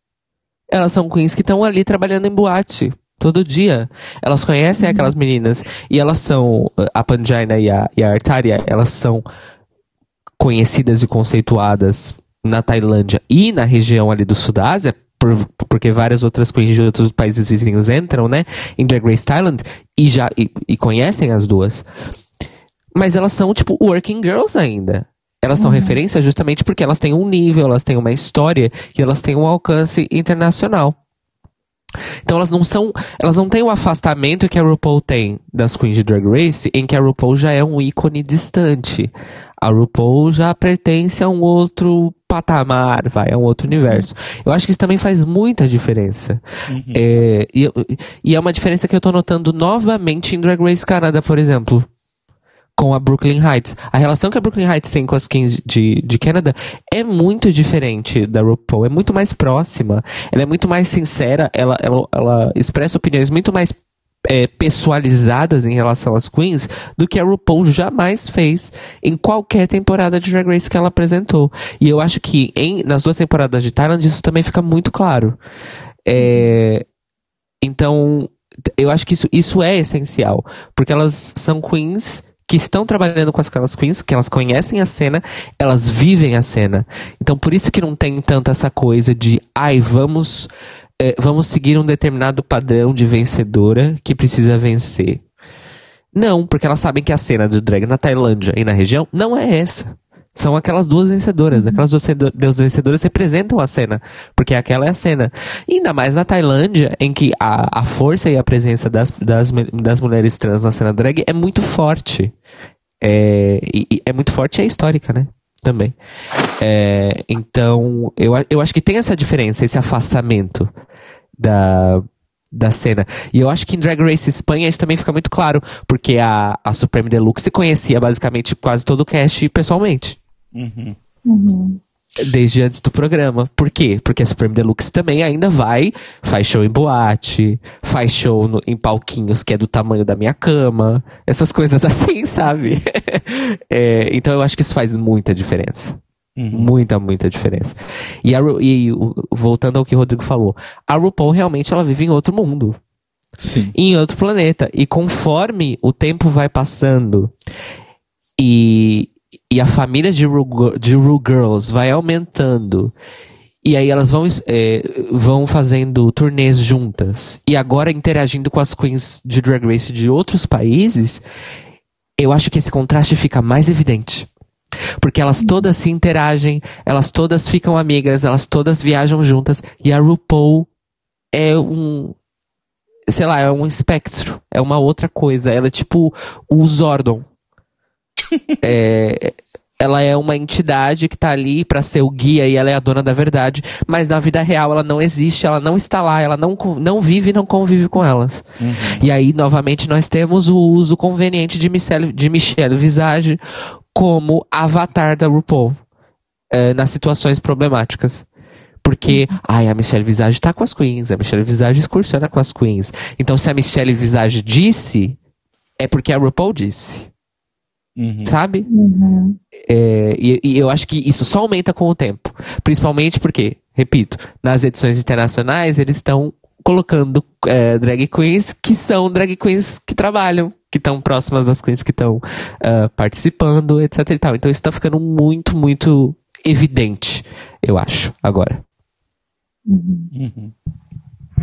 D: Elas são queens que estão ali trabalhando em boate. Todo dia. Elas conhecem aquelas meninas. E elas são. ah, A Panjaina e a, e a Artária, elas são conhecidas e conceituadas na Tailândia e na região ali do Sudásia, por- porque várias outras queens de outros países vizinhos entram, né, em Drag Race Thailand e já e, e conhecem as duas. Mas elas são tipo working girls ainda. Elas são referência justamente porque elas têm um nível, elas têm uma história e elas têm um alcance internacional. Então elas não são, elas não têm o afastamento que a RuPaul tem das queens de Drag Race, em que a RuPaul já é um ícone distante. A RuPaul já pertence a um outro patamar, vai, a um outro universo. Eu acho que isso também faz muita diferença. É, e, e é uma diferença que eu tô notando novamente em Drag Race Canada, por exemplo. Com a Brooklyn Heights. A relação que a Brooklyn Heights tem com as queens de, de Canada é muito diferente da RuPaul. É muito mais próxima. Ela é muito mais sincera. Ela, ela, ela expressa opiniões muito mais é, pessoalizadas em relação às queens do que a RuPaul jamais fez em qualquer temporada de Drag Race que ela apresentou. E eu acho que em, nas duas temporadas de Thailand isso também fica muito claro. É, então, eu acho que isso, isso é essencial. Porque elas são queens que estão trabalhando com aquelas queens, que elas conhecem a cena, elas vivem a cena. Então, por isso que não tem tanto essa coisa de, ai, vamos, eh, vamos seguir um determinado padrão de vencedora que precisa vencer. Não, porque elas sabem que a cena de drag na Tailândia e na região não é essa. São aquelas duas vencedoras. Aquelas duas vencedor- duas vencedoras representam a cena. Porque aquela é a cena. Ainda mais na Tailândia, em que a, a força e a presença das, das, das mulheres trans na cena drag é muito forte. É, e, e é muito forte e é histórica, né? Também. É, então, eu, eu acho que tem essa diferença, esse afastamento da, da cena. E eu acho que em Drag Race Espanha isso também fica muito claro, porque a, a Supreme Deluxe conhecia basicamente quase todo o cast pessoalmente.
B: Uhum.
C: Uhum.
D: Desde antes do programa. Por quê? Porque a Supreme Deluxe também ainda vai, faz show em boate, faz show no- em palquinhos que é do tamanho da minha cama, essas coisas assim, sabe? É, então eu acho que isso faz muita diferença. Muita, muita diferença. E, a e voltando ao que o Rodrigo falou, a RuPaul realmente ela vive em outro mundo
B: Sim.
D: em outro planeta. E conforme o tempo vai passando e, e a família de Ru, de Ru Girls vai aumentando. E aí elas vão, é, vão fazendo turnês juntas. E agora interagindo com as queens de Drag Race de outros países. Eu acho que esse contraste fica mais evidente. Porque elas todas se interagem, elas todas ficam amigas, elas todas viajam juntas. E a RuPaul é um, sei lá, é um espectro, é uma outra coisa. Ela é tipo o Zordon. É, ela é uma entidade que tá ali pra ser o guia e ela é a dona da verdade, mas na vida real ela não existe, ela não está lá, ela não, não vive e não convive com elas. E aí, novamente, nós temos o uso conveniente de Michelle, de Michelle Visage como avatar da RuPaul é, nas situações problemáticas. Porque, ai, a Michelle Visage tá com as queens, a Michelle Visage excursiona com as queens. Então, se a Michelle Visage disse, é porque a RuPaul disse.
B: Uhum.
D: Sabe? É, e, e eu acho que isso só aumenta com o tempo. Principalmente porque, repito, nas edições internacionais eles estão colocando é, drag queens que são drag queens que trabalham, que estão próximas das queens que estão ah, participando, etc e tal. Então isso tá ficando muito, muito evidente, eu acho, agora.
B: Uhum.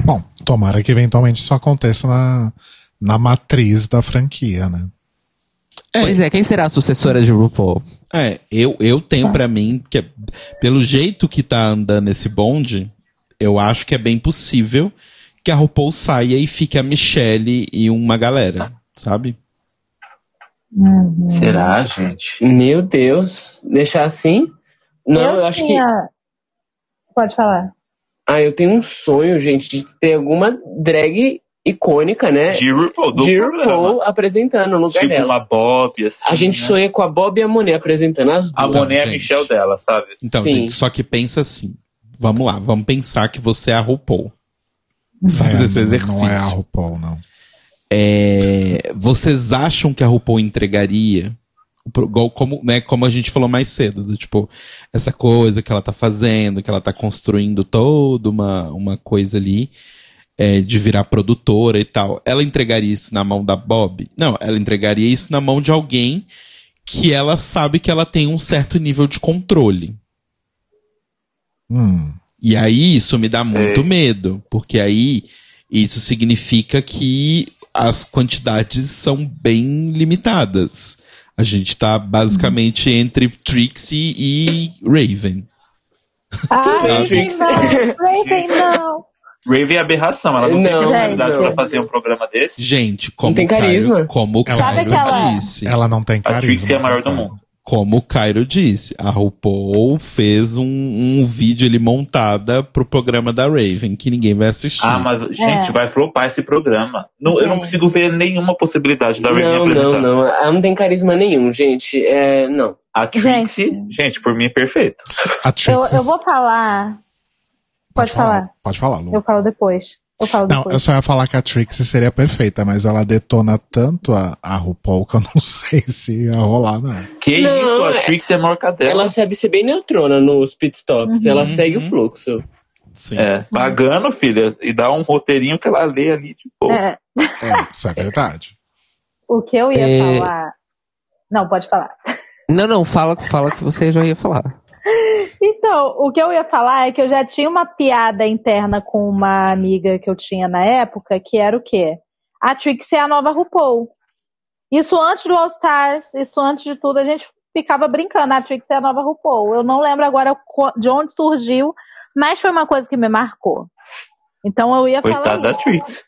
A: Bom, tomara que eventualmente isso aconteça na, na matriz da franquia, né?
B: É.
D: Pois é, quem será a sucessora de RuPaul?
B: É, eu, eu tenho pra mim que é- pelo jeito que tá andando esse bonde, eu acho que é bem possível que a RuPaul saia e fique a Michelle e uma galera, sabe?
E: Será, gente?
F: Meu Deus, deixar assim? Não, eu, acho que.
C: tinha- Pode falar.
F: Ah, eu tenho um sonho, gente, de ter alguma drag icônica, né?
E: De RuPaul, do
F: De
E: programa.
F: RuPaul apresentando no lugar
E: Tipo
F: dela.
E: uma Bob, assim.
F: A gente
E: né?
F: sonha com a Bob e a Monet apresentando as
E: A
F: duas.
E: Monet é a. Michelle dela, sabe?
B: Então,
F: Sim.
B: gente, só que pensa assim. Vamos lá, vamos pensar que você é a RuPaul.
A: É,
B: Faz esse
A: não-
B: exercício.
A: Não é a RuPaul, não.
B: É, vocês acham que a RuPaul entregaria? Como, né, como a gente falou mais cedo, do, tipo, essa coisa que ela tá fazendo, que ela tá construindo toda uma, uma coisa ali, é, de virar produtora e tal. Ela entregaria isso na mão da Bob? Não, ela entregaria isso na mão de alguém que ela sabe que ela tem um certo nível de controle.
A: Hum.
B: E aí isso me dá muito
E: Sei.
B: medo, porque aí isso significa que as quantidades são bem limitadas. A gente tá basicamente entre Trixie e Raven.
C: Ah? Raven não! Raven não!
E: Raven é aberração, ela não, tem
F: Não,
E: personalidade
C: gente.
E: pra fazer um programa desse.
B: Gente, como
F: tem
B: o Cairo-
F: carisma.
B: como o
A: Ela-
B: Cairo
C: Sabe aquela-
B: disse.
A: Ela não tem
E: A
A: carisma.
E: Trixie é a maior do mundo.
B: Como o Cairo disse, a RuPaul fez um, um vídeo ali montada pro programa da Raven, que ninguém vai assistir.
E: Ah, mas, gente,
C: É.
E: vai flopar esse programa. Não, Eu não
C: É.
E: consigo ver nenhuma possibilidade da Raven
F: Não, não,
E: apresentando.
F: não. Ela não tem carisma nenhum, gente. É, não.
E: A Trixie, gente. por mim é perfeito.
A: A Trixie.
C: Eu, eu vou falar. Pode falar.
A: Pode falar, Lu.
C: Eu falo depois. Eu falo
A: Não,
C: depois.
A: eu só ia falar que a Trixie seria perfeita, mas ela detona tanto a, a RuPaul que eu não sei se ia rolar, não.
E: Que
F: Não,
E: isso, a
F: é-
E: Trixie é maior que a dela.
F: Ela sabe ser bem neutrona nos pitstops.
C: Uhum.
F: Ela segue o fluxo.
B: Sim.
E: É, pagando, filha, e dá um roteirinho que ela lê ali, tipo.
C: É,
A: É, isso é verdade.
C: o que eu ia
D: É.
C: falar. Não, pode falar.
D: Não, não, fala, fala que você já ia falar.
C: Então, o que eu ia falar é que eu já tinha uma piada interna com uma amiga que eu tinha na época, que era o quê? A Trixie é a nova RuPaul. Isso antes do All Stars, isso antes de tudo, a gente ficava brincando, a Trixie é a nova RuPaul. Eu não lembro agora de onde surgiu, mas foi uma coisa que me marcou. Então eu ia
E: Coitada
C: falar
E: da
C: isso.
E: Trixie.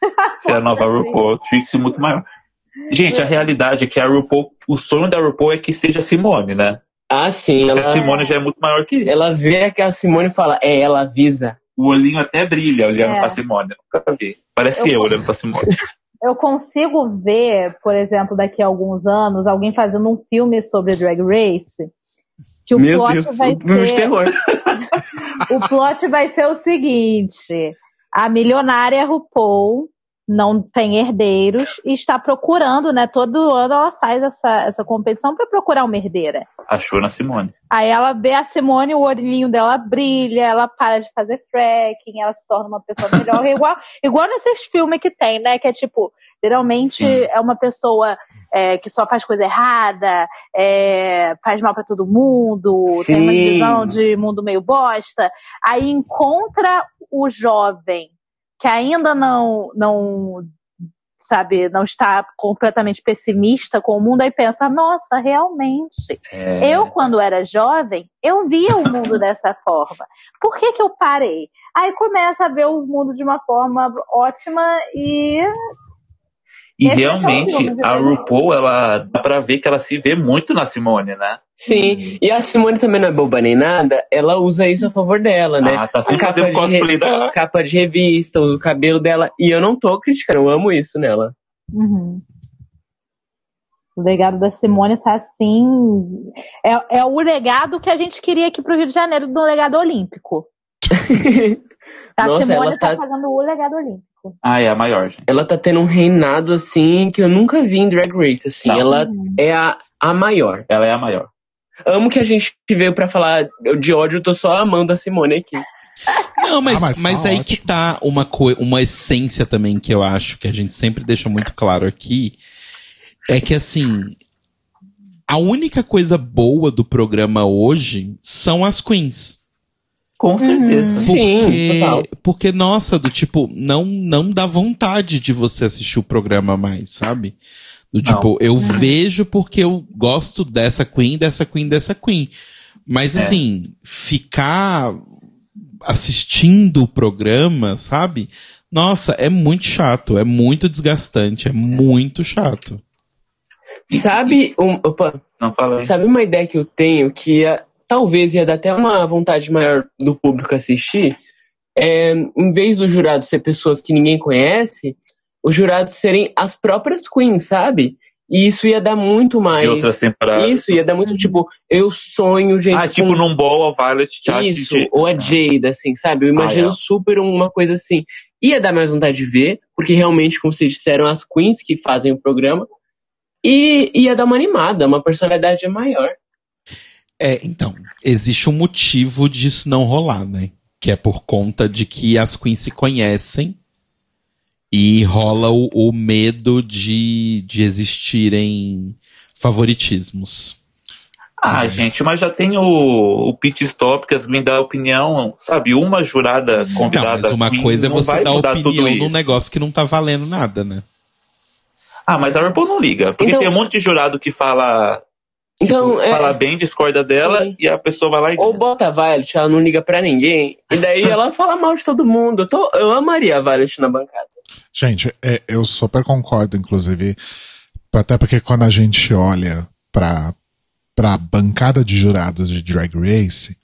E: Se é a nova RuPaul, Trixie muito maior. Gente, a realidade é que a RuPaul, o sonho da RuPaul é que seja Simone, né?
F: Ah, sim. Ela,
E: a Simone já é muito maior que
F: ela vê que a Simone fala, é, ela avisa.
E: O olhinho até brilha olhando
C: É.
E: pra Simone. Eu nunca vi. Parece
C: Eu-
E: eu, olhando pra Simone.
C: Eu consigo ver, por exemplo, daqui a alguns anos, alguém fazendo um filme sobre Drag Race Que o
F: Meu
C: plot
F: Deus,
C: vai
F: um filme de
C: ser.
F: terror.
C: O plot vai ser o seguinte: a milionária RuPaul não tem herdeiros e está procurando, né? Todo ano ela faz essa, essa competição para procurar uma herdeira.
E: Achou na Simone.
C: Aí ela vê a Simone, o olhinho dela brilha, ela para de fazer fracking, ela se torna uma pessoa melhor. igual, igual nesses filmes que tem, né? Que é tipo, geralmente
E: Sim.
C: é uma pessoa é, que só faz coisa errada, é, faz mal pra todo mundo, tem uma
F: Sim.
C: visão de mundo meio bosta. Aí encontra o jovem que ainda não, não sabe, não está completamente pessimista com o mundo, aí pensa, nossa, realmente,
E: É,
C: eu, quando era jovem, eu via o mundo dessa forma. Por que, que eu parei? Aí começa a ver o mundo de uma forma ótima e.
E: E
C: Esse é
E: realmente,
C: filme,
E: a? RuPaul, ela dá pra ver que ela se vê muito na Simone, né?
F: Sim, e a Simone também não é boba nem nada, ela usa isso a favor dela, né?
E: Ah, tá sempre
F: capa
E: fazendo
F: de
E: cosplay
F: re-
E: dela.
F: Capa de revista, usa o cabelo dela, e eu não tô criticando, eu amo isso nela.
C: Uhum. O legado da Simone tá assim. É, é o legado que a gente queria aqui pro Rio de Janeiro do legado olímpico. A
F: Nossa,
C: Simone
F: ela
C: tá...
F: tá-
C: fazendo o legado olímpico.
E: Ah, é a maior, gente.
F: Ela tá tendo um reinado assim que eu nunca vi em Drag Race, assim,
E: Não.
F: ela
C: Uhum.
F: é a, a maior.
E: Ela é a maior.
F: Amo que a gente veio pra falar de ódio, eu tô só amando a Simone aqui.
B: Não, mas,
A: Ah, mas
B: mas,
A: tá
B: aí
A: ótimo.
B: que tá uma, uma essência também que eu acho que a gente sempre deixa muito claro aqui. É que assim. A única coisa boa do programa hoje são as queens.
E: Com certeza.
F: Sim,
B: Porque,
F: total.
B: porque, nossa, do tipo, não, não dá vontade de você assistir o programa mais, sabe? Do tipo, eu vejo porque eu gosto dessa queen, dessa queen, dessa queen. Mas
E: É.
B: assim, ficar assistindo o programa, sabe? Nossa, é muito chato, é muito desgastante, é muito chato.
F: Sabe, um, opa,
E: Não
F: sabe uma ideia que eu tenho que ia- talvez ia dar até uma vontade maior do público assistir? É, em vez do jurado ser pessoas que ninguém conhece, os jurados serem as próprias queens, sabe? E isso ia dar muito mais.
E: De outras temporadas.
F: Isso, ia dar muito tipo, eu sonho, gente.
E: Ah, tipo
F: com
E: num ball, a Violet Chat
F: Isso,
E: de...
F: ou a Jada, assim, sabe? Eu imagino
E: Ah, é.
F: super uma coisa assim. Ia dar mais vontade de ver, porque realmente, como vocês disseram, as queens que fazem o programa. E ia dar uma animada, uma personalidade maior.
B: É, então, existe um motivo disso não rolar, né? Que é por conta de que as queens se conhecem e rola o, o medo de, de existirem favoritismos.
E: Ah,
A: Mas-
E: gente, mas já tem o, o pit stop que as Gwen dá opinião, sabe? Uma jurada
B: Não,
E: convidada.
B: mas uma coisa é
E: não
B: você dar opinião num negócio que não tá valendo nada, né?
E: Ah, mas a RuPaul não liga. Porque
F: Então-
E: tem um monte de jurado que fala,
F: Então,
E: tipo,
F: é,
E: fala bem, discorda dela,
F: Sim.
E: e a pessoa vai lá e.
F: ou bota a Violet, ela não liga pra ninguém. E daí ela fala mal de todo mundo. Eu, tô- eu amaria a Violet na bancada.
A: Gente, é, eu super concordo, inclusive, até porque quando a gente olha pra, pra bancada de jurados de Drag Race,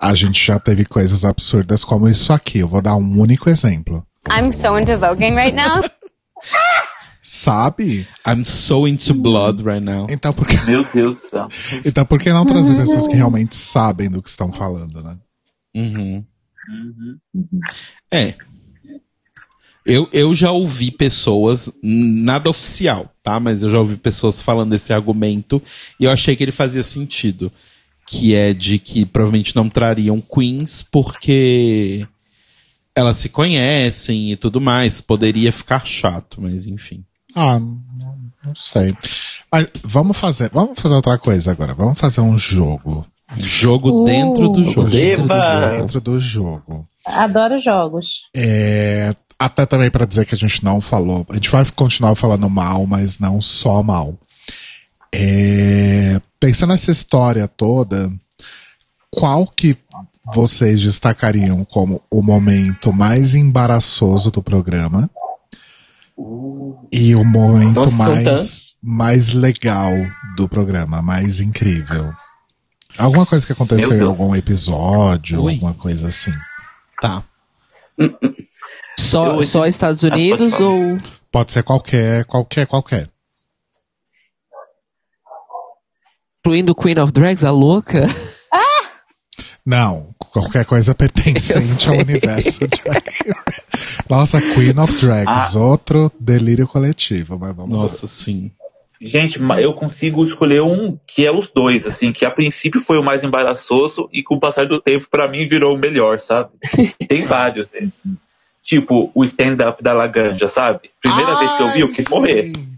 A: a gente já teve coisas absurdas como isso aqui. Eu vou dar um único exemplo.
H: I'm so into voguing right now.
A: Sabe?
B: I'm so into blood right now.
A: Então por que,
E: Meu Deus do céu.
A: então por que não trazer pessoas que realmente sabem do que estão falando, né?
B: Uhum.
E: Uhum.
B: É. Eu, eu já ouvi pessoas, nada oficial, tá? Mas eu já ouvi pessoas falando esse argumento e eu achei que ele fazia sentido. Que é de que provavelmente não trariam queens porque elas se conhecem e tudo mais. Poderia ficar chato, mas enfim.
A: Ah, não, sei. Mas vamos fazer, vamos fazer outra coisa agora. Vamos fazer um jogo.
B: Jogo
C: Uh,
B: dentro do jogo.
A: Dentro do. Dentro do jogo.
C: Adoro jogos.
A: É, até também pra dizer que a gente não falou. A gente vai continuar falando mal, mas não só mal. É, pensando nessa história toda, qual que vocês destacariam como o momento mais embaraçoso do programa? E o momento
F: Nossa,
A: mais, mais legal do programa, mais incrível? Alguma coisa que aconteceu em algum episódio,
B: Ui.
A: alguma coisa assim.
B: Tá.
D: Só,
E: Eu-
D: só Estados
E: Ah,
D: Unidos ou.
A: Pode ser qualquer, qualquer, qualquer.
D: Incluindo Queen of Drags, a louca.
A: Não, qualquer coisa pertencente ao universo. Nossa, Queen of Drags, outro delírio coletivo, mas vamos lá.
B: Nossa, sim.
E: Gente, eu consigo escolher um que é os dois, assim, que a princípio foi o mais embaraçoso e com o passar do tempo, pra mim, virou o melhor, sabe? Tem vários desses. Tipo, o stand-up da Laganja, sabe? Primeira vez que eu vi, eu quis
A: Ai,
E: morrer.
A: sim.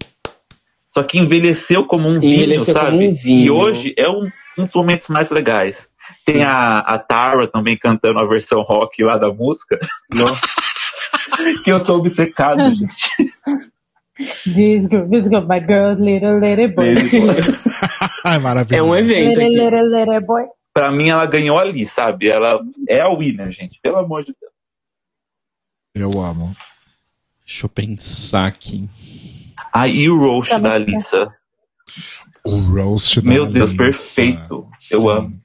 E: Só que envelheceu como um vinho,
F: Envelheceu
E: sabe?
F: como um vinho.
E: E hoje é um, um dos momentos mais legais. Tem a, a Tara também cantando a versão rock lá da música. que eu tô obcecado, gente.
C: Disco, my girl, little, little boy.
A: Ai,
F: É
A: maravilhoso.
F: um evento
C: Little, little, little boy.
E: pra mim, ela ganhou ali, sabe? Ela é a winner, gente. Pelo amor de Deus.
A: Eu amo.
B: Deixa eu pensar aqui.
E: Ah, e o roast
C: Tá
E: da. Alissa.
A: O roast da
E: Meu Deus,
A: Alissa.
E: perfeito. Eu
A: Sim.
E: amo.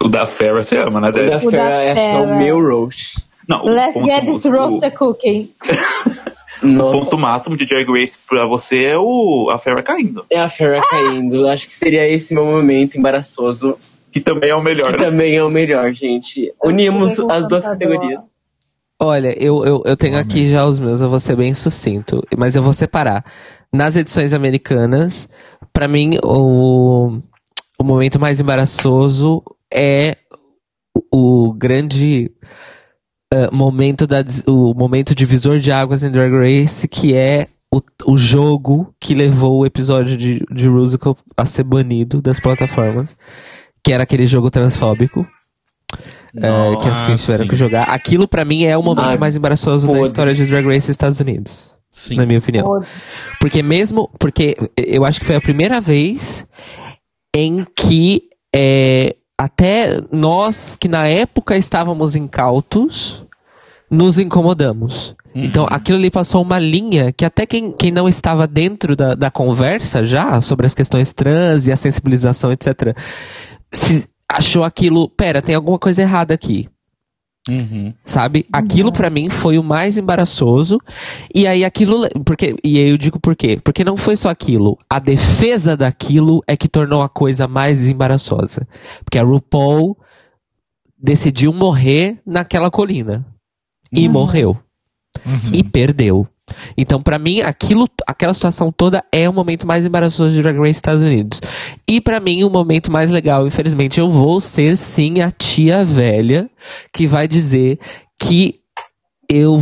E: O da Farrah você ama, né,
F: O da
E: Débora?
C: O da
F: Fera é só o
C: Fera.
F: meu roast.
E: Não, o
C: Let's
E: ponto,
C: get this
E: o-
C: roaster cooking.
E: o ponto máximo de Drag Race pra você é o, a Farrah caindo.
F: é a Fera caindo. Acho que seria esse meu momento embaraçoso.
E: Que também é o melhor,
F: Que
E: né?
F: também é o melhor, gente. Unimos as duas categorias.
D: Olha, eu, eu, eu tenho aqui já os meus, eu vou ser bem sucinto, mas eu vou separar. Nas edições americanas, pra mim, o, o momento mais embaraçoso é o, o grande eh, momento da, o momento divisor de águas em Drag Race, que é o, o jogo que levou o episódio de, de Rusical a ser banido das plataformas, que era aquele jogo transfóbico. É, que as
B: Ah,
D: queens tiveram
B: sim.
D: que jogar. Aquilo pra mim é o momento
F: Ai,
D: mais embaraçoso da
F: podre.
D: história de Drag Race Estados Unidos,
B: Sim.
D: na minha opinião.
C: Podre.
D: Porque mesmo, porque eu acho que foi a primeira vez em que é, até nós que na época estávamos incautos nos incomodamos. Então aquilo ali passou uma linha que até quem, quem não estava dentro da, da conversa já sobre as questões trans e a sensibilização, etc., se achou aquilo, pera, tem alguma coisa errada aqui
B: Uhum.
D: sabe? Aquilo pra mim foi o mais embaraçoso. E aí aquilo, porque e aí eu digo por quê? Porque não foi só aquilo. A defesa daquilo é que tornou a coisa mais embaraçosa. Porque a RuPaul decidiu morrer naquela colina e morreu e perdeu. Então, pra mim, aquilo, aquela situação toda é o momento mais embaraçoso de Drag Race Estados Unidos. E pra mim, o momento mais legal, infelizmente, eu vou ser sim a tia velha que vai dizer que eu,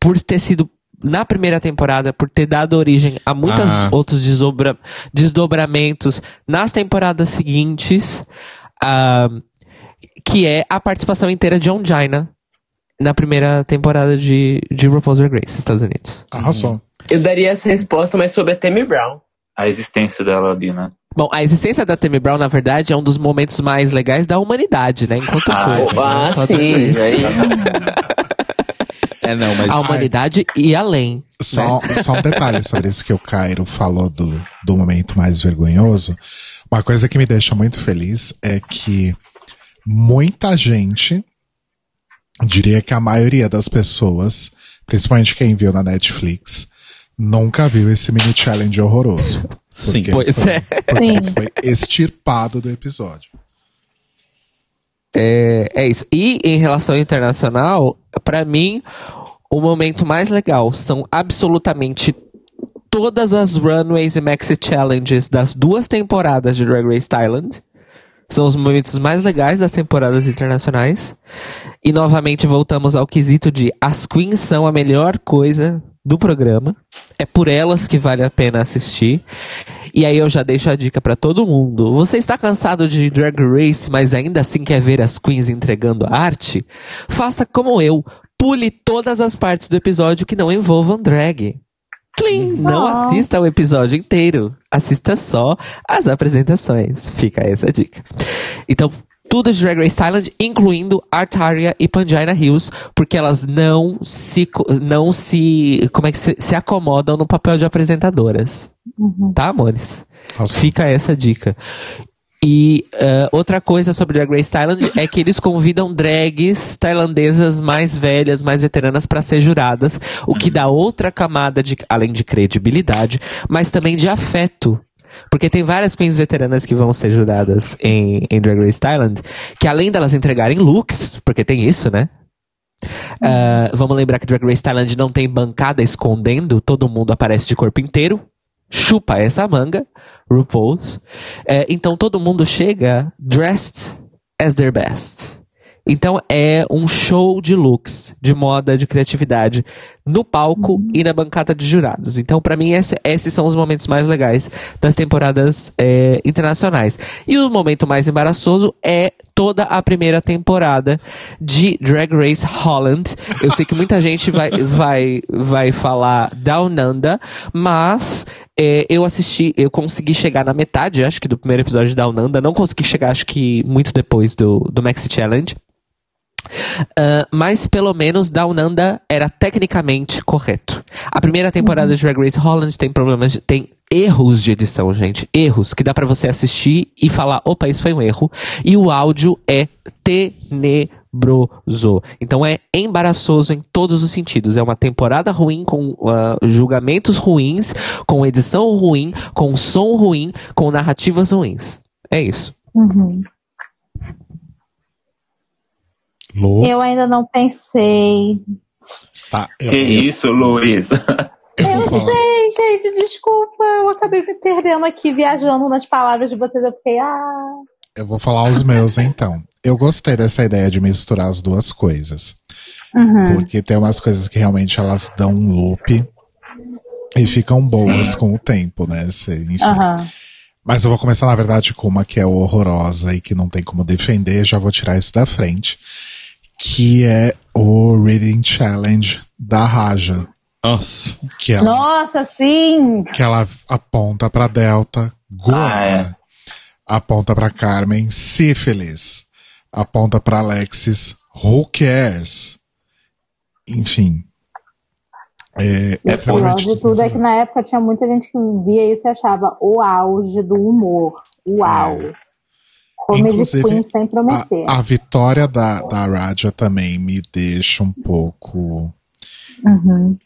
D: por ter sido na primeira temporada, por ter dado origem a muitos
B: Ah.
D: outros desdobra- desdobramentos nas temporadas seguintes, ah, que é a participação inteira de Ongina na primeira temporada de, de RuPaul's Drag Race, Estados Unidos.
A: Arrasou.
F: Eu daria essa resposta, mas sobre a Tammy Brown.
E: A existência dela ali, né?
D: Bom, a existência da Tammy Brown, na verdade, é um dos momentos mais legais da humanidade, né? Enquanto
E: Ah,
D: coisa. não
F: ah,
D: só
F: sim.
B: É, não, mas.
D: A humanidade e além.
A: Só, só um detalhe sobre isso que o Cairo falou do, do momento mais vergonhoso. Uma coisa que me deixa muito feliz é que muita gente, diria que a maioria das pessoas, principalmente quem viu na Netflix, nunca viu esse mini challenge horroroso.
B: Sim.
D: Pois
A: foi,
D: é.
C: Sim.
A: foi extirpado do episódio.
D: É, é isso. E em relação ao internacional, pra mim, o momento mais legal são absolutamente todas as runways e maxi challenges das duas temporadas de Drag Race Thailand. São os momentos mais legais das temporadas internacionais. E novamente voltamos ao quesito de as queens são a melhor coisa do programa. É por elas que vale a pena assistir. E aí eu já deixo a dica pra todo mundo. Você está cansado de Drag Race, mas ainda assim quer ver as queens entregando arte? Faça como eu. Pule todas as partes do episódio que não envolvam drag. Clean, não
C: Oh.
D: assista ao episódio inteiro. Assista só as apresentações. Fica essa dica. Então, tudo de Drag Race Thailand, incluindo Artaria e Pangina Hills, porque elas não se, não se, como é que se, se acomodam no papel de apresentadoras. Tá, amores?
A: Arrasou.
D: Fica essa dica. E eh, outra coisa sobre Drag Race Thailand é que eles convidam drags tailandesas mais velhas, mais veteranas para ser juradas, o que dá outra camada de, além de credibilidade, mas também de afeto Porque tem várias queens veteranas que vão ser juradas em, em Drag Race Thailand, que além delas entregarem looks, porque tem isso, né? Ah, vamos lembrar que Drag Race Thailand não tem bancada escondendo, todo mundo aparece de corpo inteiro. Chupa essa manga, RuPaul's. É, então todo mundo chega dressed as their best. Então é um show de looks, de moda, de criatividade no palco e na bancada de jurados. Então, pra mim, esse- esses são os momentos mais legais das temporadas é, internacionais. E o momento mais embaraçoso é toda a primeira temporada de Drag Race Holland. Eu sei que muita gente vai, vai, vai falar Down Under, mas é, eu assisti, eu consegui chegar na metade, acho que do primeiro episódio de Under. Não consegui chegar, acho que muito depois do, do Maxi Challenge. Ah, mas pelo menos Down Under era tecnicamente correto. A primeira temporada de Drag Race Holland tem problemas, de- tem erros de edição, gente. Erros que dá pra você assistir e falar, opa, isso foi um erro. E o áudio é tenebroso. Então é embaraçoso em todos os sentidos. É uma temporada ruim com ah, julgamentos ruins, com edição ruim, com som ruim, com narrativas ruins. É isso.
C: Uhum.
A: Lu,
C: Eu ainda não pensei.
A: tá, eu,
E: Que isso, Luiz?
A: eu vou falar.
C: Ei, gente, desculpa, eu acabei me perdendo aqui, viajando nas palavras de vocês. Eu fiquei, ah.
A: Eu vou falar os meus então. Eu gostei dessa ideia de misturar as duas coisas.
C: Uhum.
A: Porque tem umas coisas que realmente elas dão um loop e ficam boas com o tempo, né? Enfim.
C: Aham.
A: Mas eu vou começar, na verdade, com uma que é horrorosa e que não tem como defender, já vou tirar isso da frente. Que é o Reading Challenge da Raja.
B: Nossa.
A: Que ela,
C: Nossa, sim!
A: que ela aponta pra Delta, gorda.
E: Ah, é.
A: Aponta pra Carmen, sífilis. Aponta pra Alexis, who cares? Enfim. É,
C: O pior de tudo é que na época tinha muita gente que via isso e achava o auge do humor. Uau! Comedy
A: Inclusive,
C: Queen sem prometer.
A: A, a vitória da, da Raja também me deixa um pouco
C: Uhum.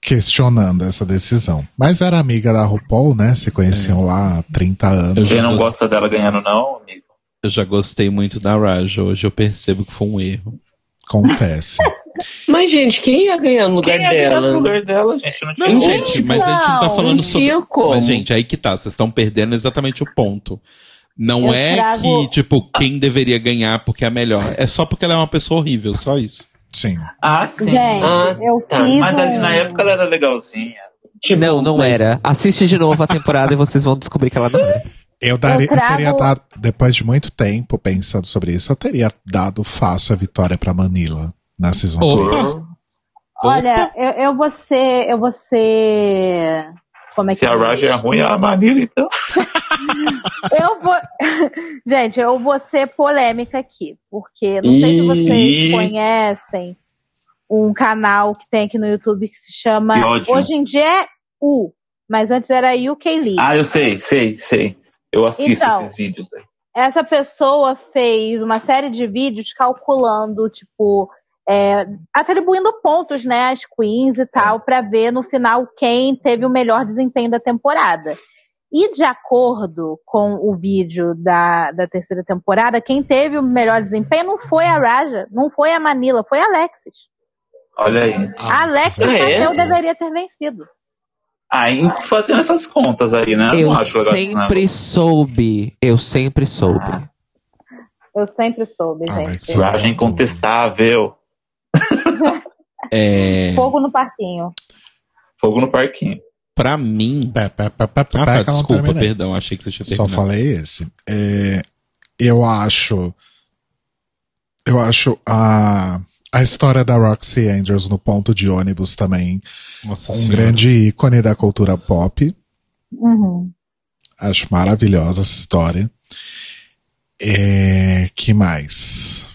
A: questionando essa decisão. Mas era amiga da RuPaul, né? Se conheciam lá há 30 anos.
B: Eu já
E: não
B: gost-
E: gosta dela ganhando, não, amigo?
B: Eu já gostei muito da Raja. Hoje eu percebo que foi um erro.
A: Acontece.
F: Mas, gente, quem ia ganhar no lugar
E: Quem é
F: dela?
E: no lugar dela, gente? Não tinha
B: Não,
E: como.
B: gente, mas a gente não tá
C: não,
B: falando
F: não
B: sobre.
F: como.
B: Mas, gente, aí que tá. Vocês estão perdendo exatamente o ponto. Não
C: Eu
B: é
C: trago-
B: que, tipo, quem deveria ganhar porque é melhor. É só porque ela é uma pessoa horrível, só isso.
A: Sim.
E: Ah, sim.
C: Gente,
F: Ah,
C: eu
F: tá.
C: fiz.
E: Mas ali
C: um-
E: na época ela era legalzinha.
F: Tipo,
D: Não, não
F: mas-
D: era. Assiste de novo a temporada e vocês vão descobrir que ela não era.
A: Eu, daria, eu,
C: trago-
A: teria dado, depois de muito tempo pensando sobre isso, eu teria dado fácil a vitória pra Manila na Season
B: Opa.
A: 3.
C: Olha, eu, eu vou ser. Eu vou ser. Como é que
E: Se a
C: é?
E: Raja é ruim, a Manila, então.
C: Eu vou. Gente, eu vou ser polêmica aqui, porque não sei se vocês conhecem um canal que tem aqui no YouTube que se chama.
E: Que.
C: Hoje em dia é U, mas antes era UK League.
E: Ah, eu sei, sei, sei. Eu assisto
C: Então.
E: esses vídeos aí.
C: Essa pessoa fez uma série de vídeos calculando, tipo, é, atribuindo pontos, né, às queens e tal, pra ver no final quem teve o melhor desempenho da temporada. E de acordo com o vídeo da, da terceira temporada, quem teve o melhor desempenho não foi a Raja, não foi a Manila, foi a Alexis.
E: Olha aí.
C: a Alexis
F: Ah, é?
C: Mateu deveria ter vencido.
E: Aí, fazendo essas contas aí, né?
D: Eu sempre soube. Eu sempre soube.
C: Eu sempre soube,
A: Alexis.
C: gente.
E: Raja incontestável.
B: É.
C: Fogo no parquinho.
E: Fogo no parquinho.
B: Pra mim.
A: Pé, pé, pé, pé, pé,
B: Ah,
A: pé,
B: tá,
A: não
B: desculpa,
A: terminei.
B: perdão. Achei que você tinha
A: Só
B: terminado.
A: falei esse. É, eu acho. Eu acho a, a história da Roxy Andrews no ponto de ônibus também
B: Nossa
A: um
B: Senhora.
A: grande ícone da cultura pop.
C: Uhum.
A: Acho maravilhosa essa história. É, que mais?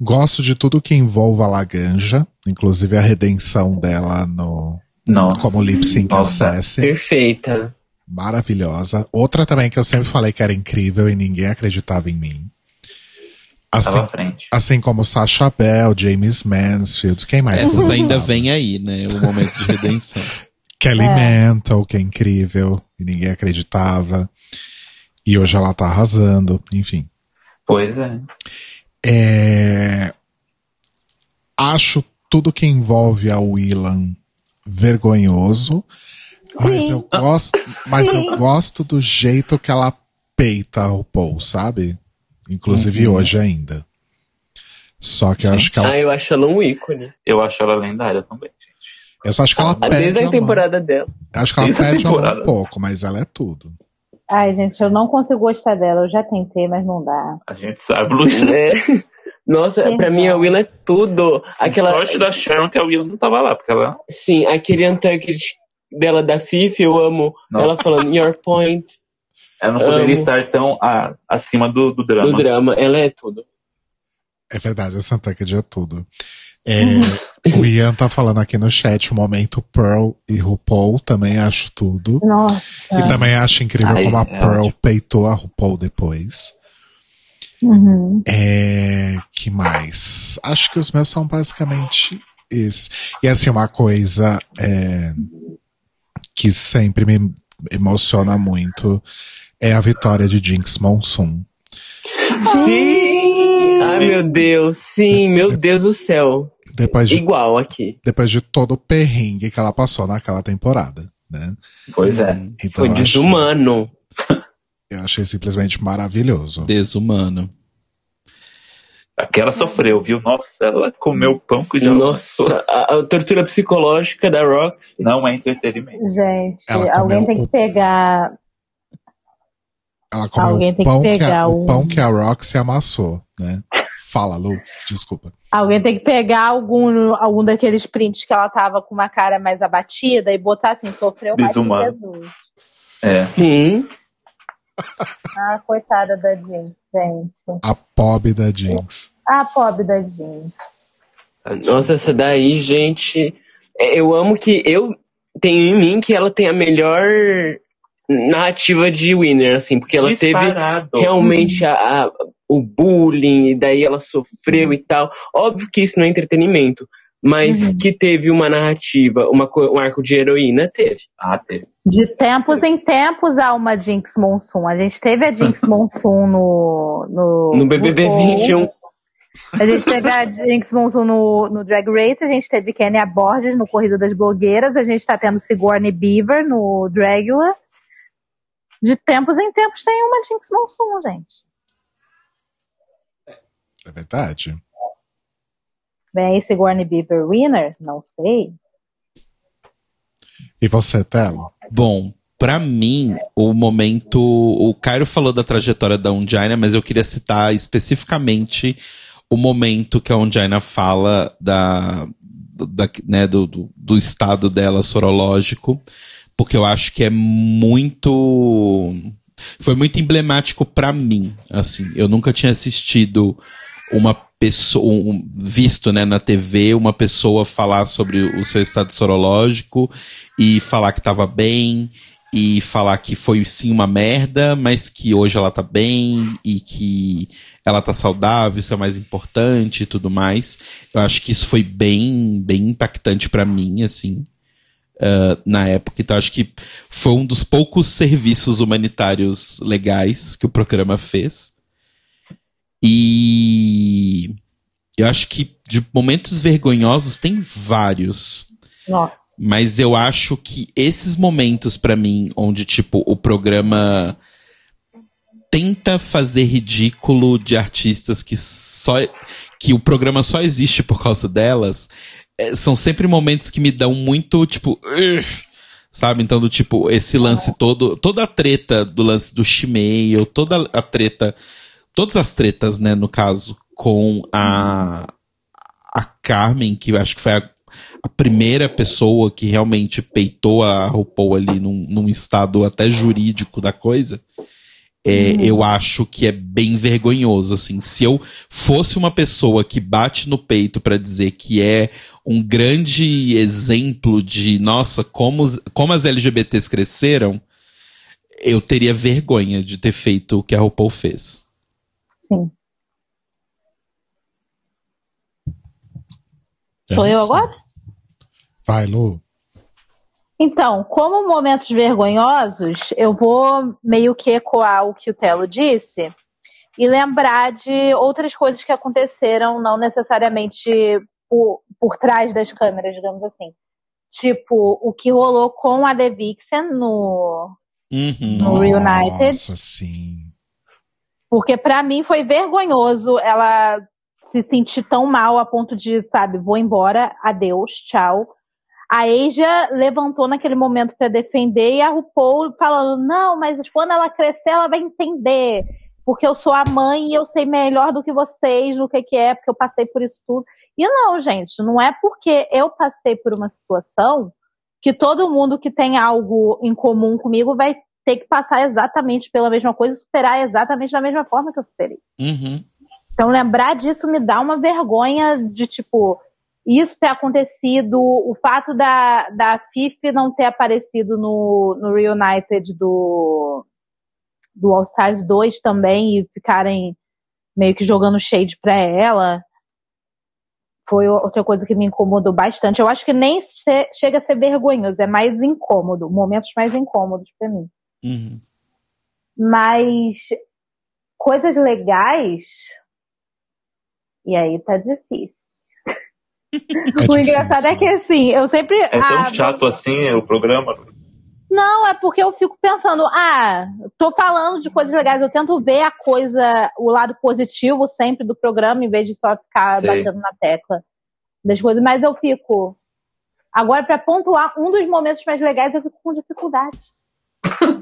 A: Gosto de tudo que envolva a Laganja, inclusive a redenção dela no
E: Não.
A: como lip sync
E: Nossa.
A: assassin.
F: Perfeita.
A: Maravilhosa. Outra também que eu sempre falei que era incrível e ninguém acreditava em mim. Assim, assim como Sasha Bell, James Mansfield, quem mais?
B: Essas ainda vêm aí, né? O momento de redenção.
A: Kelly
C: É.
A: Mantle, que é incrível. e ninguém acreditava. E hoje ela tá arrasando, enfim.
E: Pois é.
A: É, Acho tudo que envolve a Willan vergonhoso, mas
C: Sim.
A: eu gosto, mas eu gosto do jeito que ela peita o Paul, sabe? Inclusive
E: Uhum.
A: hoje ainda. Só que eu acho que ela,
F: Ah, eu acho ela um ícone.
E: Eu acho ela lendária também, gente.
A: eu só acho que ela
F: Ah,
A: perde
F: Desde
A: a mão.
F: temporada dela.
A: Acho que ela
E: desde a
A: perde um pouco, mas ela é tudo.
C: Ai, gente, eu não consigo gostar dela. Eu já tentei, mas não dá.
E: A gente sabe, Luiz.
F: Nossa,
C: Sim.
F: pra mim a Willa é tudo. Aquela.
E: Sorte da Sharon que a Willa não tava lá, porque ela.
F: Sim, aquele Untucked dela da Fifi, eu amo.
E: Nossa.
F: Ela falando Your Point
E: Ela não poderia
F: Amo.
E: estar tão a- acima do, do drama.
F: do drama. Ela é tudo.
A: É verdade, essa Tucked é tudo. É, o Ian tá falando aqui no chat o momento Pearl e RuPaul, também acho tudo.
C: Nossa.
A: E também acho incrível
E: Ai,
A: como a
E: é
A: Pearl peitou a RuPaul depois.
C: Uhum.
A: É, que mais? Acho que os meus são basicamente esses. E assim, uma coisa é, que sempre me emociona muito é a vitória de Jinx Monsoon.
F: Sim! Ai, meu Deus, sim, meu Deus do céu.
A: Depois de,
F: Igual aqui.
A: depois de todo o perrengue que ela passou naquela temporada, né?
E: Pois é.
A: Então,
F: Foi
A: eu acho-
F: desumano.
A: Eu achei simplesmente maravilhoso.
B: Desumano.
E: Aquela sofreu, viu? Nossa, ela comeu pão que já
F: Nossa, a, a tortura psicológica da Rox.
E: não é entretenimento.
C: Gente,
A: Ela
C: alguém tem que
A: o-
C: pegar.
A: Ela comeu
C: Alguém
A: o
C: tem que
A: pão que, a,
C: pegar
A: o
C: um-
A: pão que a Roxy amassou, né? Fala, Lu, desculpa.
C: Alguém tem que pegar algum, algum daqueles prints que ela tava com uma cara mais abatida e botar assim, sofreu mais que
E: Desumano.
C: Jesus.
E: É.
F: Sim.
C: Ah, coitada da Jinx, gente.
A: A pobre da Jinx.
C: Ah, pobre da Jinx.
F: Nossa, essa daí, gente. é, Eu amo que eu tenho em mim que ela tem a melhor narrativa de winner, assim, porque ela teve
E: Disparado.
F: realmente a, a- o bullying, e daí ela sofreu e tal. Óbvio que isso não é entretenimento, mas
C: Uhum.
F: que teve uma narrativa, uma, um arco de heroína, teve.
E: Ah, teve.
C: De tempos em tempos há uma Jinx Monsoon. A gente teve a Jinx Monsoon no. No,
F: No BBB
C: RuPaul.
F: 21.
C: A gente teve a Jinx Monsoon no, no Drag Race, a gente teve Kenya Borges no Corrida das Blogueiras, a gente tá tendo Sigourney Beaver no Dragula. De tempos em tempos tem uma Jinx Monsoon, gente.
A: É verdade.
C: Vem aí Sigourney Beaver winner? Não sei.
A: E você, Telo?
B: Bom, pra mim, o momento. O Cairo falou da trajetória da Undina, mas eu queria citar especificamente o momento que a Undina fala da, da- né, do, do, do estado dela sorológico, porque eu acho que é muito. Foi muito emblemático pra mim, assim. Eu nunca tinha assistido uma pessoa, um- visto, né, na TV, uma pessoa falar sobre o seu estado sorológico e falar que tava bem e falar que foi sim uma merda, mas que hoje ela tá bem e que ela tá saudável, isso é mais importante e tudo mais. Eu acho que isso foi bem, bem impactante pra mim, assim, ah, na época. Então acho que foi um dos poucos serviços humanitários legais que o programa fez. E eu acho que de momentos vergonhosos tem vários.
C: Nossa.
B: Mas eu acho que esses momentos pra mim, onde tipo o programa tenta fazer ridículo de artistas que só que o programa só existe por causa delas, eh, são sempre momentos que me dão muito tipo, "Ugh", sabe? Então do tipo esse lance todo, toda a treta do lance do Shimeio, toda a treta, todas as tretas, né, no caso, com a a Carmen, que eu acho que foi a, a primeira pessoa que realmente peitou a RuPaul ali num, num estado até jurídico da coisa, é, eu acho que é bem vergonhoso, assim. Se eu fosse uma pessoa que bate no peito pra dizer que é um grande exemplo de, nossa, como, como as LGBTs cresceram, eu teria vergonha de ter feito o que a RuPaul fez.
C: Sim. Sou
A: É
C: eu agora?
A: Vai, Lu.
C: Então, como momentos vergonhosos, eu vou meio que ecoar o que o Telo disse e lembrar de outras coisas que aconteceram, não necessariamente por, por trás das câmeras, digamos assim. Tipo, o que rolou com a The Vixen no,
B: Uhum.
C: No Reunited.
A: Nossa, sim.
C: Porque pra mim foi vergonhoso ela se sentir tão mal a ponto de, sabe, vou embora, adeus, tchau. A Asia levantou naquele momento pra defender e a RuPaul falando: não, mas quando ela crescer, ela vai entender. Porque eu sou a mãe e eu sei melhor do que vocês o que, que é, porque eu passei por isso tudo. E não, gente, não é porque eu passei por uma situação que todo mundo que tem algo em comum comigo vai ter que passar exatamente pela mesma coisa e superar exatamente da mesma forma que eu superei.
B: Uhum.
C: Então, lembrar disso me dá uma vergonha de, tipo, isso ter acontecido, o fato da, da Fifi não ter aparecido no, no Reunited do, do All Stars 2 também e ficarem meio que jogando shade pra ela. Foi outra coisa que me incomodou bastante. Eu acho que nem che- chega a ser vergonhoso, é mais incômodo, momentos mais incômodos pra mim.
B: Uhum.
C: Mas coisas legais. E aí tá difícil. o engraçado é que assim, eu sempre.
E: É tão
C: ah,
E: chato assim o programa.
C: Não, é porque eu fico pensando, ah, tô falando de coisas legais, eu tento ver a coisa, o lado positivo sempre do programa, em vez de só ficar
E: Sei.
C: batendo na tecla das coisas, mas eu fico. Agora, pra pontuar um dos momentos mais legais, eu fico com dificuldade.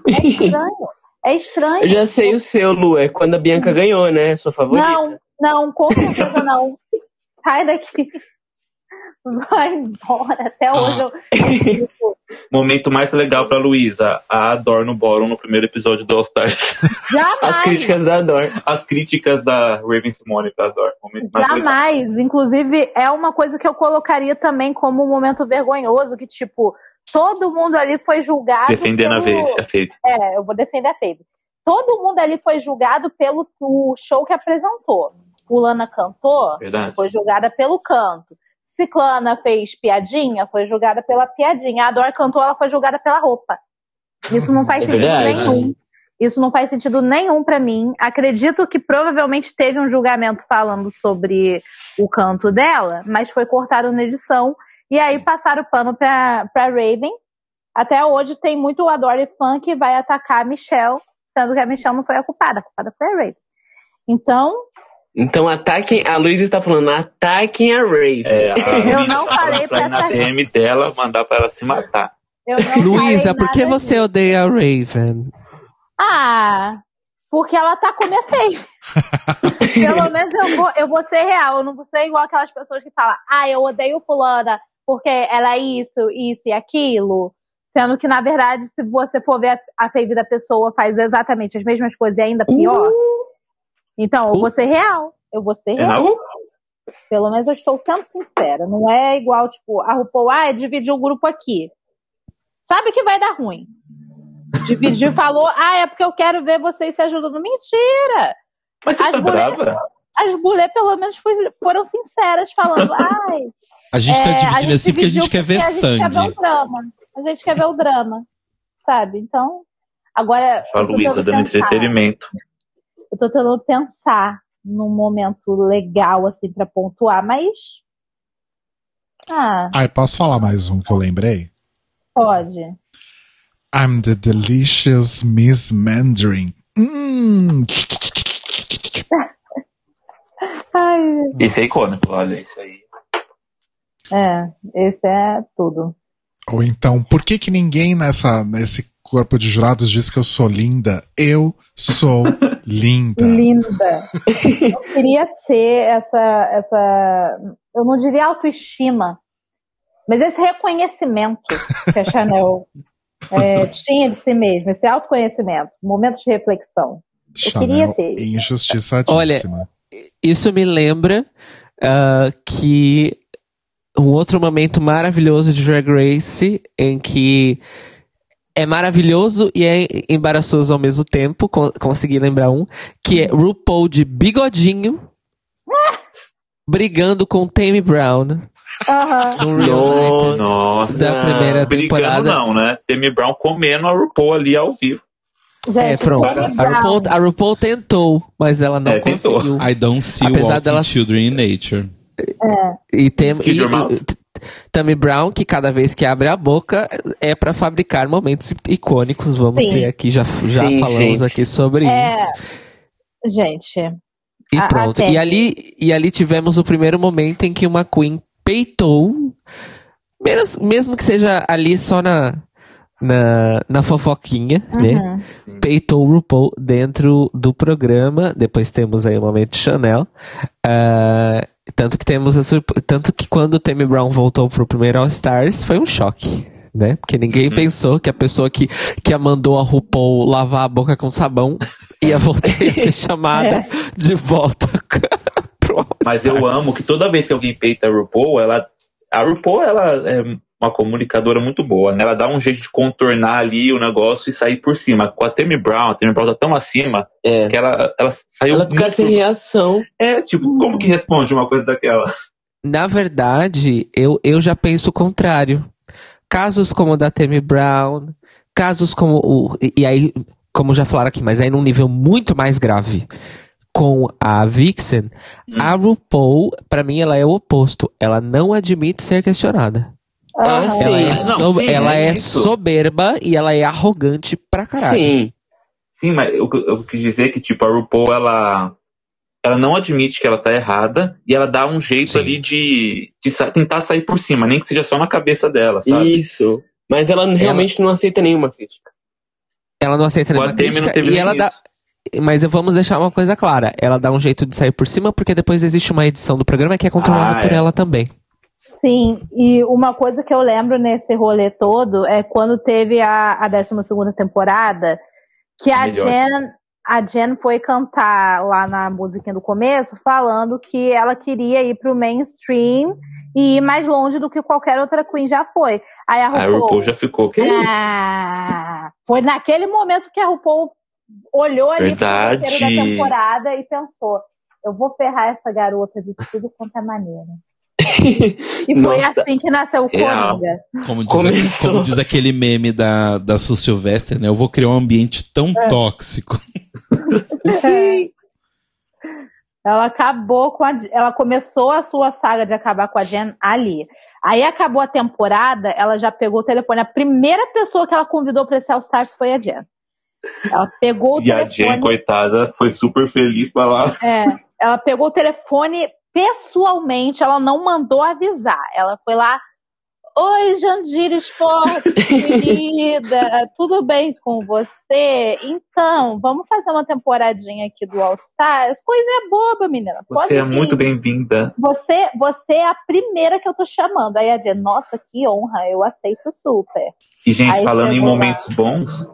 C: É estranho. É estranho.
F: Eu já sei o seu, Lu. É quando a Bianca ganhou, né? Sua favorita.
C: Não, não, com certeza não. Sai daqui. Vai embora. Até hoje eu.
E: Momento mais legal pra Luísa, a Ador no Ballroom no primeiro episódio do All Stars.
C: Jamais.
F: As críticas da Dor.
E: As críticas da Raven Simone pra Ador. Momento mais legal.
C: Jamais. Inclusive, é uma coisa que eu colocaria também como um momento vergonhoso, que, tipo, todo mundo ali foi julgado.
E: Defendendo a
C: pelo...
E: vez, a Fave.
C: É, eu vou defender a Fave. Todo mundo ali foi julgado pelo show que apresentou. Fulana cantou,
E: Verdade.
C: foi julgada pelo canto. Ciclana fez piadinha, foi julgada pela piadinha. A Dor cantou, ela foi julgada pela roupa. Isso não faz
F: É
C: sentido
F: verdade.
C: nenhum. Isso não faz sentido nenhum pra mim. Acredito que provavelmente teve um julgamento falando sobre o canto dela, mas foi cortado na edição. E aí passaram o pano pra, pra Raven. Até hoje tem muito Adore fã que vai atacar a Michelle, sendo que a Michelle não foi a culpada, a culpada foi a Raven. Então,
F: Então ataquem. A Luísa tá falando, ataquem a Rave.
E: É, a
C: Eu não falei
E: pra ir
C: pra
E: na DM dela, mandar pra ela se matar.
C: eu não
D: Luísa, por que você
C: disso.
D: odeia a Raven?
C: Ah, porque ela tá como é feio. Pelo menos eu vou, eu vou ser real. Eu não vou ser igual aquelas pessoas que falam, ah, eu odeio fulana porque ela é isso, isso e aquilo. Sendo que, na verdade, se você for ver a, a fave da pessoa, faz exatamente as mesmas coisas e ainda pior. Então, eu vou ser real. Eu vou ser
E: É
C: real.
E: não?
C: Pelo menos eu estou sendo sincera. Não é igual, tipo, a RuPaul, ah, dividiu o grupo aqui. Sabe que vai dar ruim. Dividiu e falou, ah, é porque eu quero ver vocês se ajudando. Mentira!
E: Mas você
C: As
E: tá brava?
C: As mulheres, pelo menos, foram sinceras, falando, ai.
B: A gente tá
C: é,
B: dividindo assim porque a gente quer ver
C: porque A gente quer ver
B: sangue.
C: o drama. A gente quer ver o drama. Sabe? Então, agora.
E: A
C: eu tô
E: Luísa dando
C: pensar.
E: entretenimento.
C: Eu tô tentando pensar num momento legal, assim, pra pontuar, mas. Ah,
A: Ai, posso falar mais um que eu lembrei?
C: pode.
A: I'm the delicious Miss Mandarin. Hum.
C: Ai,
E: Esse é icônico, olha, isso aí.
C: É, esse é tudo.
A: Ou então, por que que ninguém nessa, nesse corpo de jurados diz que eu sou linda? Eu sou linda.
C: Linda. Eu queria ter essa, essa. Eu não diria autoestima, mas esse reconhecimento que a Chanel é, tinha de si mesma, esse autoconhecimento, momentos de reflexão. queria
A: Chanel
C: ter.
A: injustiçadíssima.
D: Isso me lembra ah, que um outro momento maravilhoso de Drag Race em que é maravilhoso e é embaraçoso ao mesmo tempo, con- consegui lembrar um, que é RuPaul de bigodinho brigando com Tammy Brown
C: Aham.
D: No Reunited.
E: Nossa.
D: Da primeira
E: Brigando
D: temporada.
E: não, né? Demi Brown comendo a RuPaul ali ao vivo.
C: Gente,
D: É, pronto. A RuPaul, a RuPaul tentou, mas ela não
E: É, tentou.
D: conseguiu.
B: I don't see
D: Apesar
B: walking
D: dela-
B: children in nature.
D: E tem e, Tammy Brown, que cada vez que abre a boca é pra fabricar momentos icônicos. Vamos
C: Sim.
D: ser aqui, já, já
F: Sim,
D: falamos
F: gente.
D: aqui sobre
C: É,
D: isso.
C: Gente,
D: E
C: a- a
D: pronto.
C: Tammy.
D: E ali, e ali tivemos o primeiro momento em que uma Queen peitou, menos, mesmo que seja ali só na, na, na fofoquinha, né?
C: uhum.
D: peitou o RuPaul dentro do programa. Depois temos aí o momento Chanel. Ah, tanto que temos tanto que quando o Tammy Brown voltou pro primeiro All Stars foi um choque. Né? Porque ninguém pensou que a pessoa que, que a mandou a RuPaul lavar a boca com sabão ia voltar a ser chamada de volta pro All
E: Mas eu
D: Stars.
E: amo que toda vez que alguém peita a RuPaul, ela. A RuPaul, ela é uma comunicadora muito boa, né? Ela dá um jeito de contornar ali o negócio e sair por cima. Com a Tammy Brown, a Tammy Brown tá tão acima
F: É.
E: que ela, ela saiu
F: Ela fica
E: muito-
F: sem reação.
E: É, tipo, como que responde uma coisa daquela?
D: Na verdade, eu, eu já penso o contrário. Casos como o da Tammy Brown, casos como o. e- E aí, como já falaram aqui, mas aí num nível muito mais grave. Com a Vixen, a RuPaul, pra mim, ela é o oposto. Ela não admite ser questionada.
F: Ah, sim.
D: Ela é,
E: Não,
D: sob-
E: sim,
D: ela
E: é
D: é soberba e ela é arrogante pra caralho.
F: Sim.
E: Sim, mas eu, eu quis dizer que, tipo, a RuPaul, ela. Ela não admite que ela tá errada e ela dá um jeito
D: Sim.
E: ali de, de sa- tentar sair por cima, nem que seja só na cabeça dela, sabe?
F: Isso. Mas ela realmente não aceita nenhuma crítica.
D: Ela não aceita nenhuma
E: não
D: crítica
E: teve
D: e ela dá.
E: isso.
D: Mas vamos deixar uma coisa clara. Ela dá um jeito de sair por cima porque depois existe uma edição do programa que é controlada
E: Ah,
D: por
E: é.
D: ela também.
C: Sim, e uma coisa que eu lembro nesse rolê todo é quando teve a, a 12 temporada, que a
E: Melhor.
C: Jen, a Jen foi cantar lá na musiquinha do começo, falando que ela queria ir pro mainstream e ir mais longe do que qualquer outra Queen já foi. Aí a
E: A
C: RuPaul,
E: RuPaul já ficou. Que isso?
C: ah, foi naquele momento que a RuPaul olhou ali pro
E: Verdade.
C: roteiro da temporada e pensou, eu vou ferrar essa garota de tudo quanto é maneira. E foi
F: Nossa.
C: assim que nasceu o. Coringa.
B: Como diz,
F: Começou.
B: como diz aquele meme da, da Su Silvestre, né? Eu vou criar um ambiente tão tóxico.
F: Sim.
C: Ela acabou com a. Ela começou a sua saga de acabar com a Jen ali. Aí acabou a temporada, ela já pegou o telefone. A primeira pessoa que ela convidou para esse All Stars foi a Jen. Ela pegou o
E: E a Jen,
C: telefone.
E: coitada, foi super feliz pra lá.
C: É, ela pegou o telefone pessoalmente, ela não mandou avisar. Ela foi lá. Oi, Jandira Esporte, querida, tudo bem com você? Então, vamos fazer uma temporadinha aqui do All Stars? Coisa boba, menina. Pode
E: Você é
C: vir.
E: muito bem-vinda.
C: Você, você é a primeira que eu tô chamando. Aí a Jen, nossa, que honra, eu aceito super.
E: E, gente,
C: Aí
E: falando em
C: chegou lá.
E: momentos bons.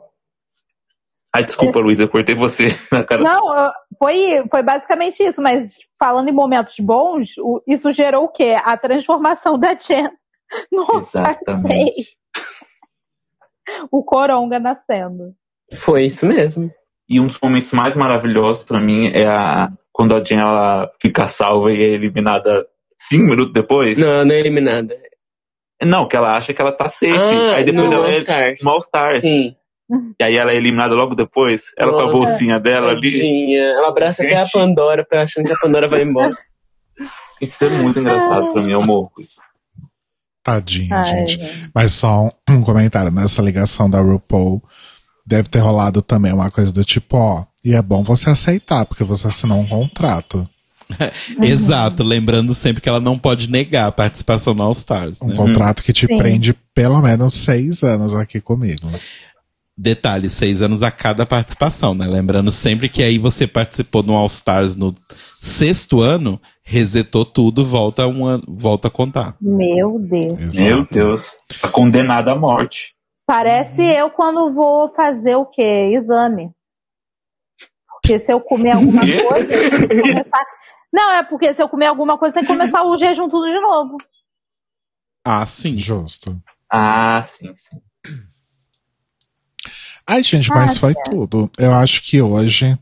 E: Ai, desculpa, Luísa, eu cortei você na cara.
C: Não, foi, foi basicamente isso, mas falando em momentos bons, isso gerou o quê? A transformação da Jen no
E: Exatamente.
C: O Coronga nascendo.
F: Foi isso mesmo.
E: E um dos momentos mais maravilhosos pra mim é a quando a Jen ela fica salva e é eliminada cinco minutos depois.
F: Não, não é eliminada.
E: Não, que ela acha que ela tá safe.
F: Ah,
E: aí depois
F: no
E: ela
F: All
E: é
F: Stars.
E: no All Stars.
F: Sim.
E: E aí ela é eliminada logo depois. Ela com a
F: Nossa.
E: bolsinha dela ali.
F: Tadinha. Ela abraça até a
E: Gente.
F: Pandora pra achando que a Pandora vai embora.
E: Isso é muito engraçado pra mim, eu morro.
A: Tadinha,
C: Ai,
A: gente.
C: gente.
A: Mas só um, um comentário nessa ligação da RuPaul. Deve ter rolado também uma coisa do tipo, ó, e é bom você aceitar, porque você assinou um contrato.
B: Exato, lembrando sempre que ela não pode negar a participação no All Stars,
A: Um
B: né?
A: contrato que te
C: Sim.
A: prende pelo menos seis anos aqui comigo.
B: Detalhe, seis anos a cada participação, né? Lembrando sempre que aí você participou no All Stars no sexto ano, resetou tudo, volta um ano, volta a contar.
C: Meu Deus.
A: Exato.
E: Meu Deus. Tá condenada à morte.
C: Parece eu quando vou fazer o quê? Exame. Porque se eu comer alguma coisa, eu tenho que começar. Não, é porque se eu comer alguma coisa, tem que começar o jejum tudo de novo.
B: Ah, sim.
A: Justo.
E: Ah, sim, sim.
A: Ai, gente, mas
C: Ah,
A: foi tudo. Eu acho que hoje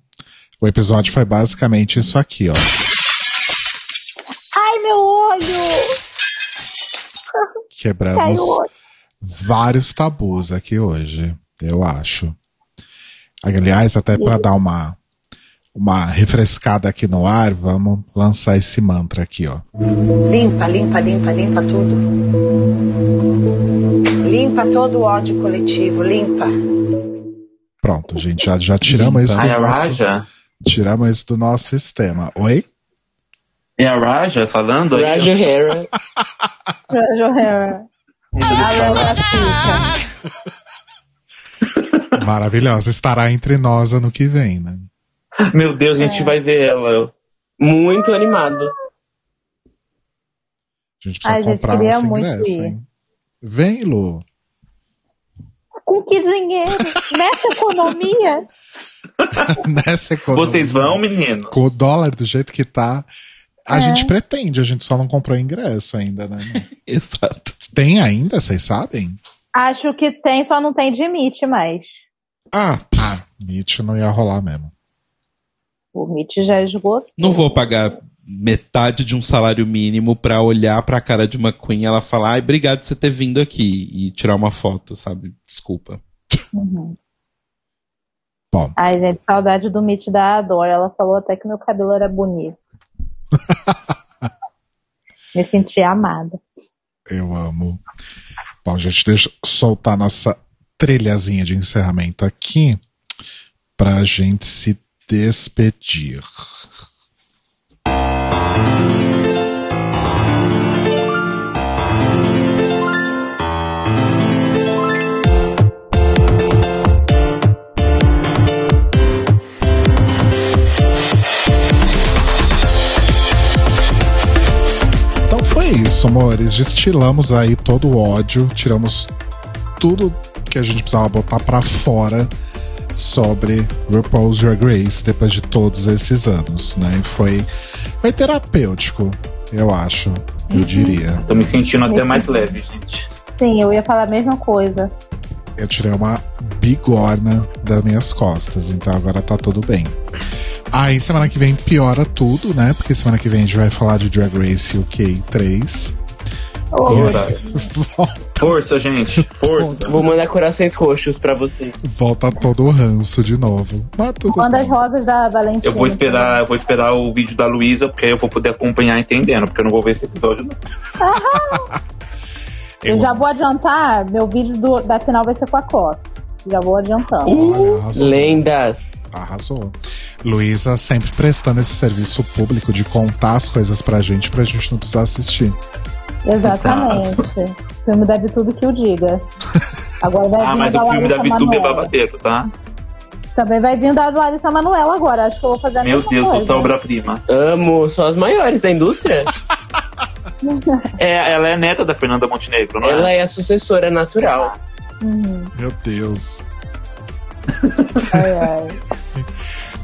A: o episódio foi basicamente isso aqui, ó.
C: Ai, meu olho!
A: Quebramos vários tabus aqui hoje, eu acho. Aliás, até para dar uma uma refrescada aqui no ar, vamos lançar esse mantra aqui, ó.
I: Limpa, limpa, limpa, limpa tudo. Limpa todo o ódio coletivo, limpa.
A: Pronto, gente, já, já tiramos isso do
E: Ai, a
A: nosso,
E: Raja?
A: tiramos isso do nosso sistema. Oi?
E: É a Raja falando aí?
F: Raja Hera.
C: Jojo Hera.
A: Maravilhosa, estará entre nós ano que vem, né?
E: Meu Deus, a gente vai ver ela.
F: Muito animado.
A: A gente precisa
C: Ai, gente,
A: comprar
C: queria
A: nosso
C: muito
A: ingresso,
C: ir.
A: hein? Vem, Lu.
C: Com que dinheiro? Nessa economia?
A: Nessa economia.
E: Vocês vão, menino?
A: Com o dólar do jeito que tá. A
C: É.
A: gente pretende, a gente só não comprou ingresso ainda, né?
B: Exato.
A: Tem ainda, vocês sabem?
C: Acho que tem, só não tem de Meet mais.
B: Ah,
A: Ah, Meet não ia rolar mesmo.
C: O Meet já esgotou.
B: não vou pagar metade de um salário mínimo pra olhar pra cara de uma Queen e ela falar, ai, obrigado por você ter vindo aqui e tirar uma foto, sabe? Desculpa.
A: Bom,
C: Ai, gente, saudade do Meet da Adora. Ela falou até que meu cabelo era bonito. Me senti amada.
A: eu amo. Bom, gente, deixa eu soltar nossa trilhazinha de encerramento aqui pra gente se despedir. Então foi isso, amores. Destilamos aí todo o ódio, tiramos tudo que a gente precisava botar pra fora sobre RuPaul's Drag Race depois de todos esses anos, né? E foi, foi terapêutico, eu acho, eu diria.
E: Tô me sentindo até mais leve, gente.
C: Sim, eu ia falar a mesma coisa.
A: Eu tirei uma bigorna das minhas costas, então agora tá tudo bem. Aí semana que vem piora tudo, né? Porque semana que vem a gente vai falar de Drag Race UK 3. Volta,
E: Força, gente. Força.
F: Vou mandar corações roxos pra você.
A: volta todo o ranço de novo. Mas tudo
C: Manda as rosas da Valentina.
E: Eu vou esperar, eu vou esperar o vídeo da Luísa, porque aí eu vou poder acompanhar entendendo, porque eu não vou ver esse episódio, não.
C: Eu já vou adiantar, meu vídeo do- da final vai ser com a Cox. Já vou adiantando.
A: Olha, arrasou.
F: Lendas.
A: Arrasou. Luísa sempre prestando esse serviço público de contar as coisas pra gente, pra gente não precisar assistir.
C: Exatamente. O filme da tudo que o diga. Agora vai
E: Ah,
C: vir
E: mas o filme da VTube é babadeiro, tá?
C: Também vai vir da Larissa Manoela agora. Acho que eu vou fazer a
E: Meu
C: mesma
E: Deus,
C: coisa.
E: outra obra-prima.
F: Amo, são as maiores da indústria.
E: É, ela é neta da Fernanda Montenegro, não
F: Ela
E: é?
F: é a sucessora natural.
C: Uhum.
A: Meu Deus.
C: Ai, ai.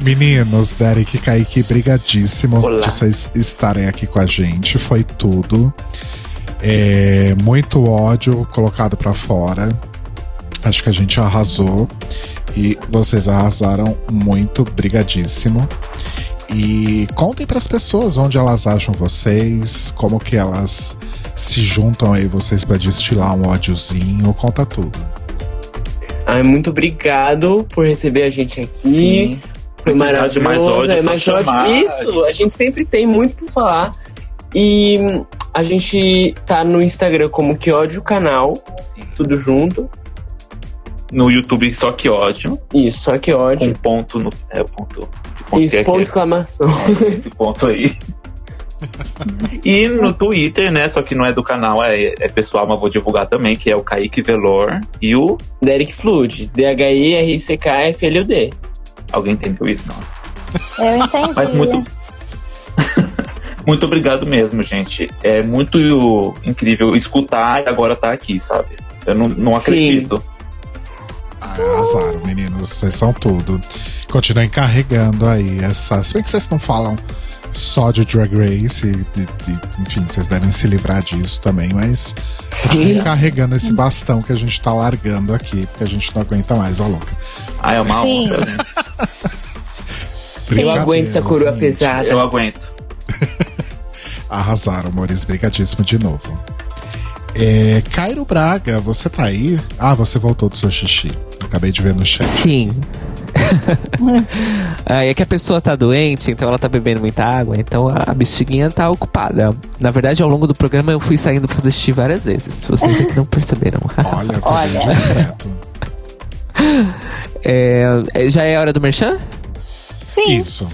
A: Meninos, Derek e Kaique, brigadíssimo
F: Olá.
A: de vocês estarem aqui com a gente. Foi tudo. É, muito ódio colocado pra fora. Acho que a gente arrasou. E vocês arrasaram muito. Brigadíssimo. E contem pras pessoas onde elas acham vocês, como que elas se juntam aí vocês pra destilar um ódiozinho. Conta tudo.
F: Ai, muito obrigado por receber a gente aqui.
E: Sim.
F: Foi maravilhoso.
E: de mais ódio,
F: é, mais ódio. Isso, a gente sempre tem muito pra falar. E a gente tá no Instagram como que ódio canal, tudo junto.
E: No YouTube, só que ódio.
F: Isso, só que
E: Com
F: ódio.
E: ponto no. É, o ponto. ponto
F: Isso,
E: é
F: ponto exclamação.
E: é? Esse ponto aí. E no Twitter, né? Só que não é do canal, é, é pessoal, mas vou divulgar também, que é o Kaique Velor e o.
F: Derek Flood, D-H-I-R-C-K-F-L-U-D.
E: Alguém entendeu isso? Não.
C: Eu entendi.
E: Mas muito. muito obrigado mesmo, gente. É muito incrível escutar e agora tá aqui, sabe? Eu não, não acredito.
A: Ah, Arrasaram, meninos. Vocês são tudo. Continuem carregando aí essa. Se bem que vocês não falam só de Drag Race, de- de- enfim, vocês devem se livrar disso também, mas continuem carregando esse bastão que a gente tá largando aqui, porque a gente não aguenta mais, a louca.
E: Ah, é uma
C: Sim.
E: honra, né?
F: Eu aguento essa coroa
A: gente.
F: pesada.
E: Eu aguento.
A: Arrasaram, amores. Brigadíssimo de novo. É, Cairo Braga, você tá aí? Ah, você voltou do seu xixi. Acabei de ver no chat.
D: Sim. É que a pessoa tá doente, então ela tá bebendo muita água, então a bexiguinha tá ocupada. Na verdade, ao longo do programa eu fui saindo fazer xixi várias vezes, se vocês aqui não perceberam.
A: Olha,
C: Olha.
A: discreto.
D: É, é, já é hora do merchan?
C: Sim.
A: Isso.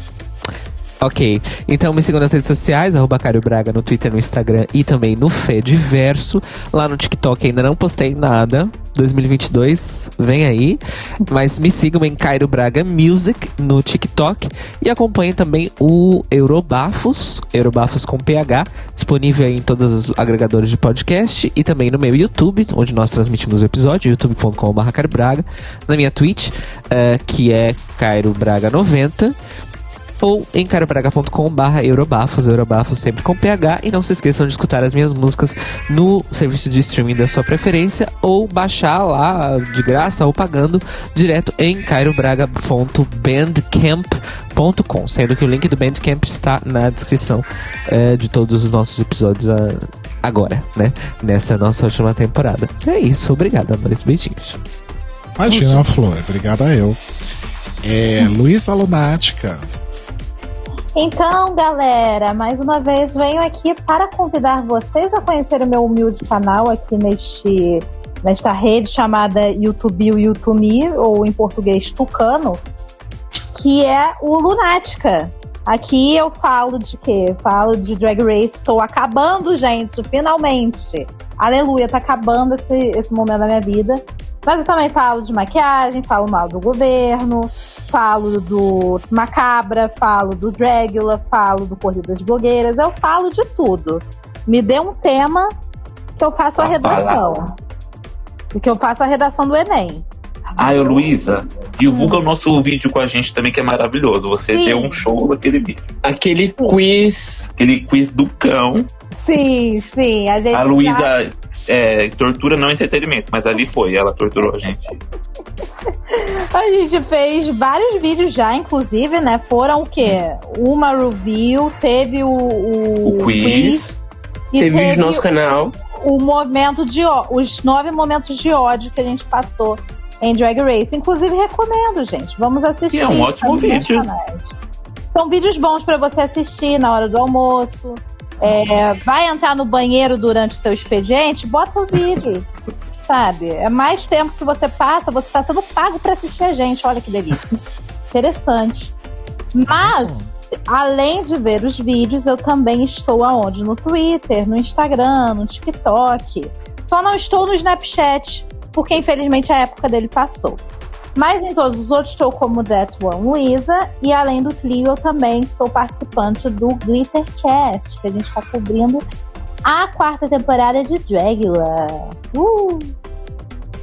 D: Ok, então me sigam nas redes sociais, arroba Cário Braga no Twitter, no Instagram e também no Fediverso. Lá no TikTok ainda não postei nada. 2022, vem aí. Mas me sigam em Cairo Braga Music no TikTok. E acompanhem também o Eurobafos, Eurobafos com PH, disponível em todos os agregadores de podcast. E também no meu YouTube, onde nós transmitimos o episódio, youtube.com.br. Na minha Twitch, eh, que é Cairo Braga 90 ou em carobraga.com barra Eurobafos, Eurobafos sempre com PH. E não se esqueçam de escutar as minhas músicas no serviço de streaming da sua preferência ou baixar lá de graça ou pagando direto em cairobraga.bandcamp.com. Sendo que o link do Bandcamp está na descrição eh, de todos os nossos episódios ah, agora, né? Nessa nossa última temporada. É isso, obrigado, amores. Beijinhos.
A: Imagina flor, obrigada a eu. É, Luísa Lunática.
C: Então, galera, mais uma vez venho aqui para convidar vocês a conhecer o meu humilde canal aqui neste, nesta rede chamada YouTube YouTube ou em português Tucano, que é o Lunática. Aqui eu falo de quê? Falo de Drag Race. Estou acabando, gente, finalmente. Aleluia, tá acabando esse, esse momento da minha vida. Mas eu também falo de maquiagem, falo mal do governo, falo do Macabra, falo do Dragula, falo do Corridas Blogueiras, eu falo de tudo. Me dê um tema que eu faço a redação. Que eu faço a redação do Enem.
E: Ah, eu, Luísa, divulga o nosso vídeo com a gente também, que é maravilhoso. Você
C: Sim.
E: deu um show naquele vídeo.
F: Aquele quiz.
E: Aquele quiz do cão.
C: Sim, sim. A gente
E: A
C: já-
E: Luísa é, tortura não é entretenimento, mas ali foi, ela torturou a gente.
C: A gente fez vários vídeos já, inclusive, né? Foram o quê? Uma review, teve o, o,
E: O quiz.
C: e
F: Teve vídeo no nosso canal.
C: o momento de ó- os nove momentos de ódio que a gente passou em Drag Race. Inclusive, recomendo, gente. Vamos assistir.
E: E é um ótimo
C: nos meus
E: vídeo.
C: São vídeos bons pra você assistir na hora do almoço. É, vai entrar no banheiro durante o seu expediente, bota o vídeo. Sabe? É mais tempo que você passa, você tá sendo pago pra assistir a gente. Olha que delícia. Interessante. Mas, além de ver os vídeos, eu também estou aonde? No Twitter, no Instagram, no TikTok. Só não estou no Snapchat, porque infelizmente a época dele passou. Mas em todos os outros estou como That One Luisa. E além do trio, eu também sou participante do Glittercast, que a gente está cobrindo a quarta temporada de Dragula. Uh!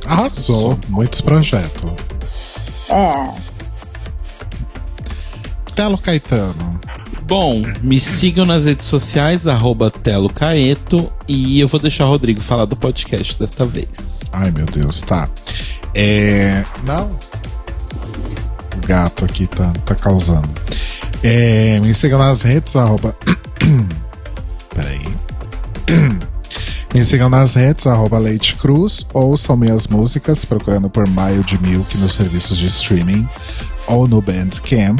A: Arrasou. Muitos projetos.
C: É.
A: Telo Caetano.
B: Bom, me sigam nas redes sociais, arroba Telo Caeto, e eu vou deixar o Rodrigo falar do podcast desta vez.
A: Ai, meu Deus, tá. É. Não. O gato aqui tá, tá causando. É, me sigam nas redes, arroba. Peraí. Me sigam nas redes, arroba Leite Cruz, ouçam minhas músicas procurando por Maio de Milk nos serviços de streaming ou no Bandcamp.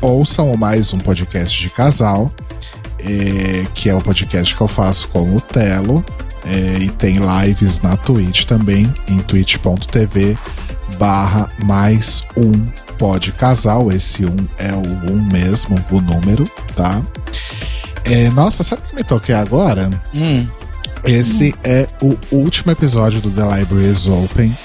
A: Ouçam mais um podcast de casal, é, que é o podcast que eu faço com o Telo. É, e tem lives na Twitch também, em twitch.tv barra mais um pode casal. Esse um é o um mesmo, o número, tá? É, nossa, sabe o que me toquei agora?
B: Hum,
A: Esse é o último episódio do The Library is Open,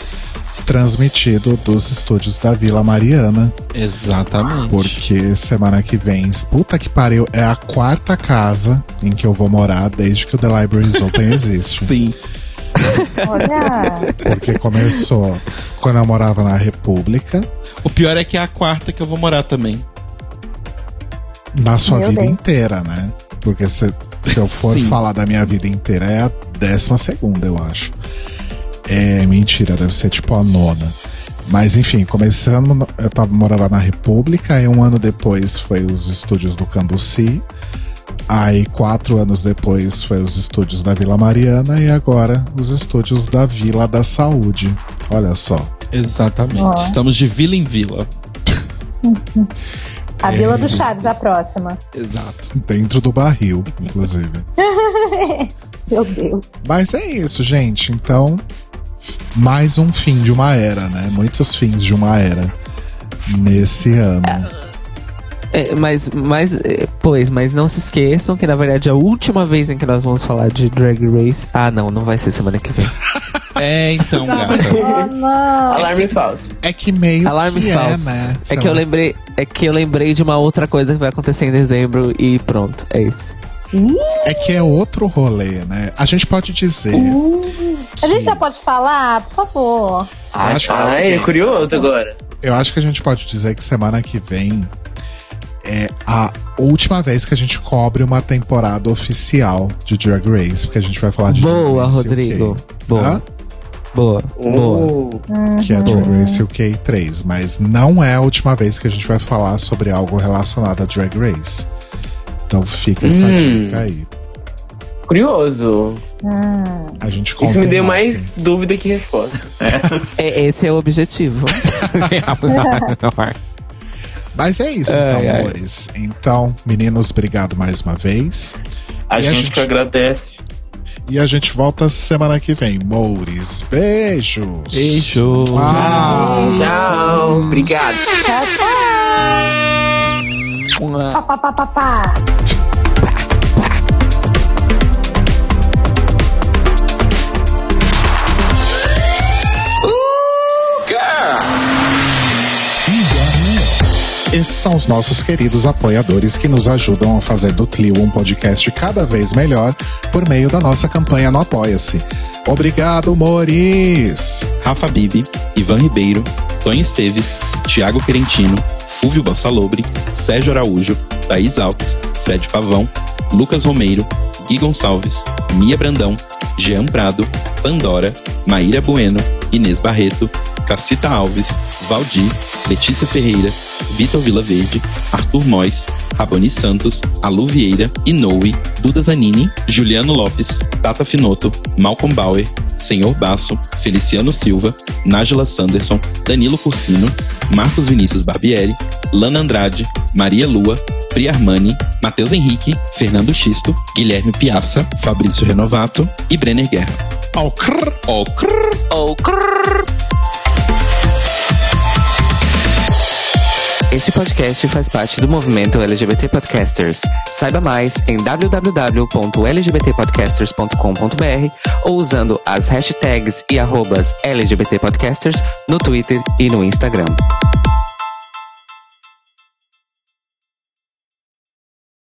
A: transmitido dos estúdios da Vila Mariana,
B: exatamente.
A: porque semana que vem, puta que pariu, é a quarta casa em que eu vou morar desde que o The Library is Open existe.
B: Sim.
C: Olha.
A: Porque começou quando eu morava na República,
B: O pior é que é a quarta que eu vou morar também.
A: na sua
C: Meu
A: vida
C: Deus.
A: inteira, né? Porque se, se eu for
B: Sim.
A: falar da minha vida inteira, é a décima segunda, eu acho. É mentira, deve ser tipo a nona. Mas enfim, começando, eu tava, morava na República, e um ano depois foi os estúdios do Cambuci. Aí, quatro anos depois, foi os estúdios da Vila Mariana e agora os estúdios da Vila da Saúde. Olha só.
B: Exatamente.
C: Ó.
B: Estamos de vila em vila.
C: A
A: É.
C: Vila do Chaves, a próxima.
B: Exato.
A: Dentro do barril, inclusive.
C: Meu Deus.
A: Mas é isso, gente. Então, mais um fim de uma era, né? Muitos fins de uma era nesse ano.
D: É, mas, mas, é, pois, mas não se esqueçam que na verdade a última vez em que nós vamos falar de Drag Race. Ah, não, não vai ser semana que vem.
B: É, então, gata.
C: Oh, não.
F: Alarme falso.
A: É que meio
D: Alarme
A: que
D: falso.
A: é, né?
D: É que eu lembrei, é que eu lembrei de uma outra coisa que vai acontecer em dezembro e pronto, é isso.
A: É que é outro rolê, né? A gente pode dizer.
C: A gente já pode falar, por favor.
F: Ai,
A: acho-
F: ai, é curioso agora.
A: Eu acho que a gente pode dizer que semana que vem é a última vez que a gente cobre uma temporada oficial de Drag Race, porque a gente vai falar de Drag
D: Boa,
A: Race
D: Rodrigo.
A: UK.
D: Boa.
A: Hã?
D: Boa. Boa.
F: Oh,
A: que é Drag Race UK 3, mas não é a última vez que a gente vai falar sobre algo relacionado a Drag Race. Então fica essa
F: Hum.
A: dica aí.
F: curioso.
C: Hum.
A: A gente
F: Isso me deu mais dúvida que resposta.
D: É, esse é o objetivo.
A: Mas é isso,
D: Ai,
A: então,
D: ai.
A: amores. Então, meninos, obrigado mais uma vez.
E: A
A: E a
E: gente
A: gente-
E: que agradece.
A: E a gente volta semana que vem. Moures, beijos.
B: Beijo.
A: Ah.
F: Tchau, obrigado.
C: Tchau, tchau. Pá, pá, pá, pá, pá.
A: Esses são os nossos queridos apoiadores que nos ajudam a fazer do Clio um podcast cada vez melhor por meio da nossa campanha no Apoia-se. Obrigado, Moris!
B: Rafa Bibi, Ivan Ribeiro, Tonho Esteves, Thiago Querentino, Fúvio Bassalobre, Sérgio Araújo, Thaís Alves, Fred Pavão, Lucas Romeiro, Gui Gonçalves, Mia Brandão, Jean Prado, Pandora, Maíra Bueno, Inês Barreto, Cacita Alves, Valdir, Letícia Ferreira, Vitor Vilaverde, Arthur Mois, Raboni Santos, Alu Vieira, Inoue, Duda Zanini, Juliano Lopes, Tata Finoto, Malcolm Bauer, Senhor Basso, Feliciano Silva, Nájila Sanderson, Danilo Cursino, Marcos Vinícius Barbieri, Lana Andrade, Maria Lua, Pri Armani, Matheus Henrique, Fernando Xisto, Guilherme Piazza, Fabrício Renovato e Brenner Guerra.
A: Crrr.
B: Ó, crrr.
D: Este podcast faz parte do movimento LGBT Podcasters. Saiba mais em www.lgbtpodcasters.com.br ou usando as hashtags e arrobas LGBT Podcasters no Twitter e no Instagram.